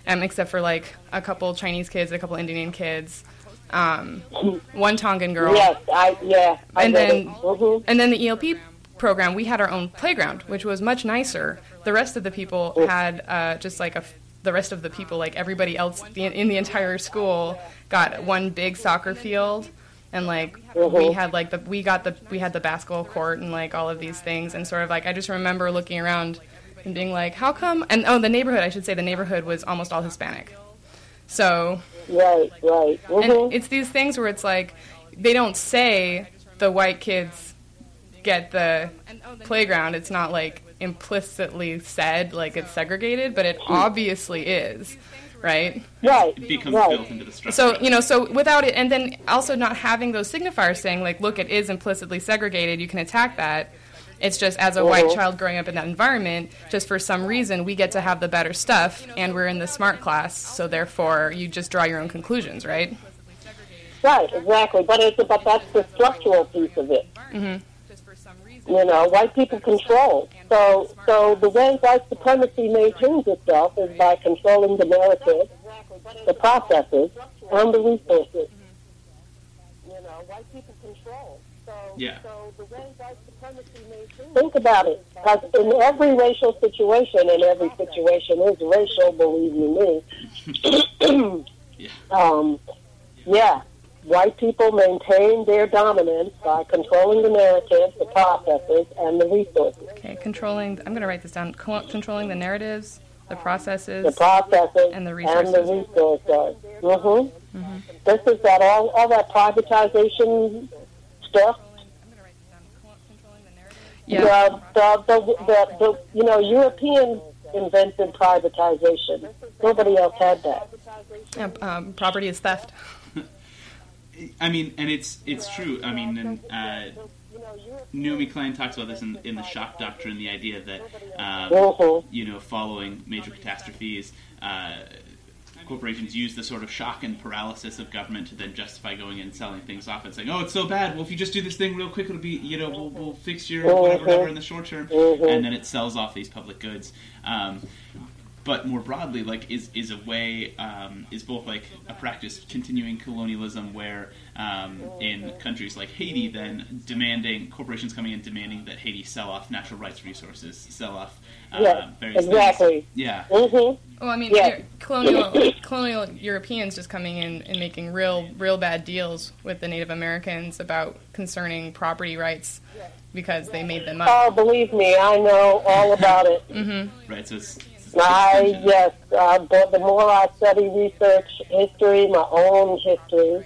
um, except for like a couple chinese kids a couple indian kids um, [laughs] one tongan girl Yes, I yeah. I and then it. Mhm. and then the ELP program, we had our own playground, which was much nicer. The rest of the people had uh, just like a the rest of the people, like everybody else in the entire school, got one big soccer field, and like we Mhm. had like the we got the we had the basketball court and like all of these things, and sort of like I just remember looking around and being like, how come? And oh, the neighborhood, I should say, the neighborhood was almost all Hispanic. So Right, right. And it's these things where it's like they don't say the white kids get the playground. It's not like implicitly said like it's segregated, but it obviously is, right? right, It becomes right. built into the structure. So you know, so without it, and then also not having those signifiers saying like, look, it is implicitly segregated. You can attack that. It's just as a white Mhm. child growing up in that environment, just for some reason we get to have the better stuff, and we're in the smart class, so therefore you just draw your own conclusions, right? Right, exactly. But it's but that's the structural piece of it. You know, white people control. So so the way white supremacy maintains itself is by controlling the narrative, the processes, and the resources. You know, white people control. So, Yeah. the way white supremacy maintains Think about it. Because in every racial situation, and every situation is racial, believe you me, [laughs] Yeah. [clears throat] um, yeah, white people maintain their dominance by controlling the narrative, the processes, and the resources. Okay, controlling. I'm going to write this down. Controlling the narratives, the processes. The processes And the and the resources. resources. Mm-hmm. This is that all, all that privatization stuff. yeah. The, the, the, the, the, you know, Europeans invented privatization. Nobody else had that. Yeah, um, property is theft. I mean, and it's it's true. I mean, and uh, Naomi Klein talks about this in, in the shock doctrine, the idea that um, Mhm. you know, following major catastrophes, uh, corporations use the sort of shock and paralysis of government to then justify going in and selling things off and saying, "Oh, it's so bad. Well, if you just do this thing real quick, it'll be you know, we'll, we'll fix your whatever, whatever in the short term," Mhm. and then it sells off these public goods. Um, but more broadly, like is is a way um, is both like a practice continuing colonialism where um, in countries like Haiti, then demanding corporations coming in demanding that Haiti sell off natural rights resources, sell off uh, Yes, various exactly. things. Yeah, hmm Well, I mean, Yeah. eu- colonial colonial Europeans just coming in and making real real bad deals with the Native Americans about concerning property rights because they made them up. Oh, believe me, I know all about it. right. So it's, it's I yes, uh, the, the more I study research history, my own history,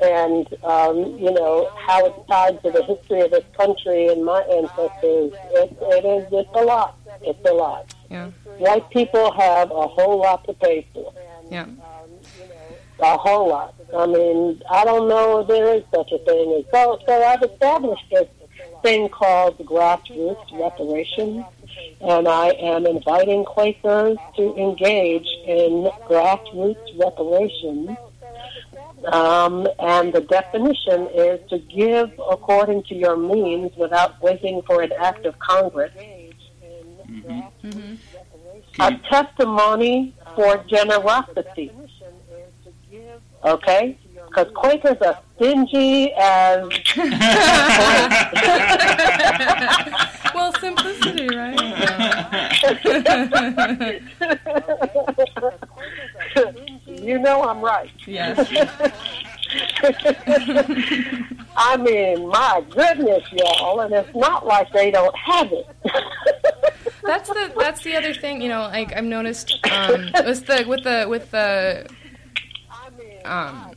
and um, you know how it's tied to the history of this country and my ancestors, it, it is it's a lot. It's a lot. Yeah, White people have a whole lot to pay for. yeah. A whole lot. I mean, I don't know if there is such a thing. So, so I've established this thing called grassroots reparations, and I am inviting Quakers to engage in grassroots reparations. Um, and the definition is to give according to your means without waiting for an act of Congress. Can A testimony for generosity. Okay? Because Quakers are stingy as [laughs] Well, simplicity, right? [laughs] you know I'm right. yes. [laughs] I mean, my goodness, y'all, and it's not like they don't have it. That's the that's the other thing. You know, like I've noticed um, with the with the with the um,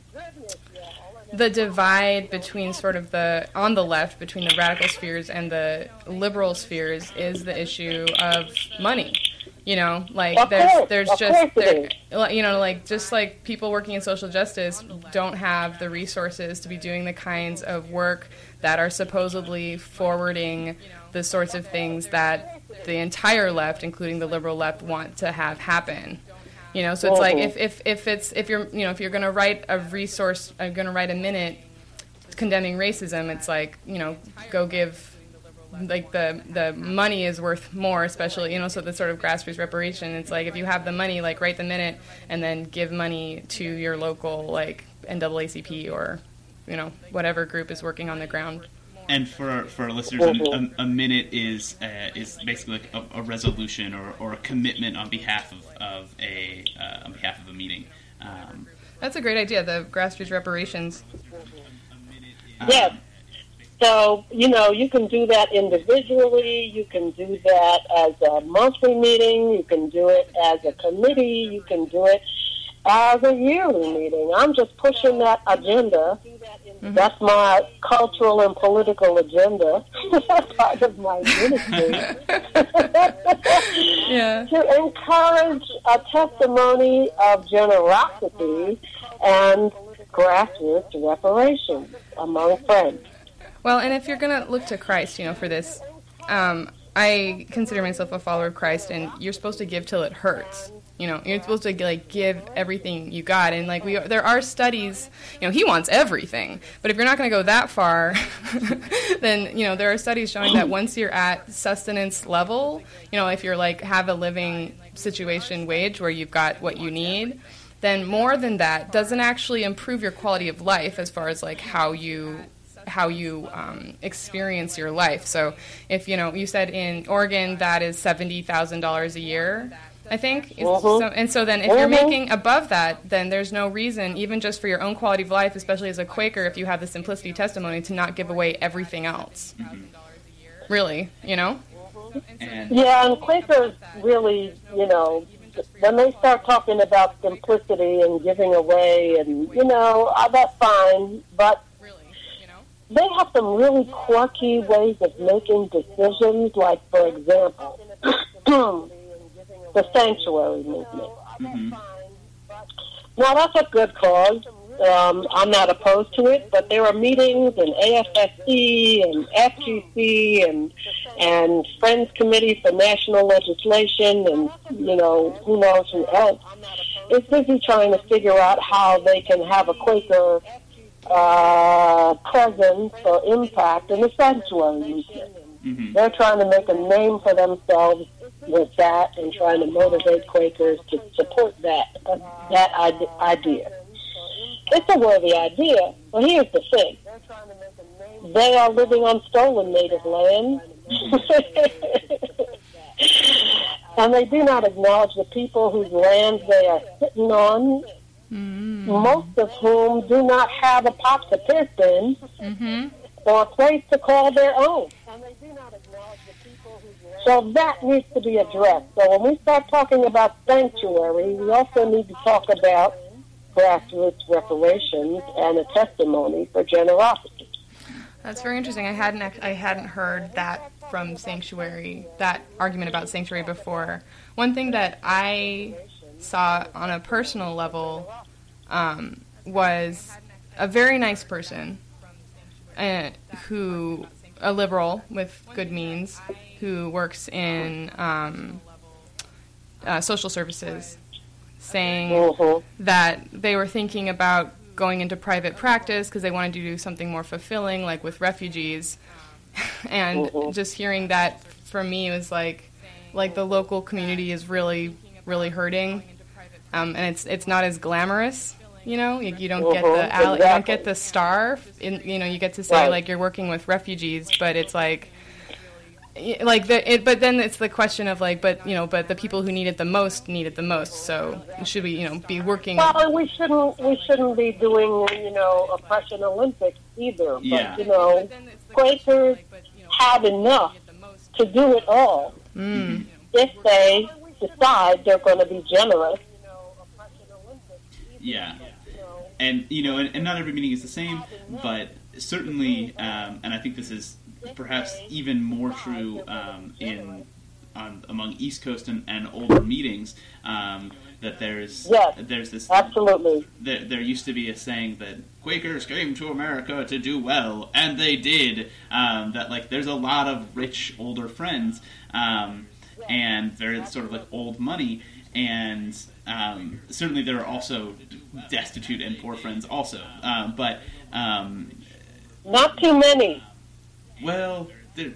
the divide between sort of the on the left between the radical spheres and the liberal spheres is the issue of money. You know, like Of there's course, there's just there, you know like just like people working in social justice don't have the resources to be doing the kinds of work that are supposedly forwarding the sorts of things that the entire left, including the liberal left, want to have happen. You know, so it's like if, if, if it's if you're you know if you're going to write a resource, uh, I'm going to write a minute condemning racism. It's like you know go give like the the money is worth more, especially you know so the sort of grassroots reparation. It's like if you have the money, like write the minute and then give money to your local like NAACP or you know whatever group is working on the ground. And for for our listeners, a, a, a minute is uh, is basically like a, a resolution or, or a commitment on behalf of, of a uh, on behalf of a meeting. Um, That's a great idea. The grassroots reparations. um, Yes. So, you know, you can do that individually. You can do that as a monthly meeting. You can do it as a committee. You can do it as a yearly meeting. I'm just pushing that agenda. That's my cultural and political agenda. [laughs] part of my ministry. [laughs] Yeah. [laughs] to encourage a testimony of generosity and grassroots reparations among friends. Well, and if you're going to look to Christ, you know, for this, um, I consider myself a follower of Christ, and you're supposed to give till it hurts. You know, you're supposed to like give everything you got, and like we, there are studies. You know, he wants everything, but if you're not going to go that far, [laughs] then you know there are studies showing that once you're at sustenance level, you know, if you're like have a living situation wage where you've got what you need, then more than that doesn't actually improve your quality of life as far as like how you how you um, experience your life. So if you know you said in Oregon that is seventy thousand dollars a year. I think, It's- Mhm. so, and so then if you're Mhm. making above that, then there's no reason, even just for your own quality of life, especially as a Quaker, if you have the simplicity testimony, to not give away everything else. Really, you know? and Yeah, and Quakers really, you know, when they start talking about simplicity and giving away, and you know, uh, that's fine, but really, you know? they have some really quirky ways of making decisions. Like, for example, [clears throat] [clears throat] the sanctuary movement. mhm. Now, that's a good cause. Um, I'm not opposed to it, but there are meetings in AFSC and FGC and and Friends Committee for National Legislation and you know who knows who else is busy trying to figure out how they can have a Quaker uh, presence or impact in the sanctuary movement. Mhm. They're trying to make a name for themselves with that and trying to motivate Quakers to support that uh, that idea. It's a worthy idea, but here's the thing: they are living on stolen native land. [laughs] and they do not acknowledge the people whose lands they are sitting on, most of whom do not have a pot to piss in Mm-hmm. or a place to call their own. So that needs to be addressed. So when we start talking about sanctuary, we also need to talk about grassroots reparations and a testimony for generosity. That's very interesting. I hadn't I hadn't heard that from sanctuary that argument about sanctuary before. One thing that I saw on a personal level um, was a very nice person uh, who a liberal with good means who works in um, uh, social services saying Mhm. that they were thinking about going into private practice because they wanted to do something more fulfilling, like with refugees. [laughs] and Mhm. just hearing that for me was like, like the local community is really, really hurting, um, and it's it's not as glamorous. You know, you, you don't get the al- you don't get the star. In, you know, you get to say Right. like you're working with refugees, but it's like like the, it, but then it's the question of like but you know but the people who need it the most need it the most so should we you know be working Well, and we shouldn't we shouldn't be doing you know oppression Olympics either. Yeah. But you know, Quakers have enough to do it all mm, if they decide they're going to be generous. Yeah. And, you know, and, and not every meeting is the same, but certainly, um, and I think this is perhaps even more true um, in on, among East Coast and, and older meetings, um, that there's Yes. there's this Absolutely. there, there used to be a saying that Quakers came to America to do well, and they did. Um, that like there's a lot of rich older friends, um, and they're sort of like old money, and um, certainly there are also destitute and poor friends also. Um, but um, Not too many. well, they're-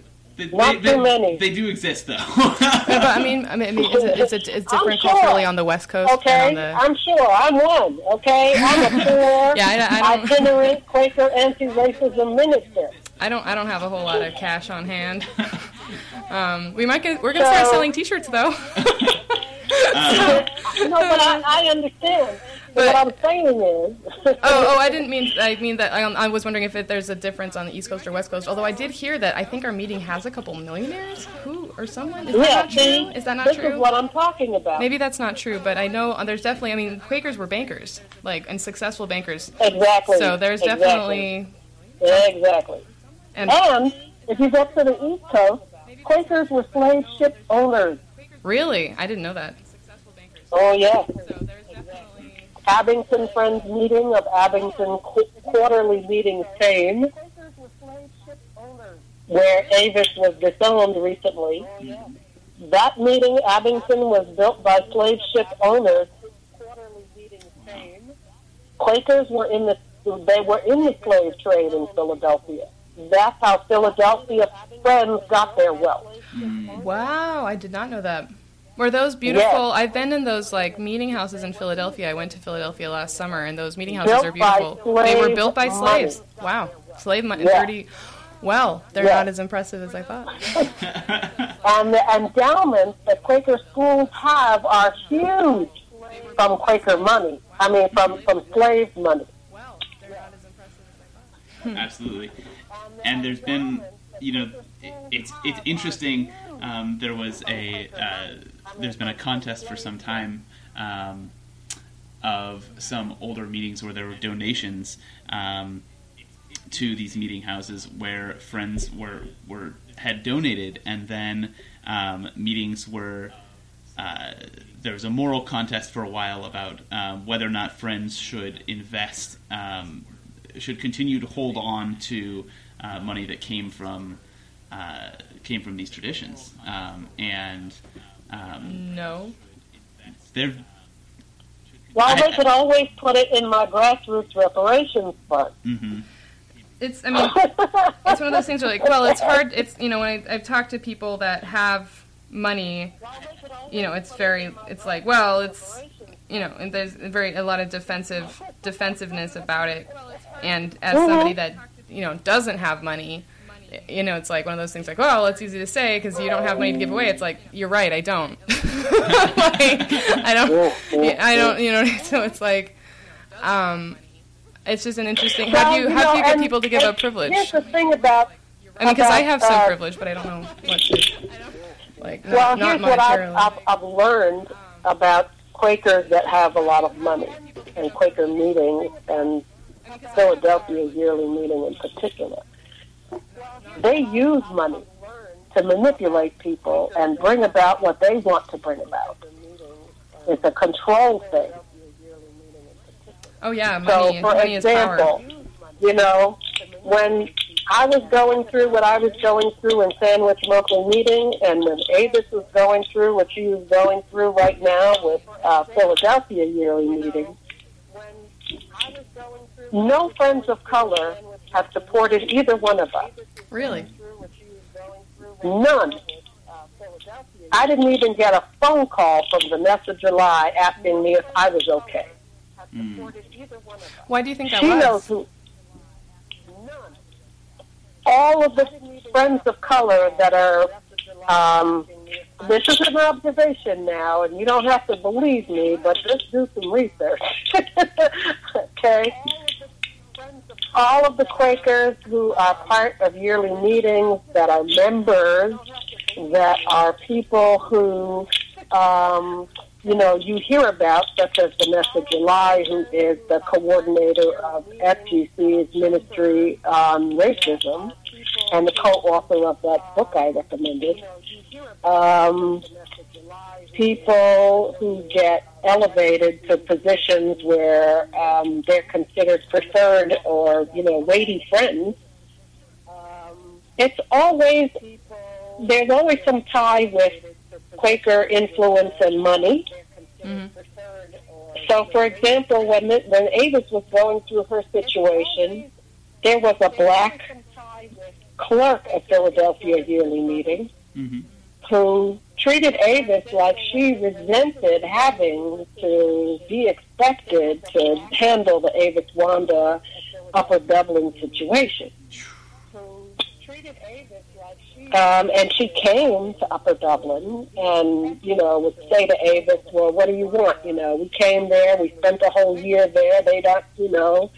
Not they, too many. They do exist though. [laughs] but I mean, I mean, I mean it's, a, it's, a, it's different sure. culturally on the West Coast Okay, and on the. I'm sure. I'm one. Okay, I'm a [laughs] poor, Yeah, I- I don't- itinerant Quaker anti-racism minister. I don't, I don't have a whole lot of cash on hand. [laughs] um, we might get, we're gonna start selling T-shirts though. Um, no, but I, I understand. But, But- what I'm saying is, [laughs] oh, oh, I didn't mean. I mean that. I, I was wondering if it, there's a difference on the East Coast or West Coast. Although I did hear that I think our meeting has a couple millionaires. Who or someone? Is that not see, true? Is that not this true? is what I'm talking about. Maybe that's not true, but I know uh, there's definitely. I mean, Quakers were bankers, like and successful bankers. Exactly. So there's exactly. definitely exactly. and And if you get to the East Coast, Quakers were slave ship owners. Really, I didn't know that. Oh yeah. So there's definitely. Abington Friends meeting of Abington Qu- quarterly meeting fame, where Avis was disowned recently. That meeting, Abington, was built by slave ship owners. Quakers were in the they were in the slave trade in Philadelphia. That's how Philadelphia Friends got their wealth. Mm. Wow, I did not know that. Were those beautiful? I've been in those like meeting houses in Philadelphia. I went to Philadelphia last summer, and those meeting houses Built are beautiful. They were built by money. slaves. Wow, slave money. Yeah. Thirty. Well, they're Yeah. not as impressive as I thought. [laughs] And the endowments that Quaker schools have are huge from Quaker money. I mean, from, from slave money. Absolutely. And there's been, you know, it, it's it's interesting. Um, there was a uh, there's been a contest for some time um, of some older meetings where there were donations um, to these meeting houses where friends were were had donated, and then um, meetings were. Uh, there was a moral contest for a while about um, whether or not friends should invest, um, should continue to hold on to uh, money that came from uh, came from these traditions, um, and um, No. they're Well, I- they could always put it in my grassroots reparations fund. mhm. It's. I mean, it's one of those things where like, well, it's hard. It's you know when I, I've talked to people that have money, you know, it's very, it's like, well, it's, you know, and there's very a lot of defensive defensiveness about it. And as somebody that you know doesn't have money, you know, it's like one of those things like, well, it's easy to say because you don't have money to give away. It's like you're right, I don't. [laughs] like, I don't. I don't. You know. [laughs] So it's like, um, it's just an interesting. How do you Well, how do know, you get people to give up privilege? Here's the thing about I mean, because I have some uh, privilege, but I don't know what to. Like, Well, not here's what I've. I've, I've learned about Quakers that have a lot of money and Quaker meetings and Philadelphia yearly meeting in particular. They use money to manipulate people and bring about what they want to bring about. It's a control thing. oh yeah, So, money. for money is power. example, you know, when I was going through what I was going through in Sandwich local meeting, and when Avis was going through what she was going through right now with uh, Philadelphia yearly meeting, When I was going through no friends of color have supported either one of us. Really? None. I didn't even get a phone call from Vanessa Julye asking me if I was okay. Why do you think that She was? knows who. None. All of the friends of color that are. Um, this is an observation now, and you don't have to believe me, but just do some research. [laughs] okay? All of the Quakers who are part of yearly meetings, that are members, that are people who um, you know, you hear about, such as Vanessa Julye, who is the coordinator of FGC's Ministry on Racism and the co-author of that book I recommended. Um, people who get elevated to positions where um, they're considered preferred or, you know, weighty friends. It's always, there's always some tie with Quaker influence and money. So, for example, when when Avis was going through her situation, there was a black clerk at Philadelphia yearly meeting Mhm. Who treated Avis like she resented having to be expected to handle the Avis Wanda Upper Dublin situation. Who treated Avis like she Um, and she came to Upper Dublin and, you know, would say to Avis, well, what do you want? You know, we came there, we spent a whole year there, they don't, you know.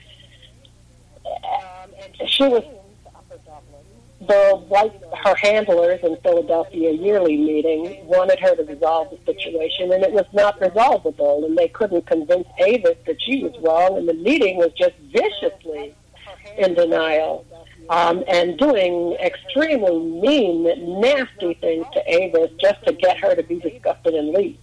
Um and she was the white her handlers in Philadelphia yearly meeting wanted her to resolve the situation and it was not resolvable and they couldn't convince Avis that she was wrong and the meeting was just viciously in denial um, and doing extremely mean, nasty things to Avis just to get her to be disgusted and leave.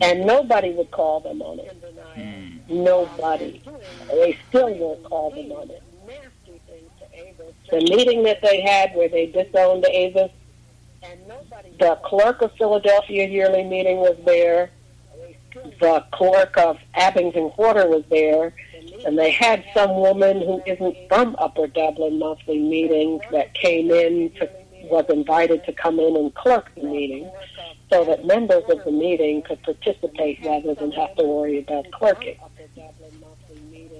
And nobody would call them on it. Nobody. They still won't call them on it. The meeting that they had where they disowned Avis, the clerk of Philadelphia yearly meeting was there. The clerk of Abington Quarter was there. And they had some woman who isn't from Upper Dublin monthly meeting that came in, to, was invited to come in and clerk the meeting so that members of the meeting could participate rather than have to worry about clerking.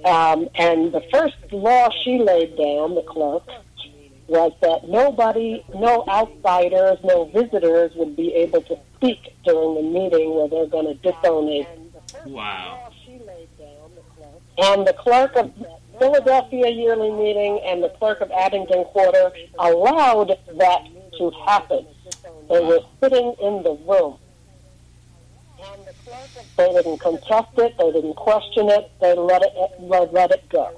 Um, and the first law she laid down, the clerk, was that nobody, no outsiders, no visitors would be able to speak during the meeting where they're going to disown it. Wow. And the clerk of Philadelphia yearly meeting and the clerk of Abington Quarter allowed that to happen. They were sitting in the room. They didn't contest it. They didn't question it. They let it let, let it go.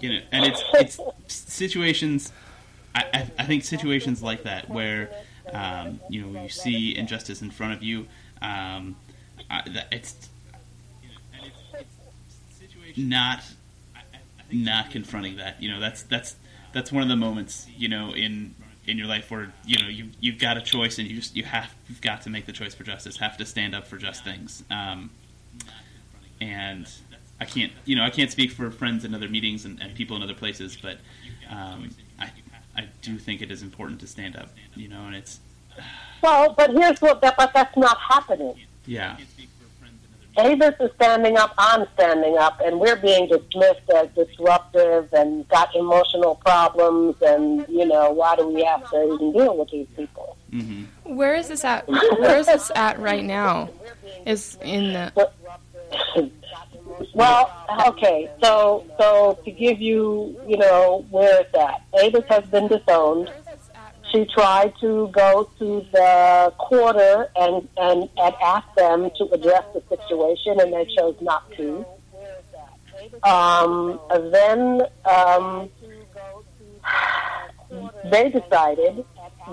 you know, and it's it's situations. I, I, think situations like that where um, you know you see injustice in front of you. Um, I, it's not not confronting that. You know, that's that's that's one of the moments you know in in your life where you know you you've got a choice and you just you have you've got to make the choice for justice. Have to stand up for just things. Um, and I can't, you know, I can't speak for friends in other meetings and, and people in other places, but um, I, I do think it is important to stand up. You know, and it's Well, but here's what that, but that's not happening. yeah, Avis is standing up, I'm standing up, and we're being dismissed as disruptive and got emotional problems, and you know, why do we have to even deal with these people? hmm Where is this at? [laughs] Where is this at right now? Is in the [laughs] Well, okay, so so to give you, you know, where it's at, Avis has been disowned. She tried to go to the quarter and, and, and ask them to address the situation, and they chose not to. Um, then um, they decided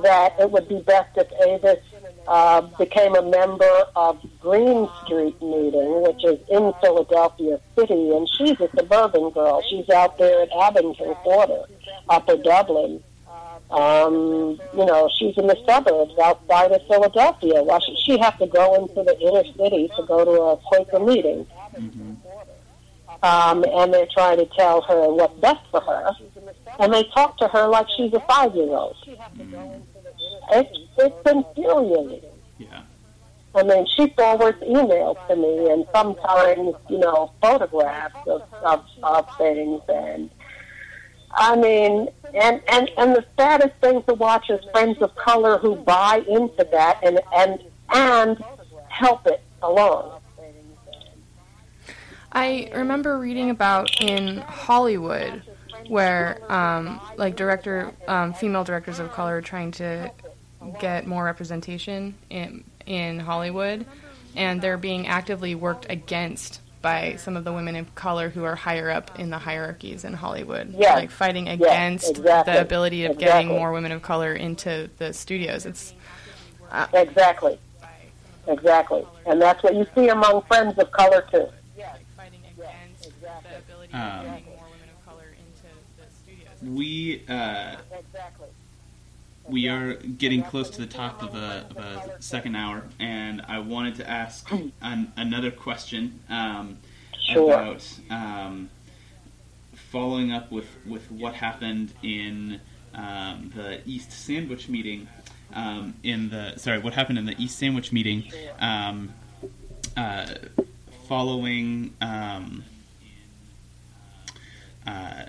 that it would be best if Avis uh, became a member of Green Street meeting, which is in Philadelphia City, and she's a suburban girl. She's out there at Abington Quarter, Upper Dublin. Um, you know, she's in the suburbs outside of Philadelphia. Why should she have to go into the inner city to go to a Quaker meeting? Um, and they're trying to tell her what's best for her. And they talk to her like she's a five-year-old. It's, it's infuriating. yeah, I mean, she forwards emails to me, and sometimes, you know, photographs of, of, of things. And I mean, and, and, and the saddest thing to watch is friends of color who buy into that and, and, and help it along. I remember reading about in Hollywood where um, like director um, female directors of color are trying to get more representation in in Hollywood and they're being actively worked against by some of the women of color who are higher up in the hierarchies in Hollywood Yes. like fighting against exactly. the ability of getting more women of color into the studios it's Exactly. Exactly. And that's what you see among friends of color, too. Yeah. Fighting against the ability Um, of getting more women of color into the studios we uh, Exactly. We are getting close to the top of a, of a second hour, and I wanted to ask an, another question um, Sure. about um, following up with, with what happened in um, the East Sandwich meeting. Um, in the sorry, what happened in the East Sandwich meeting? Um, uh, following um, uh,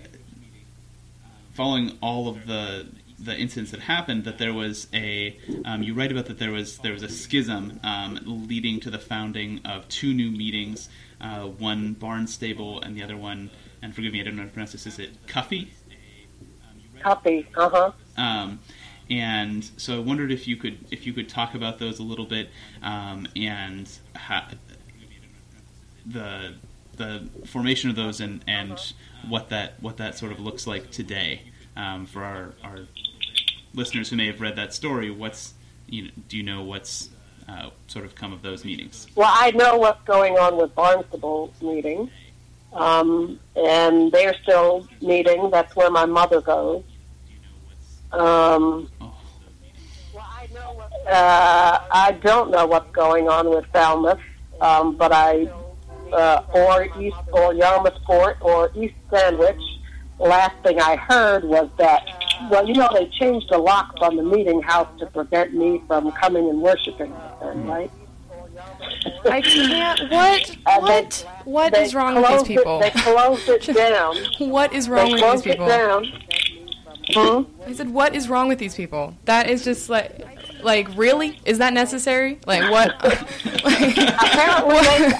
following all of the the incidents that happened, that there was a um, you write about that there was there was a schism um, leading to the founding of two new meetings, uh, one Barnstable and the other one, and forgive me, I don't know how to pronounce this. Is it Cuffy? Cuffy. Uh huh. Um, and so I wondered if you could if you could talk about those a little bit um, and ha- the the formation of those and, and what that what that sort of looks like today um, for our, our listeners who may have read that story. What's you know, do you know what's uh, sort of come of those meetings? Well, I know what's going on with Barnstable's meeting, um, and they're still meeting. That's where my mother goes. Um, Oh, uh, I don't know what's going on with Falmouth, um, but I uh, or East or Yarmouthport or East Sandwich. The last thing I heard was that well, you know, they changed the locks on the meeting house to prevent me from coming and worshiping right? I can't. What? [laughs] And What? they- What they is wrong with these people? It, they closed it [laughs] down. What is wrong they with these closed it people? down. Hmm? I said, what is wrong with these people? That is just like, like really? Is that necessary? Like what? [laughs] like, Apparently, they,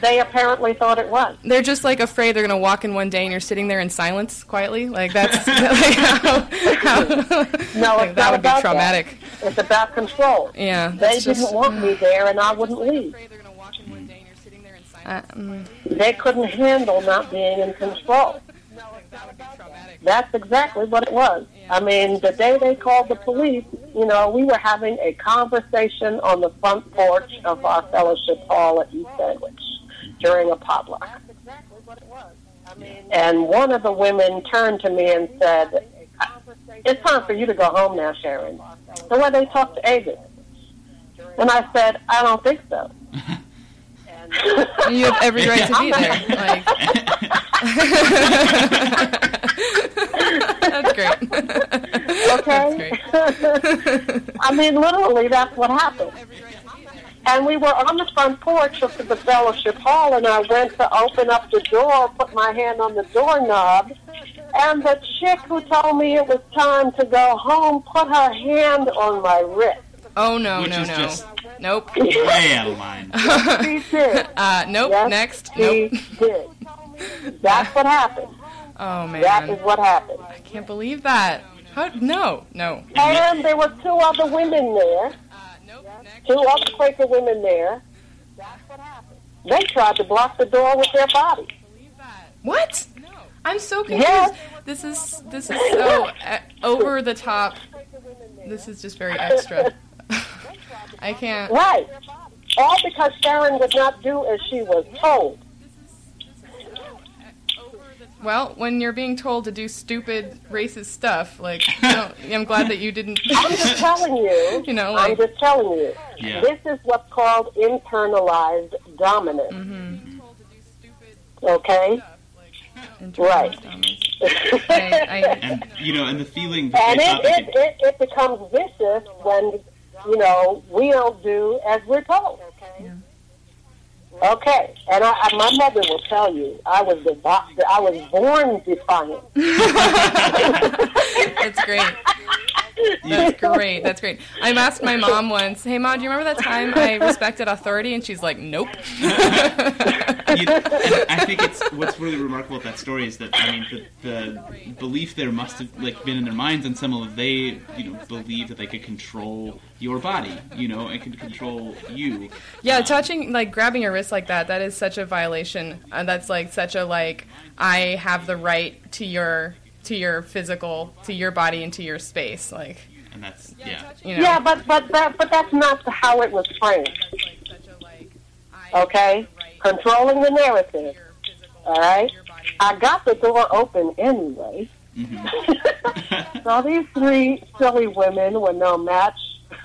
they apparently thought it was. they're just like afraid they're gonna walk in one day and you're sitting there in silence quietly. Like that's [laughs] like how, how [laughs] No, like, that would be traumatic. That. It's about control. Yeah, They that's didn't just. want me there, and I wouldn't leave. Uh, mm, They couldn't handle not being in control. No, that That's exactly what it was. I mean, the day they called the police, you know, we were having a conversation on the front porch of our fellowship hall at East Sandwich during a potluck. exactly what it was. I mean, And one of the women turned to me and said, It's time for you to go home now, Sharon. The way they talked to Avis. And I said, I don't think so. you have every right to be [laughs] there. Like, [laughs] that's great. Okay? [laughs] I mean, literally, that's what happened. And we were on the front porch of the fellowship hall, and I went to open up the door, put my hand on the doorknob, and the chick who told me it was time to go home put her hand on my wrist. Oh no, Which no, is no. just- Nope. Way out of line. She [laughs] did. Uh, nope. Yes, Next. she Nope. did. That's what happened. [laughs] Oh man. That is man, what happened. I can't believe that. How? No, no. And there were two other women there, two other Quaker women there. That's what happened. They tried to block the door with their bodies. What? I'm so confused. Yes. This is this is so uh, over the top. This is just very extra. [laughs] I can't. Right. All because Sharon would not do as she was told. Well, when you're being told to do stupid racist stuff, like you know, I'm glad that you didn't. [laughs] I'm just telling you. [laughs] You know, I'm just telling you. Yeah. This is what's called internalized dominance. Mm-hmm. Okay? Right. [laughs] I, I, And you know, and the feeling that And it, thought it, it, it becomes vicious when, you know, we don't do as we're told. Okay, and I, I, my mother will tell you, I was devi- I was born defiant. [laughs] [laughs] that's great. That's great. That's great. I asked my mom once, "Hey, mom, do you remember that time I respected authority?" And she's like, "Nope." you, and I think it's what's really remarkable about that story is that I mean the, the belief there must have like been in their minds, and some of they you know believed that they could control your body, you know, and could control you. Yeah, touching like grabbing your wrist like that, that is such a violation. Uh, that's like such a like I have the right to your to your physical, to your body and to your space. Like, And that's yeah. you know. Yeah, but but that, but that's not how it was framed. Okay, controlling the narrative. All right, I got the door open anyway. Mm-hmm. [laughs] so these three silly women were no match.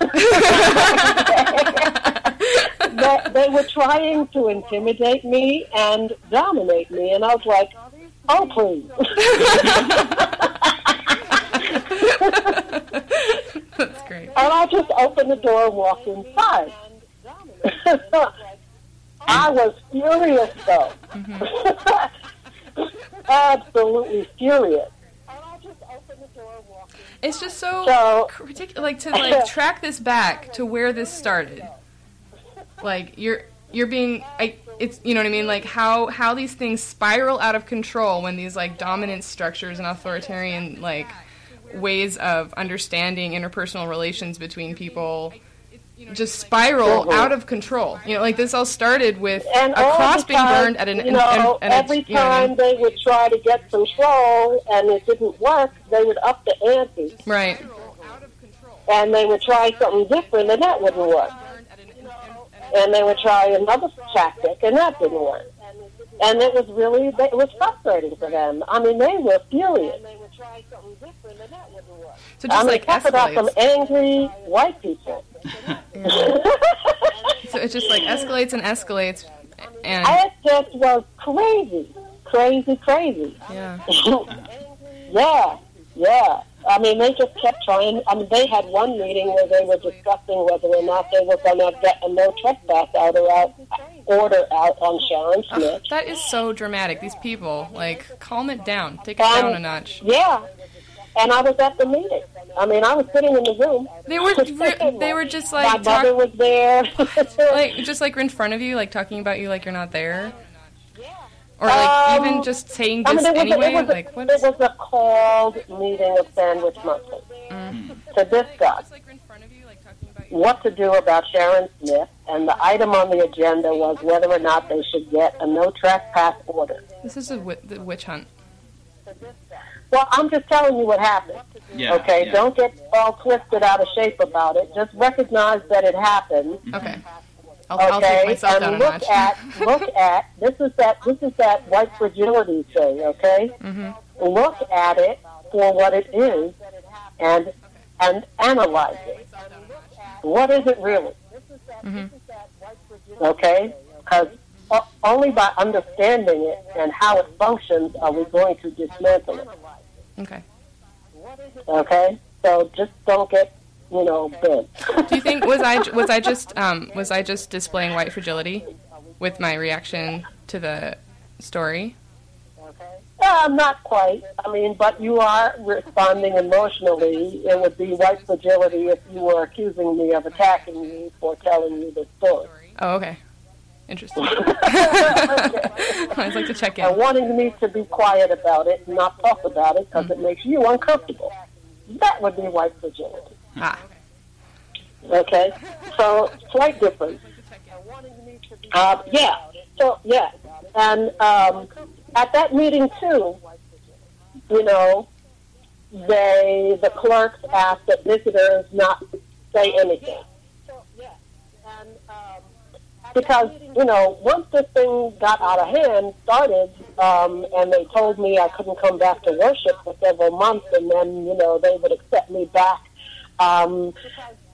[laughs] [laughs] they, they were trying to intimidate me and dominate me, and I was like, "Oh, please." That's great. And I just opened the door and walked inside. I was furious, though. Mm-hmm. Absolutely furious. And I'll just open the door walk inside. It's just so, So- ridiculous. Like to like track this back to where this started. Like you're you're being I it's you know what I mean like how how these things spiral out of control when these like dominant structures and authoritarian like ways of understanding interpersonal relations between people just spiral out of control. You know, like this all started with And a cross being burned at an you know, every you know time they would try to get control and it didn't work, they would up the ante right. and they would try something different and that wouldn't work. And they would try another tactic and that didn't work. And it was really, it was frustrating for them. I mean, they were furious. And they would try something different and that wouldn't work. So I just mean, like talk about some angry white people. [laughs] So it just like escalates and escalates and it just was crazy, crazy, crazy. yeah. [laughs] yeah, yeah. I mean, they just kept trying. I mean, they had one meeting where they were discussing whether or not they were going to get a no trespass order out, order out on Sharon Smith. that is so dramatic. These people, like, calm it down. Take it Um, down a notch. Yeah, and I was at the meeting. I mean, I was sitting in the room. They were [laughs] re- they were just like My like mother talk, was there. [laughs] like [laughs] just like in front of you, like talking about you like you're not there, or like Um, even just saying I this mean, it was, anyway. a, it, was like a, what? it was a called meeting of Sandwich Monthly to discuss what to do about Sharon Smith, and the item on the agenda was whether or not they should get a no trespass order. This is a the witch hunt. Well, I'm just telling you what happened. Yeah. Okay, yeah. don't get all twisted out of shape about it. Just recognize that it happened. Okay, I'll, I'll Okay, down and look at look [laughs] at this is that this is that white fragility thing. Okay, Mhm. look at it for what it is, and and analyze it. What is it really? Mhm. Okay, because only by understanding it and how it functions are we going to dismantle it. Okay. Okay, So just don't get, you know, bent. Do you think was I [laughs] was I just um, was I just displaying white fragility with my reaction to the story? Uh, not quite. I mean, but you are responding emotionally. It would be white fragility if you were accusing me of attacking me for telling you this story. Oh, okay. Interesting. [laughs] [laughs] I always like to check And in. wanting me to be quiet about it and not talk about it because it makes you uncomfortable. That would be white fragility. Ah, Okay? So, slight difference. Uh, yeah. So, yeah. And um, at that meeting, too, you know, they, the clerks asked that visitors not say anything. So yeah. And um because, you know, once this thing got out of hand, started, um, and they told me I couldn't come back to worship for several months, and then, you know, they would accept me back um,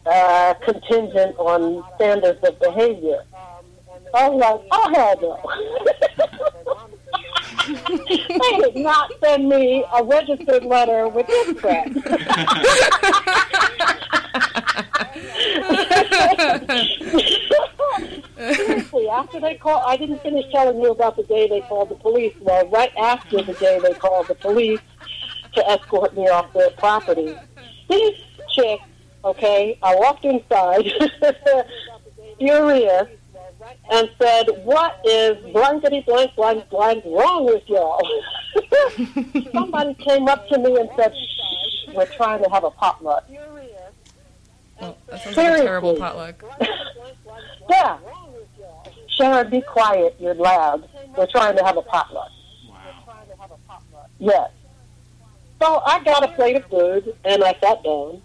uh, contingent on standards of behavior. I was like, oh, hell no. [laughs] they did not send me a registered letter with this crap. Seriously, after they called, I didn't finish telling you about the day they called the police. Well, right after the day they called the police to escort me off their property, this chick, okay, I walked inside, [laughs] furious, and said, "What is blankety blank blank blank wrong with y'all?" [laughs] Somebody came up to me and said, Shh, "We're trying to have a potluck." well, that sounds like a terrible Seriously. potluck. [laughs] Yeah. Sharon, be quiet. You're loud. We're trying to have a potluck. Wow. Yes. So I got a plate of food and I sat down.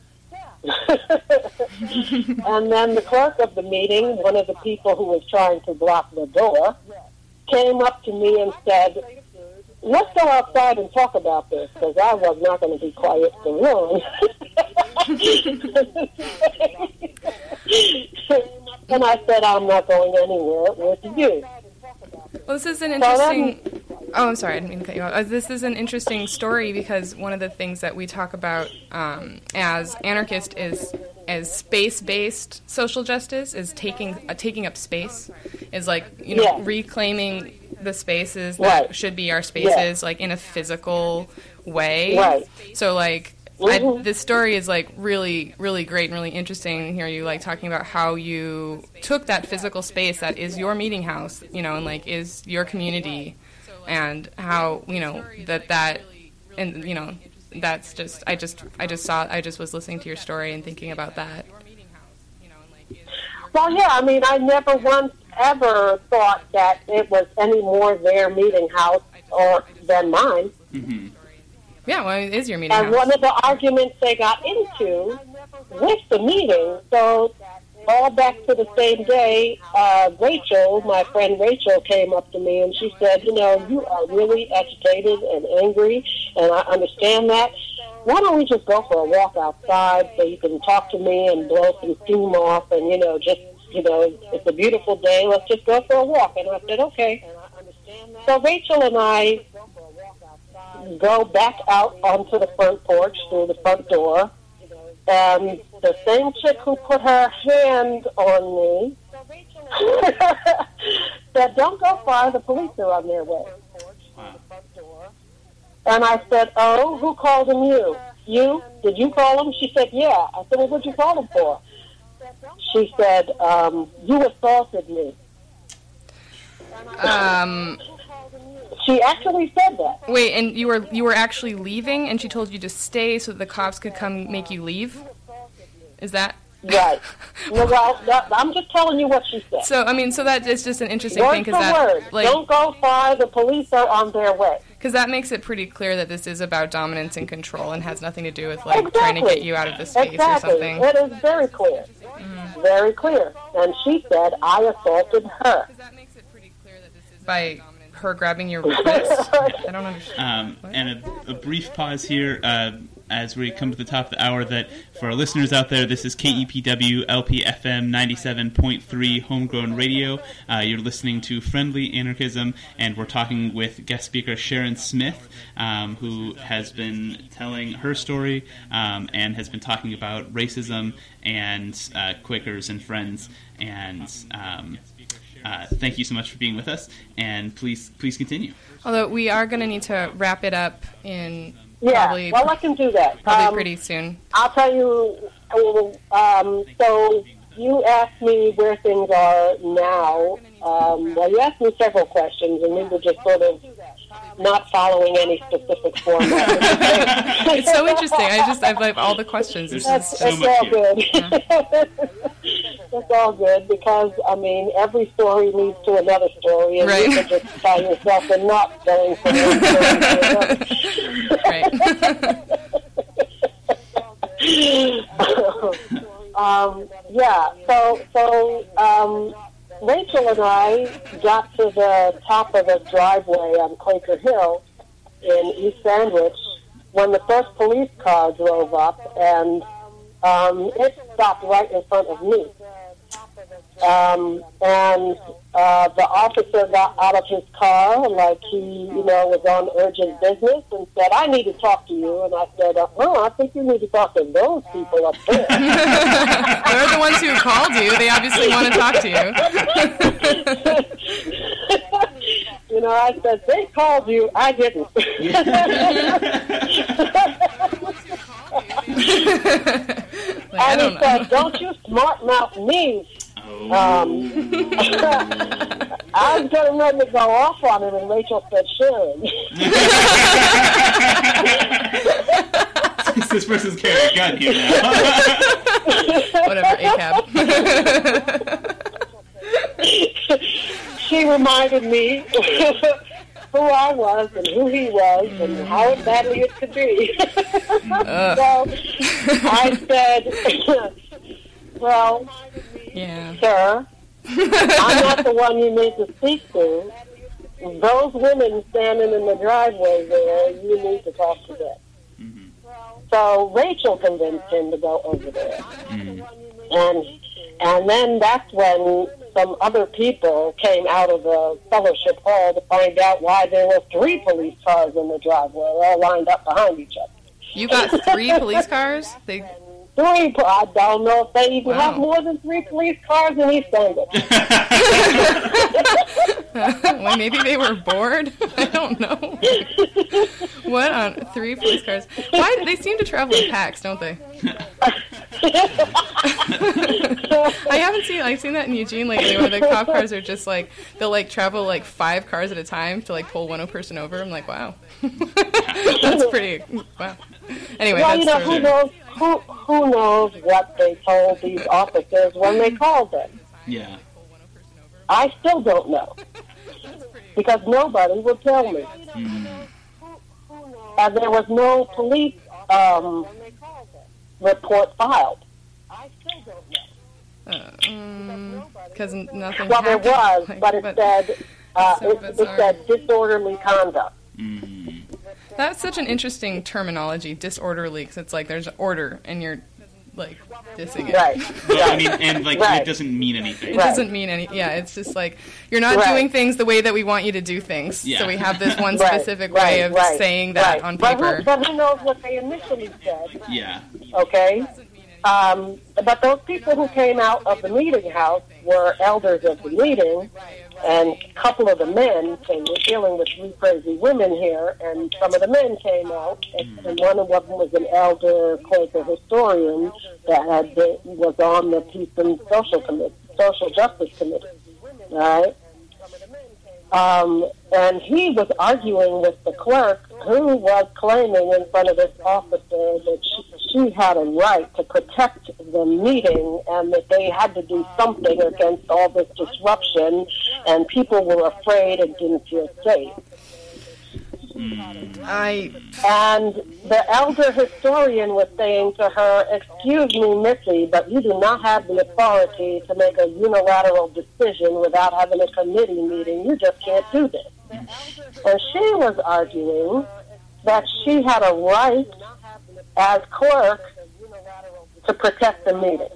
[laughs] and then the clerk of the meeting, one of the people who was trying to block the door, came up to me and said, let's go outside and talk about this because I was not going to be quiet for long. [laughs] and I said, I'm not going anywhere with you. Well, this is an interesting. Oh, I'm sorry, I didn't mean to cut you off. Uh, This is an interesting story because one of the things that we talk about um, as anarchist is as space-based social justice is taking uh, taking up space, is like you know Yeah. reclaiming the spaces that Right. should be our spaces, like in a physical way. Right. So like. I, this story is like really, really great and really interesting. Here, you like talking about how you took that physical space that is your meeting house, you know, and like is your community, and how you know that that, and you know, that's just I just I just saw I just was listening to your story and thinking about that. Well, yeah, I mean, I never once ever thought that it was any more their meeting house or than mine. hmm Yeah, well, it is your meeting And house. one of the arguments they got into with the meeting, so all back to the same day, uh, Rachel, my friend Rachel, came up to me and she said, You know, you are really agitated and angry, and I understand that. Why don't we just go for a walk outside so you can talk to me and blow some steam off and, you know, just, you know, it's a beautiful day. Let's just go for a walk. And I said, okay. So Rachel and I go back out onto the front porch through the front door. And the same chick who put her hand on me [laughs] said, Don't go far, the police are on their way. And I said, Oh, who called him you? You? Did you call him? She said, Yeah. I said, Well, what'd you call him for? She said, um, You assaulted me. Um, She actually said that. wait, and you were you were actually leaving, and she told you to stay so that the cops could come make you leave. Is that Right. [laughs] No, well, that, I'm just telling you what she said. so? I mean, so that is just an interesting Word thing because that word. like Don't go far. The police are on their way. because that makes it pretty clear that this is about dominance and control and has nothing to do with like exactly. trying to get you out of the space exactly. or something. It is very clear. Mm-hmm. Very clear. And she said, I assaulted her. Because that makes it pretty clear that this is by her grabbing your [laughs] wrist. I don't understand. Um, and a, a brief pause here. Uh, as we come to the top of the hour that for our listeners out there, this is KEPW LPFM 97.3 Homegrown Radio. Uh, you're listening to Friendly Anarchism, and we're talking with guest speaker Sharon Smith, um, who has been telling her story um, and has been talking about racism and uh, Quakers and Friends. And um, uh, thank you so much for being with us, and please please continue. Although we are going to need to wrap it up in Yeah, probably, well, I can do that. probably Um, pretty soon. I'll tell you. Um, so you asked me where things are now. Um, well, you asked me several questions, and we were just sort of not following any specific format. [laughs] It's so interesting. I just I've like all the questions. It's There's just, so much all here. good. [laughs] it's all good because I mean every story leads to another story, and Right. you can just tell yourself and not going from one story to another. right. [laughs] um, yeah, so so um, Rachel and I got to the top of a driveway on Quaker Hill in East Sandwich when the first police car drove up, and um, it stopped right in front of me. Um, and uh, the officer got out of his car like he, you know, was on urgent business and said, "I need to talk to you." And I said, "Oh, I think you need to talk to those people up there." [laughs] They're the ones who called you. They obviously want to talk to you. [laughs] you know, I said, "They called you. I didn't." [laughs] Like, I and don't he know. said, "Don't you smart mouth me." Um, [laughs] I was getting ready to go off on him, and Rachel said, "Sharon." [laughs] this person's carrying a gun here now. [laughs] Whatever, ACAB. she reminded me who I was and who he was and how badly it could be. so I said, "Well, yeah. sir, [laughs] I'm not the one you need to speak to. Those women standing in the driveway there, you need to talk to them." Mm-hmm. So Rachel convinced him to go over there, mm-hmm. and and then that's when some other people came out of the fellowship hall to find out why there were three police cars in the driveway, all lined up behind each other. You got three police cars? They Three, po- I don't know if they even Wow. have more than three police cars in East Sandwich. [laughs] [laughs] well, maybe they were bored. [laughs] I don't know. What on three police cars? Why they seem to travel in packs, don't they? I haven't seen I've seen that in Eugene lately where the cop cars are just like they'll like travel like five cars at a time to like pull one person over. I'm like, wow. that's pretty wow. Anyway, well, that's you know, who knows who who knows what they told these officers when they called them. yeah. I still don't know because nobody would tell me. And there was no police um, report filed. I still don't know. Uh, um, because nothing. Well, there was, happened. [laughs] but it Like, said uh, so it, it said disorderly conduct. That's such an interesting terminology, disorderly, because it's like there's order and you're like dissing it. Right. Well, I mean, and like Right. it doesn't mean anything. It Right. doesn't mean any. Yeah, it's just like you're not Right. doing things the way that we want you to do things. Yeah. So we have this [laughs] one specific right, way of right, saying that right. on But paper. who, but who knows what they initially said? Yeah. okay? Um, but those people who came out of the meeting house were elders of the meeting, and a couple of the men came. We're dealing with three crazy women here, and some of the men came out, and, and one of them was an elder Quaker historian that had been, was on the Peace and Social Committee, Social Justice Committee, right? Um, and he was arguing with the clerk who was claiming in front of this officer that she, she had a right to protect the meeting and that they had to do something against all this disruption and people were afraid and didn't feel safe. I And the elder historian was saying to her, Excuse me, Missy, but you do not have the authority to make a unilateral decision without having a committee meeting. You just can't do this. And she was arguing that she had a right as clerk to protect the meeting.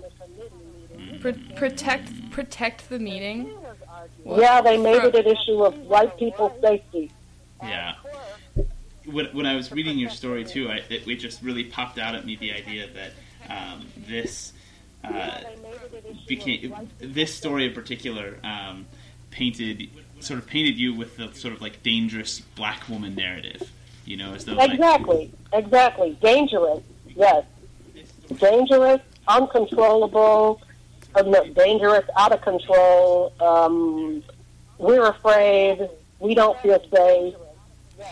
Pro- protect protect the meeting. Yeah, they made it an issue of white people's safety. Yeah. When, when I was reading your story too, I, it, it just really popped out at me the idea that um, this uh, became this story in particular um, painted sort of painted you with the sort of like dangerous black woman narrative. You know, as though like, Exactly, exactly. Dangerous, yes. Dangerous, uncontrollable, uh, dangerous, out of control. Um, we're afraid. We don't feel safe.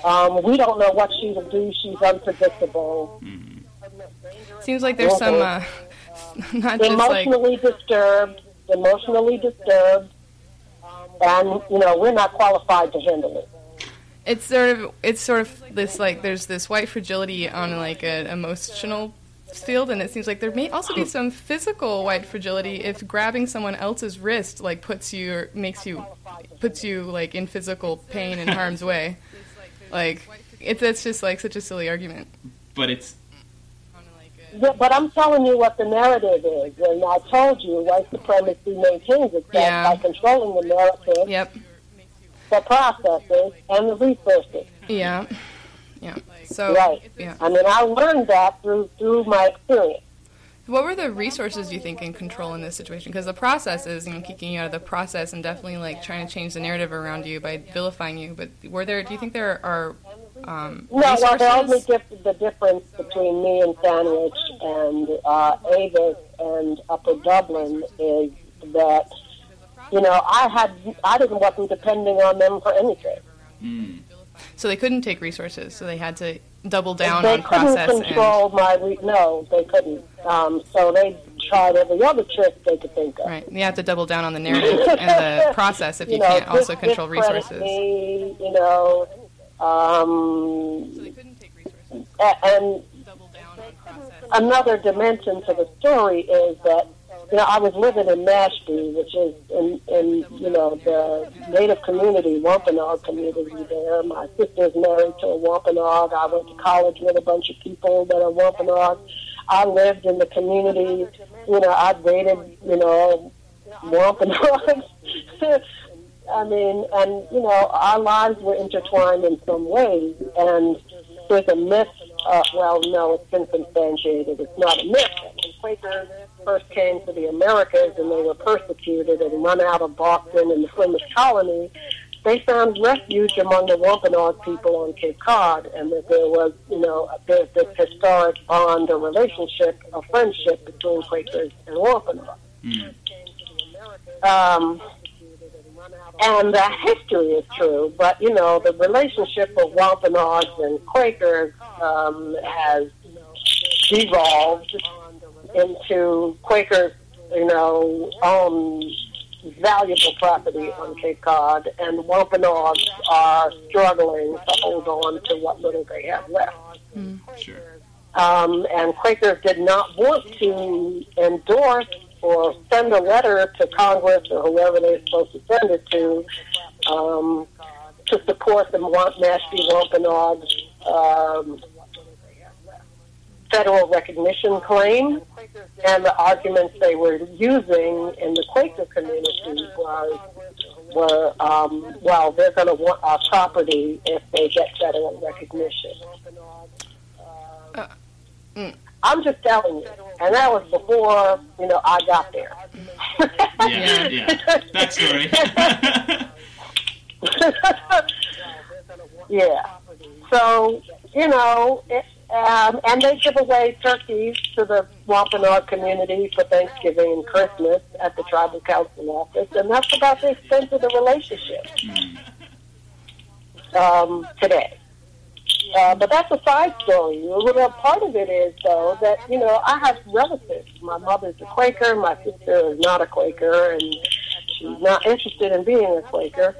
Um, we don't know what she will do. She's unpredictable. Seems like there's some uh, [laughs] not just like Emotionally disturbed. Emotionally disturbed. And, you know, we're not qualified to handle it. It's sort of it's sort of this like there's this white fragility on like an emotional field and it seems like there may also be some physical white fragility if grabbing someone else's wrist like puts you or makes you puts you like in physical pain and harm's way. Like it's it's just like such a silly argument. But it's Yeah, but I'm telling you what the narrative is, and I told you white supremacy maintains itself Yeah. by controlling the narrative, yep the processes, and the resources. yeah yeah so right. yeah I mean, I learned that through through my experience. What were the resources you think in control in this situation? Because the process is, you know, kicking you out of the process and definitely like trying to change the narrative around you by vilifying you. But were there? Do you think there are um, No, well, the only the difference between me and Sandwich and uh, Avis and Upper Dublin is that you know I had I didn't wasn't depending on them for anything. mm, So they couldn't take resources, so they had to double down they on couldn't process and control my re- no, they couldn't. Um, so they tried every other trick they could think of. right. You have to double down on the narrative and the [laughs] process if you, you know, can't also control resources. Me, you know, um, So they couldn't take resources. and Double down on process. another dimension to the story is that you know I was living in Mashpee, which is in, in you know the Native community, Wampanoag community there. My sister's married to a Wampanoag. I went to college with a bunch of people that are Wampanoag. I lived in the community. You know, I dated you know Wampanoags. [laughs] I mean, and you know, our lives were intertwined in some ways, and there's a myth. Uh, well, no, it's been substantiated. It's not a myth. Quakers first came to the Americas and they were persecuted and run out of Boston and the Plymouth colony, they found refuge among the Wampanoag people on Cape Cod, and that there was, you know, there's this historic bond, a relationship, a friendship between Quakers and Wampanoag. mm, Um, and the history is true, but you know the relationship of Wampanoags and Quakers um, has devolved into Quakers, you know, own valuable property on Cape Cod, and Wampanoags are struggling to hold on to what little they have left. sure. Um, and Quakers did not want to endorse or send a letter to Congress or whoever they're supposed to send it to um, to support the Mashpee Wampanoag um, federal recognition claim. And the arguments they were using in the Quaker community was were, um, well, they're going to want our property if they get federal recognition. Uh, mm. I'm just telling you. And that was before, you know, I got there. Yeah, yeah. Backstory. [laughs] yeah. So, you know, it, um, and they give away turkeys to the Wampanoag community for Thanksgiving and Christmas at the tribal council office, and that's about the extent of the relationship um, today. Uh, but that's a side story. Well, part of it is, though, that, you know, I have relatives. My mother's a Quaker, my sister is not a Quaker, and she's not interested in being a Quaker.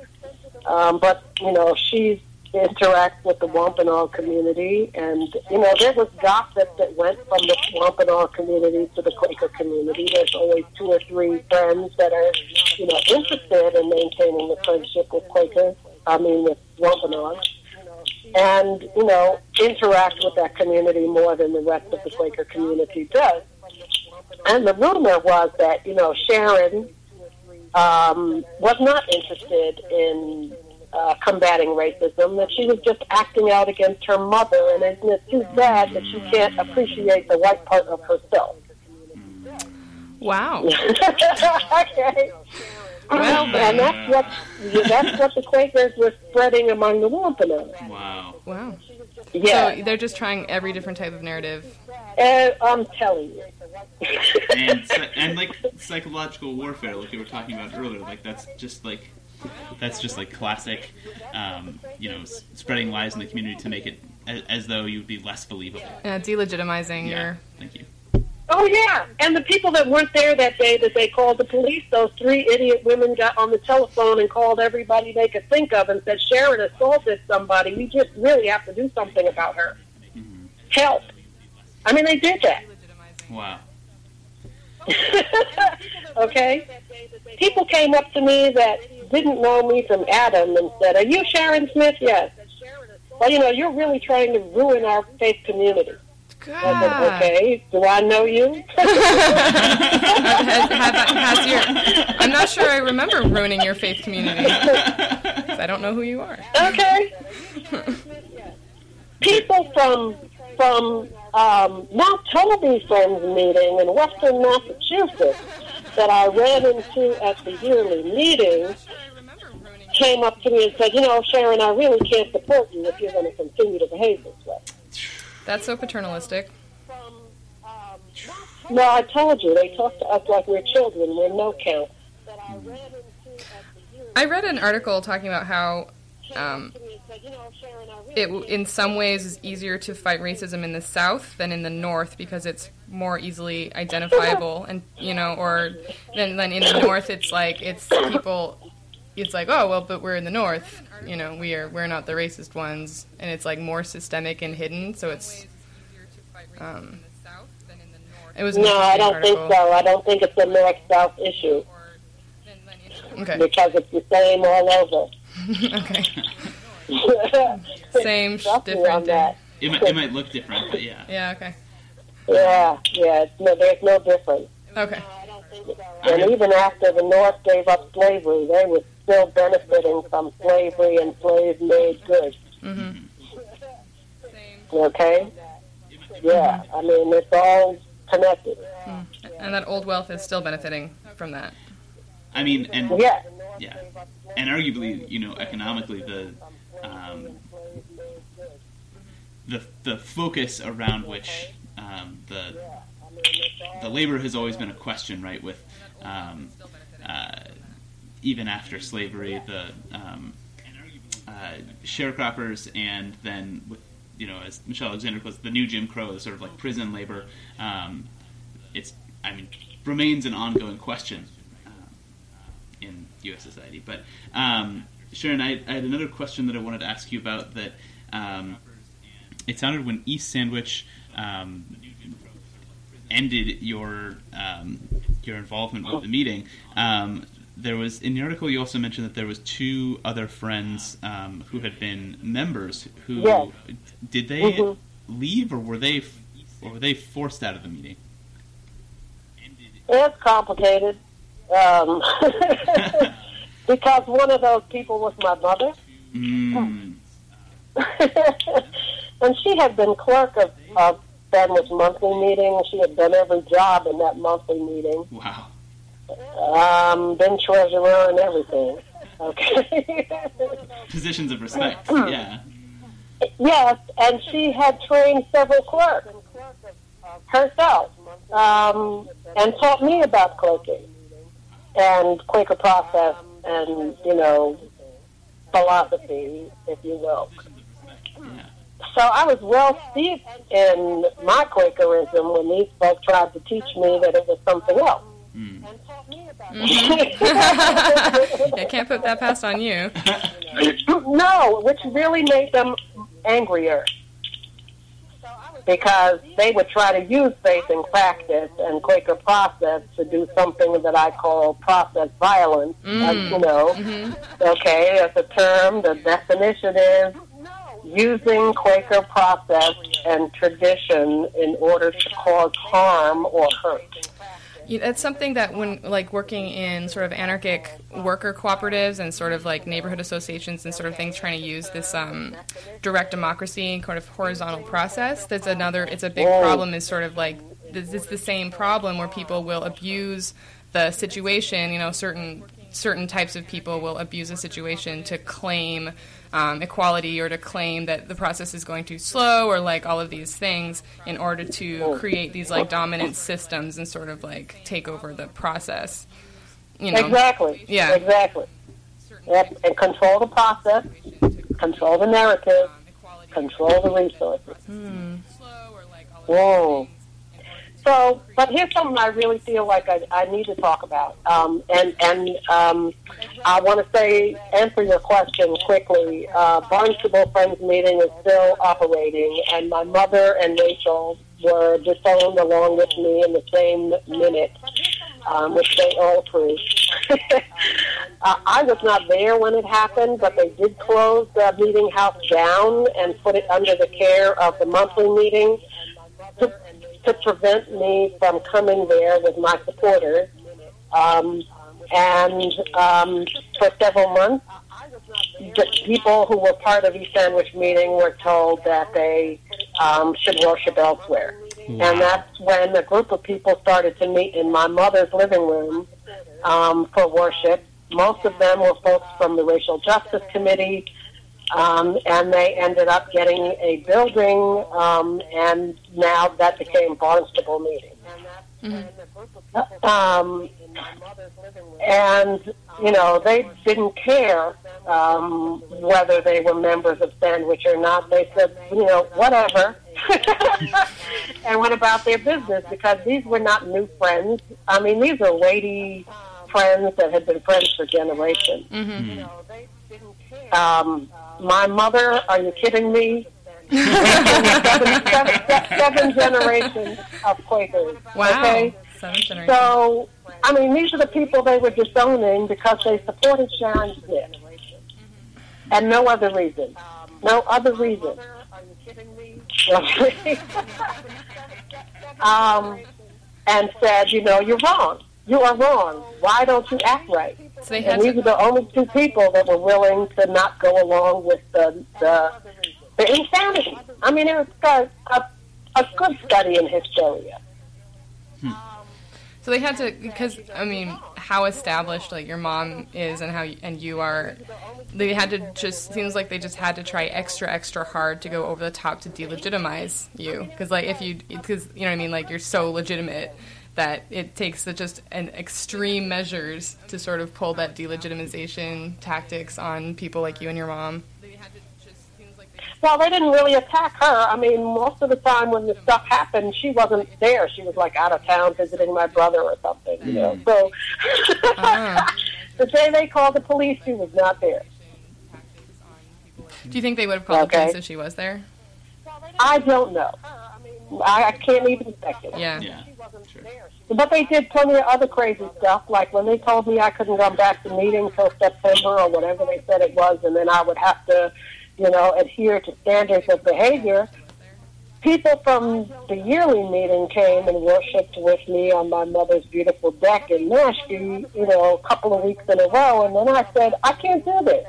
Um, but, you know, she interacts with the Wampanoag community, and, you know, there was gossip that went from the Wampanoag community to the Quaker community. There's always two or three friends that are, you know, interested in maintaining the friendship with Quakers, I mean, with Wampanoag. and you know interact with that community more than the rest of the Quaker community does. And the rumor was that you know Sharon um, was not interested in uh, combating racism; that she was just acting out against her mother, and isn't it too bad that she can't appreciate the white part of herself? Wow. [laughs] okay. Well, and that's what that's what the Quakers were spreading among the Wampanoag. Wow. Wow. Yeah, So they're just trying every different type of narrative. and I'm telling you. and [laughs] and like psychological warfare, like we were talking about earlier, like that's just like that's just like classic, um, you know, s- spreading lies in the community to make it as, as though you'd be less believable. Yeah, delegitimizing Yeah, your. thank you. Oh yeah, and the people that weren't there that day that they called the police, those three idiot women got on the telephone and called everybody they could think of and said Sharon assaulted somebody. We just really have to do something about her. Help! I mean, they did that. Wow. [laughs] okay? People came up to me that didn't know me from Adam and said, Are you Sharon Smith? Yes. Well, you know, you're really trying to ruin our faith community. I said, okay, do I know you? [laughs] [laughs] has, have, has your, I'm not sure I remember ruining your faith community. I don't know who you are. okay. People from from um, Mount Toby Friends meeting in Western Massachusetts that I ran into at the yearly meeting came up to me and said, you know, Sharon, I really can't support you if you're going to continue to behave this way. That's so paternalistic. No, I told you, they talk to us like we're children. We're no count. I read an article talking about how um, it in some ways is easier to fight racism in the South than in the North because it's more easily identifiable, and you know, or then then in the North it's like it's people. It's like, oh well, but we're in the North. You know, we are we're not the racist ones, and it's like more systemic and hidden. So it's. Um, it was No, I don't think so. I don't think it's a north-south issue Okay. because it's the same all over. [laughs] okay. [laughs] [laughs] Same, sh- Trust different. day. that. It might, it might look different, but yeah. Yeah. Okay. Yeah, yeah. No, there's no difference. Okay. And even after the North gave up slavery, they were still benefiting from slavery and slave-made goods. Mm-hmm. Okay? Yeah, I mean, it's all connected. And that old wealth is still benefiting from that. I mean, and Yeah. yeah, and arguably, you know, economically, the um, the the focus around which um, the the labor has always been a question, right? With um, uh, even after slavery, the um, uh, sharecroppers, and then with you know, as Michelle Alexander was the new Jim Crow, the sort of like prison labor. Um, it's, I mean, remains an ongoing question um, in U.S. society. But Sharon, I, I had another question that I wanted to ask you about. That um, it sounded when East Sandwich um, ended your um, your involvement with the meeting. Um, there was in the article you also mentioned that there was two other friends um, who had been members who Yes. did they Mhm. leave or were they or were they forced out of the meeting? It's complicated. [laughs] Because one of those people was my mother. Mm, [laughs] and she had been clerk of, of Sandwich monthly meeting. She had done every job in that monthly meeting. wow. Um, been treasurer and everything. Okay. [laughs] Positions of respect. Yeah. yes, and she had trained several clerks herself, um, and taught me about clerking and Quaker process and you know philosophy, if you will. Yeah. So I was well steeped in my Quakerism when these folks tried to teach me that it was something else. Mm. [laughs] I can't put that past on you. [laughs] no, which really made them angrier. Because they would try to use faith and practice and Quaker process to do something that I call process violence. Mm. As you know, Mhm. okay, as a term, the definition is using Quaker process and tradition in order to cause harm or hurt. That's something that when like working in sort of anarchic worker cooperatives and sort of like neighborhood associations and sort of things trying to use this um, direct democracy and kind of horizontal process. That's another. It's a big Whoa. problem. Is sort of like this is the same problem where people will abuse the situation. You know, certain certain types of people will abuse a situation to claim um, equality or to claim that the process is going too slow or like all of these things in order to create these like dominant systems and sort of like take over the process. You know, Exactly. Yeah. Exactly. Yep. And control the process, control the narrative, control the resources. Whoa. So, but here's something I really feel like I, I need to talk about, um, and and um, I want to say answer your question quickly. Uh, Barnstable Friends meeting is still operating, and my mother and Rachel were disowned along with me in the same minute, um, which they all approved. [laughs] uh, I was not there when it happened, but they did close the meeting house down and put it under the care of the monthly meeting to prevent me from coming there with my supporters. Um, and um, for several months, the people who were part of East Sandwich meeting were told that they um, should worship elsewhere. And that's when a group of people started to meet in my mother's living room um, for worship. Most of them were folks from the Racial Justice Committee, um, and they ended up getting a building, um, and now that became Barnstable Meeting. Um, and you know they didn't care um, whether they were members of Sandwich or not. They said, you know, whatever, [laughs] and went about their business because these were not new friends. I mean, these are weighty friends that had been friends for generations. Um, my mother, are you kidding me? seven, seven, seven generations of Quakers. wow, Okay? So, I mean, these are the people they were disowning because they supported Sharon Smith. And no other reason. No other reason. Are you kidding me? Um, and said, you know, you're wrong. You are wrong. Why don't you act right? So they had And these to, are the only two people that were willing to not go along with the the, the insanity. I mean, it was a, a, a good study in hysteria. Hmm. so they had to because I mean how established like your mom is and how y- and you are. They had to just seems like they just had to try extra extra hard to go over the top to delegitimize you because like if you because you know what I mean like you're so legitimate that it takes the, just an extreme measures to sort of pull that delegitimization tactics on people like you and your mom. Well, they didn't really attack her. I mean, most of the time when the stuff happened, she wasn't there. She was like out of town visiting my brother or something, you know. So Ah. [laughs] the day they called the police, she was not there. Do you think they would have called the police if she was there? I don't know. I, I can't even speculate. Yeah. Yeah. But they did plenty of other crazy stuff, like when they told me I couldn't come back to meeting till September or whatever they said it was, and then I would have to, you know, adhere to standards of behavior. People from the yearly meeting came and worshipped with me on my mother's beautiful deck in Nashville, you know, a couple of weeks in a row, and then I said, I can't do this.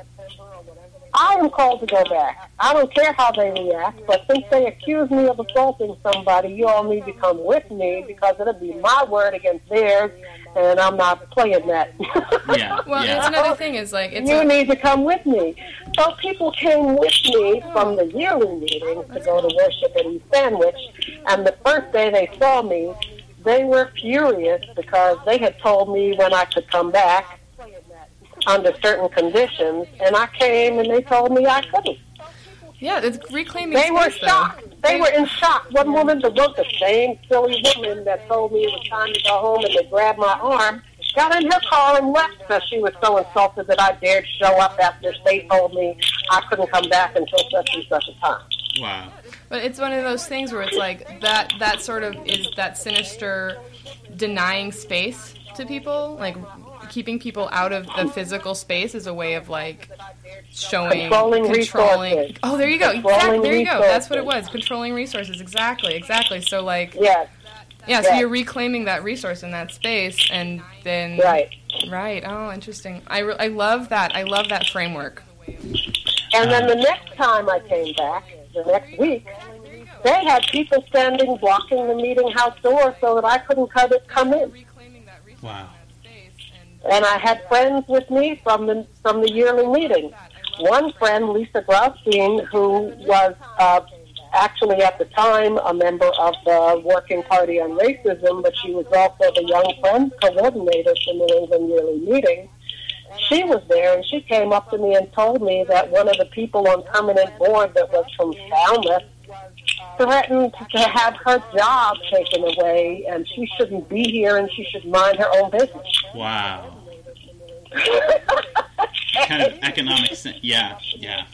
I am called to go back. I don't care how they react, but since they accuse me of assaulting somebody, you all need to come with me because it'll be my word against theirs, and I'm not playing that. [laughs] Yeah. Well, yeah. it's another thing is like it's you a, need to come with me. So people came with me from the yearly meetings to go to worship at East Sandwich, and the first day they saw me, they were furious because they had told me when I could come back under certain conditions, and I came and they told me I couldn't. yeah, it's reclaiming. They were space, though. shocked. They were in shock. One woman, the, the same silly woman that told me it was time to go home and they grabbed my arm, got in her car and left because she was so insulted that I dared show up after they told me I couldn't come back until such and such a time. Wow. But it's one of those things where it's like that that sort of is that sinister denying space to people, like keeping people out of the physical space is a way of like showing Controlling controlling. resources. Oh, there you go. Exactly. There you go. That's what it was. Controlling resources. Exactly. Exactly. So like, Yes, yeah. So yes. you're reclaiming that resource in that space, and then right. Right. Oh, interesting. I, re- I love that. I love that framework. And then the next time I came back, the next week, they had people standing blocking the meeting house door so that I couldn't cut it, come in. Wow. And I had friends with me from the from the yearly meeting. One friend, Lisa Graustein, who was uh, actually at the time a member of the Working Party on Racism, but she was also the Young Friends coordinator for New England Yearly Meeting. She was there, and she came up to me and told me that one of the people on permanent board that was from Falmouth threatened to have her job taken away, and she shouldn't be here, and she should mind her own business. Wow. [laughs] Kind of economic sense. Yeah, yeah.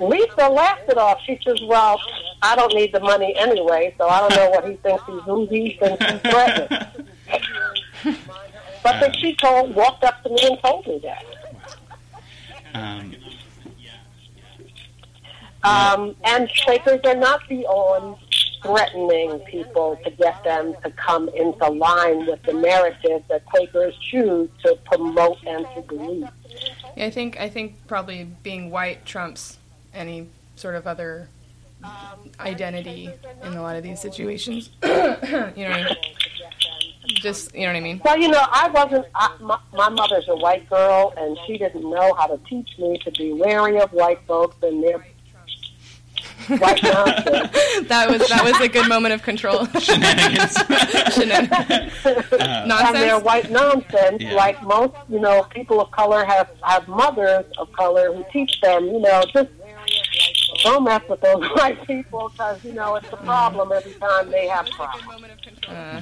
Lisa laughed it off. She says, "Well, I don't need the money anyway, so I don't know what he thinks he's who he thinks he's threatening." [laughs] But then she told, walked up to me and told me that. Um, Um, and Quakers are not beyond threatening people to get them to come into line with the narrative that Quakers choose to promote and to believe. Yeah, I think I think probably being white trumps any sort of other identity in a lot of these situations. [coughs] you know what I mean? Just you know what I mean? Well, you know, I wasn't. I, my, my mother's a white girl, and she didn't know how to teach me to be wary of white folks and their white nonsense. [laughs] that was that was a good moment of control. [laughs] shenanigans. Shenanigans. and their Nonsense. white nonsense. Yeah. Like most, you know, people of color have have mothers of color who teach them. You know, just don't mess with those [laughs] white people because you know it's a problem every time they have problems. Uh,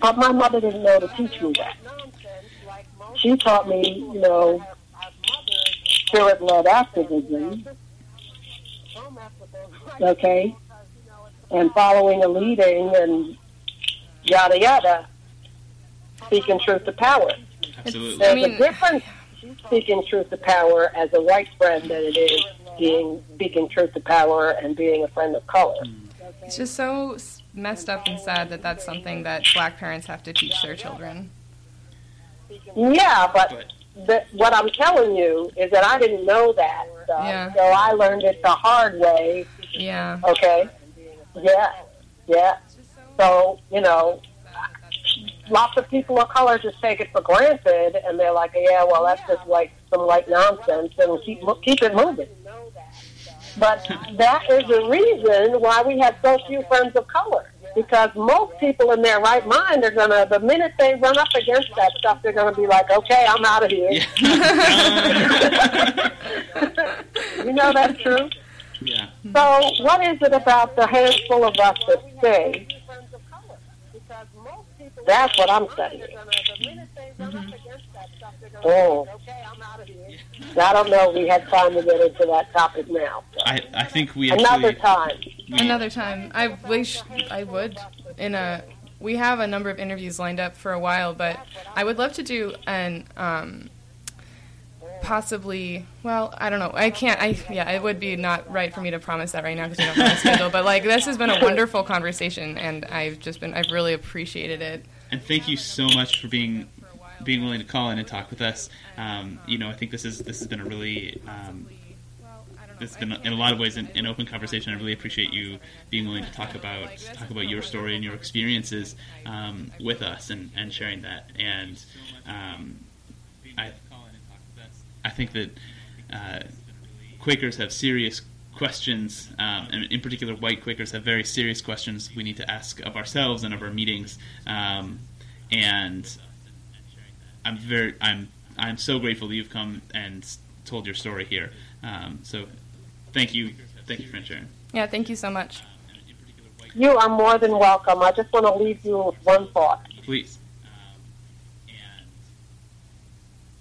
But my mother didn't know to teach me that. She taught me, you know, spirit-led activism. Okay, and following a leading and yada yada. Speaking truth to power. Absolutely. There's I mean- a difference speaking truth to power as a white friend than it is being speaking truth to power and being a friend of color. it's just so messed up and sad that that's something that black parents have to teach their children. Yeah, but But the, what I'm telling you is that I didn't know that stuff, Yeah. so I learned it the hard way. Yeah. Okay. Yeah. Yeah. So you know, lots of people of color just take it for granted, and they're like, "Yeah, well, that's just like some white nonsense," and keep keep it moving. But that is the reason why we have so few friends of color. Because most people in their right mind are gonna, the minute they run up against that stuff, they're gonna be like, "Okay, I'm out of here." [laughs] you know that's true. yeah. So, what is it about the handful of us that stay? That's what I'm studying. Oh, I don't know. We had time to get into that topic now. So. I, I think we Another time. we- Another time. I wish I would. In a, we have a number of interviews lined up for a while, but I would love to do an, um, possibly. Well, I don't know. I can't. I yeah. It would be not right for me to promise that right now because we don't have a schedule. But like, this has been a wonderful conversation, and I've just been. I've really appreciated it. and thank you so much for being being willing to call in and talk with us. Um, you know, I think this is this has been a really um, this has been in a lot of ways an, an open conversation. I really appreciate you being willing to talk about talk about your story and your experiences um, with us and, and sharing that. And um, I I think that uh, Quakers have serious questions, um, and in particular, white Quakers have very serious questions we need to ask of ourselves and of our meetings. Um, and I'm very, I'm, I'm so grateful that you've come and told your story here. Um, so, thank you, thank you for sharing. Yeah. Thank you so much. You are more than welcome. I just want to leave you with one thought. Please. and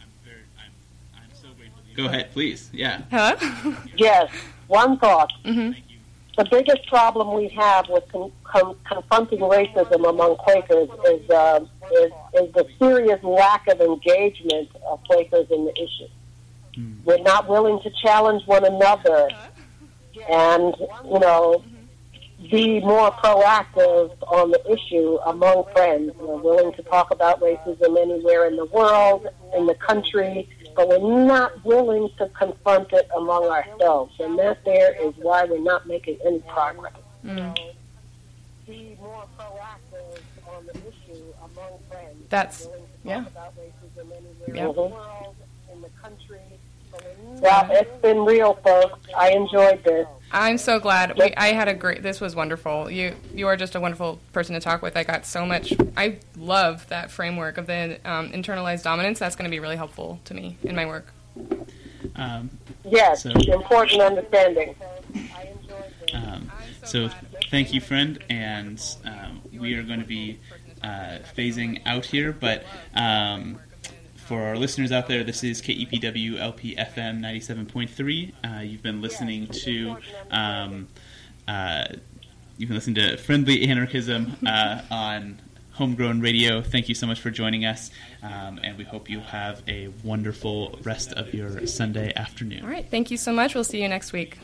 I'm very, I'm, I'm so grateful. Go ahead, please. Yeah. Hello. [laughs] Yes, one thought. hmm the biggest problem we have with con- con- confronting racism among Quakers is, uh, is is the serious lack of engagement of Quakers in the issue. We're not willing to challenge one another, and you know, be more proactive on the issue among friends. We're willing to talk about racism anywhere in the world, in the country, but we're not willing to confront it among ourselves. And that there is why we're not making any progress. Mm. Be more proactive on the issue among friends. That's- yeah. about racism anywhere Yeah. in the world, in the country. but we're not- Well, it's been real, folks. I enjoyed this. I'm so glad. We, I had a great. This was wonderful. You you are just a wonderful person to talk with. I got so much. I love that framework of the um, internalized dominance. That's going to be really helpful to me in my work. Um, Yes, So- important understanding. um, so thank you, friend, and um, we are going to be uh, phasing out here, but. Um, for our listeners out there, this is KEPW LP FM 97.3. Uh, you've been listening to um, uh, you've been listening to Friendly Anarchism uh, on Homegrown Radio. Thank you so much for joining us, um, and we hope you have a wonderful rest of your Sunday afternoon. All right. Thank you so much. We'll see you next week.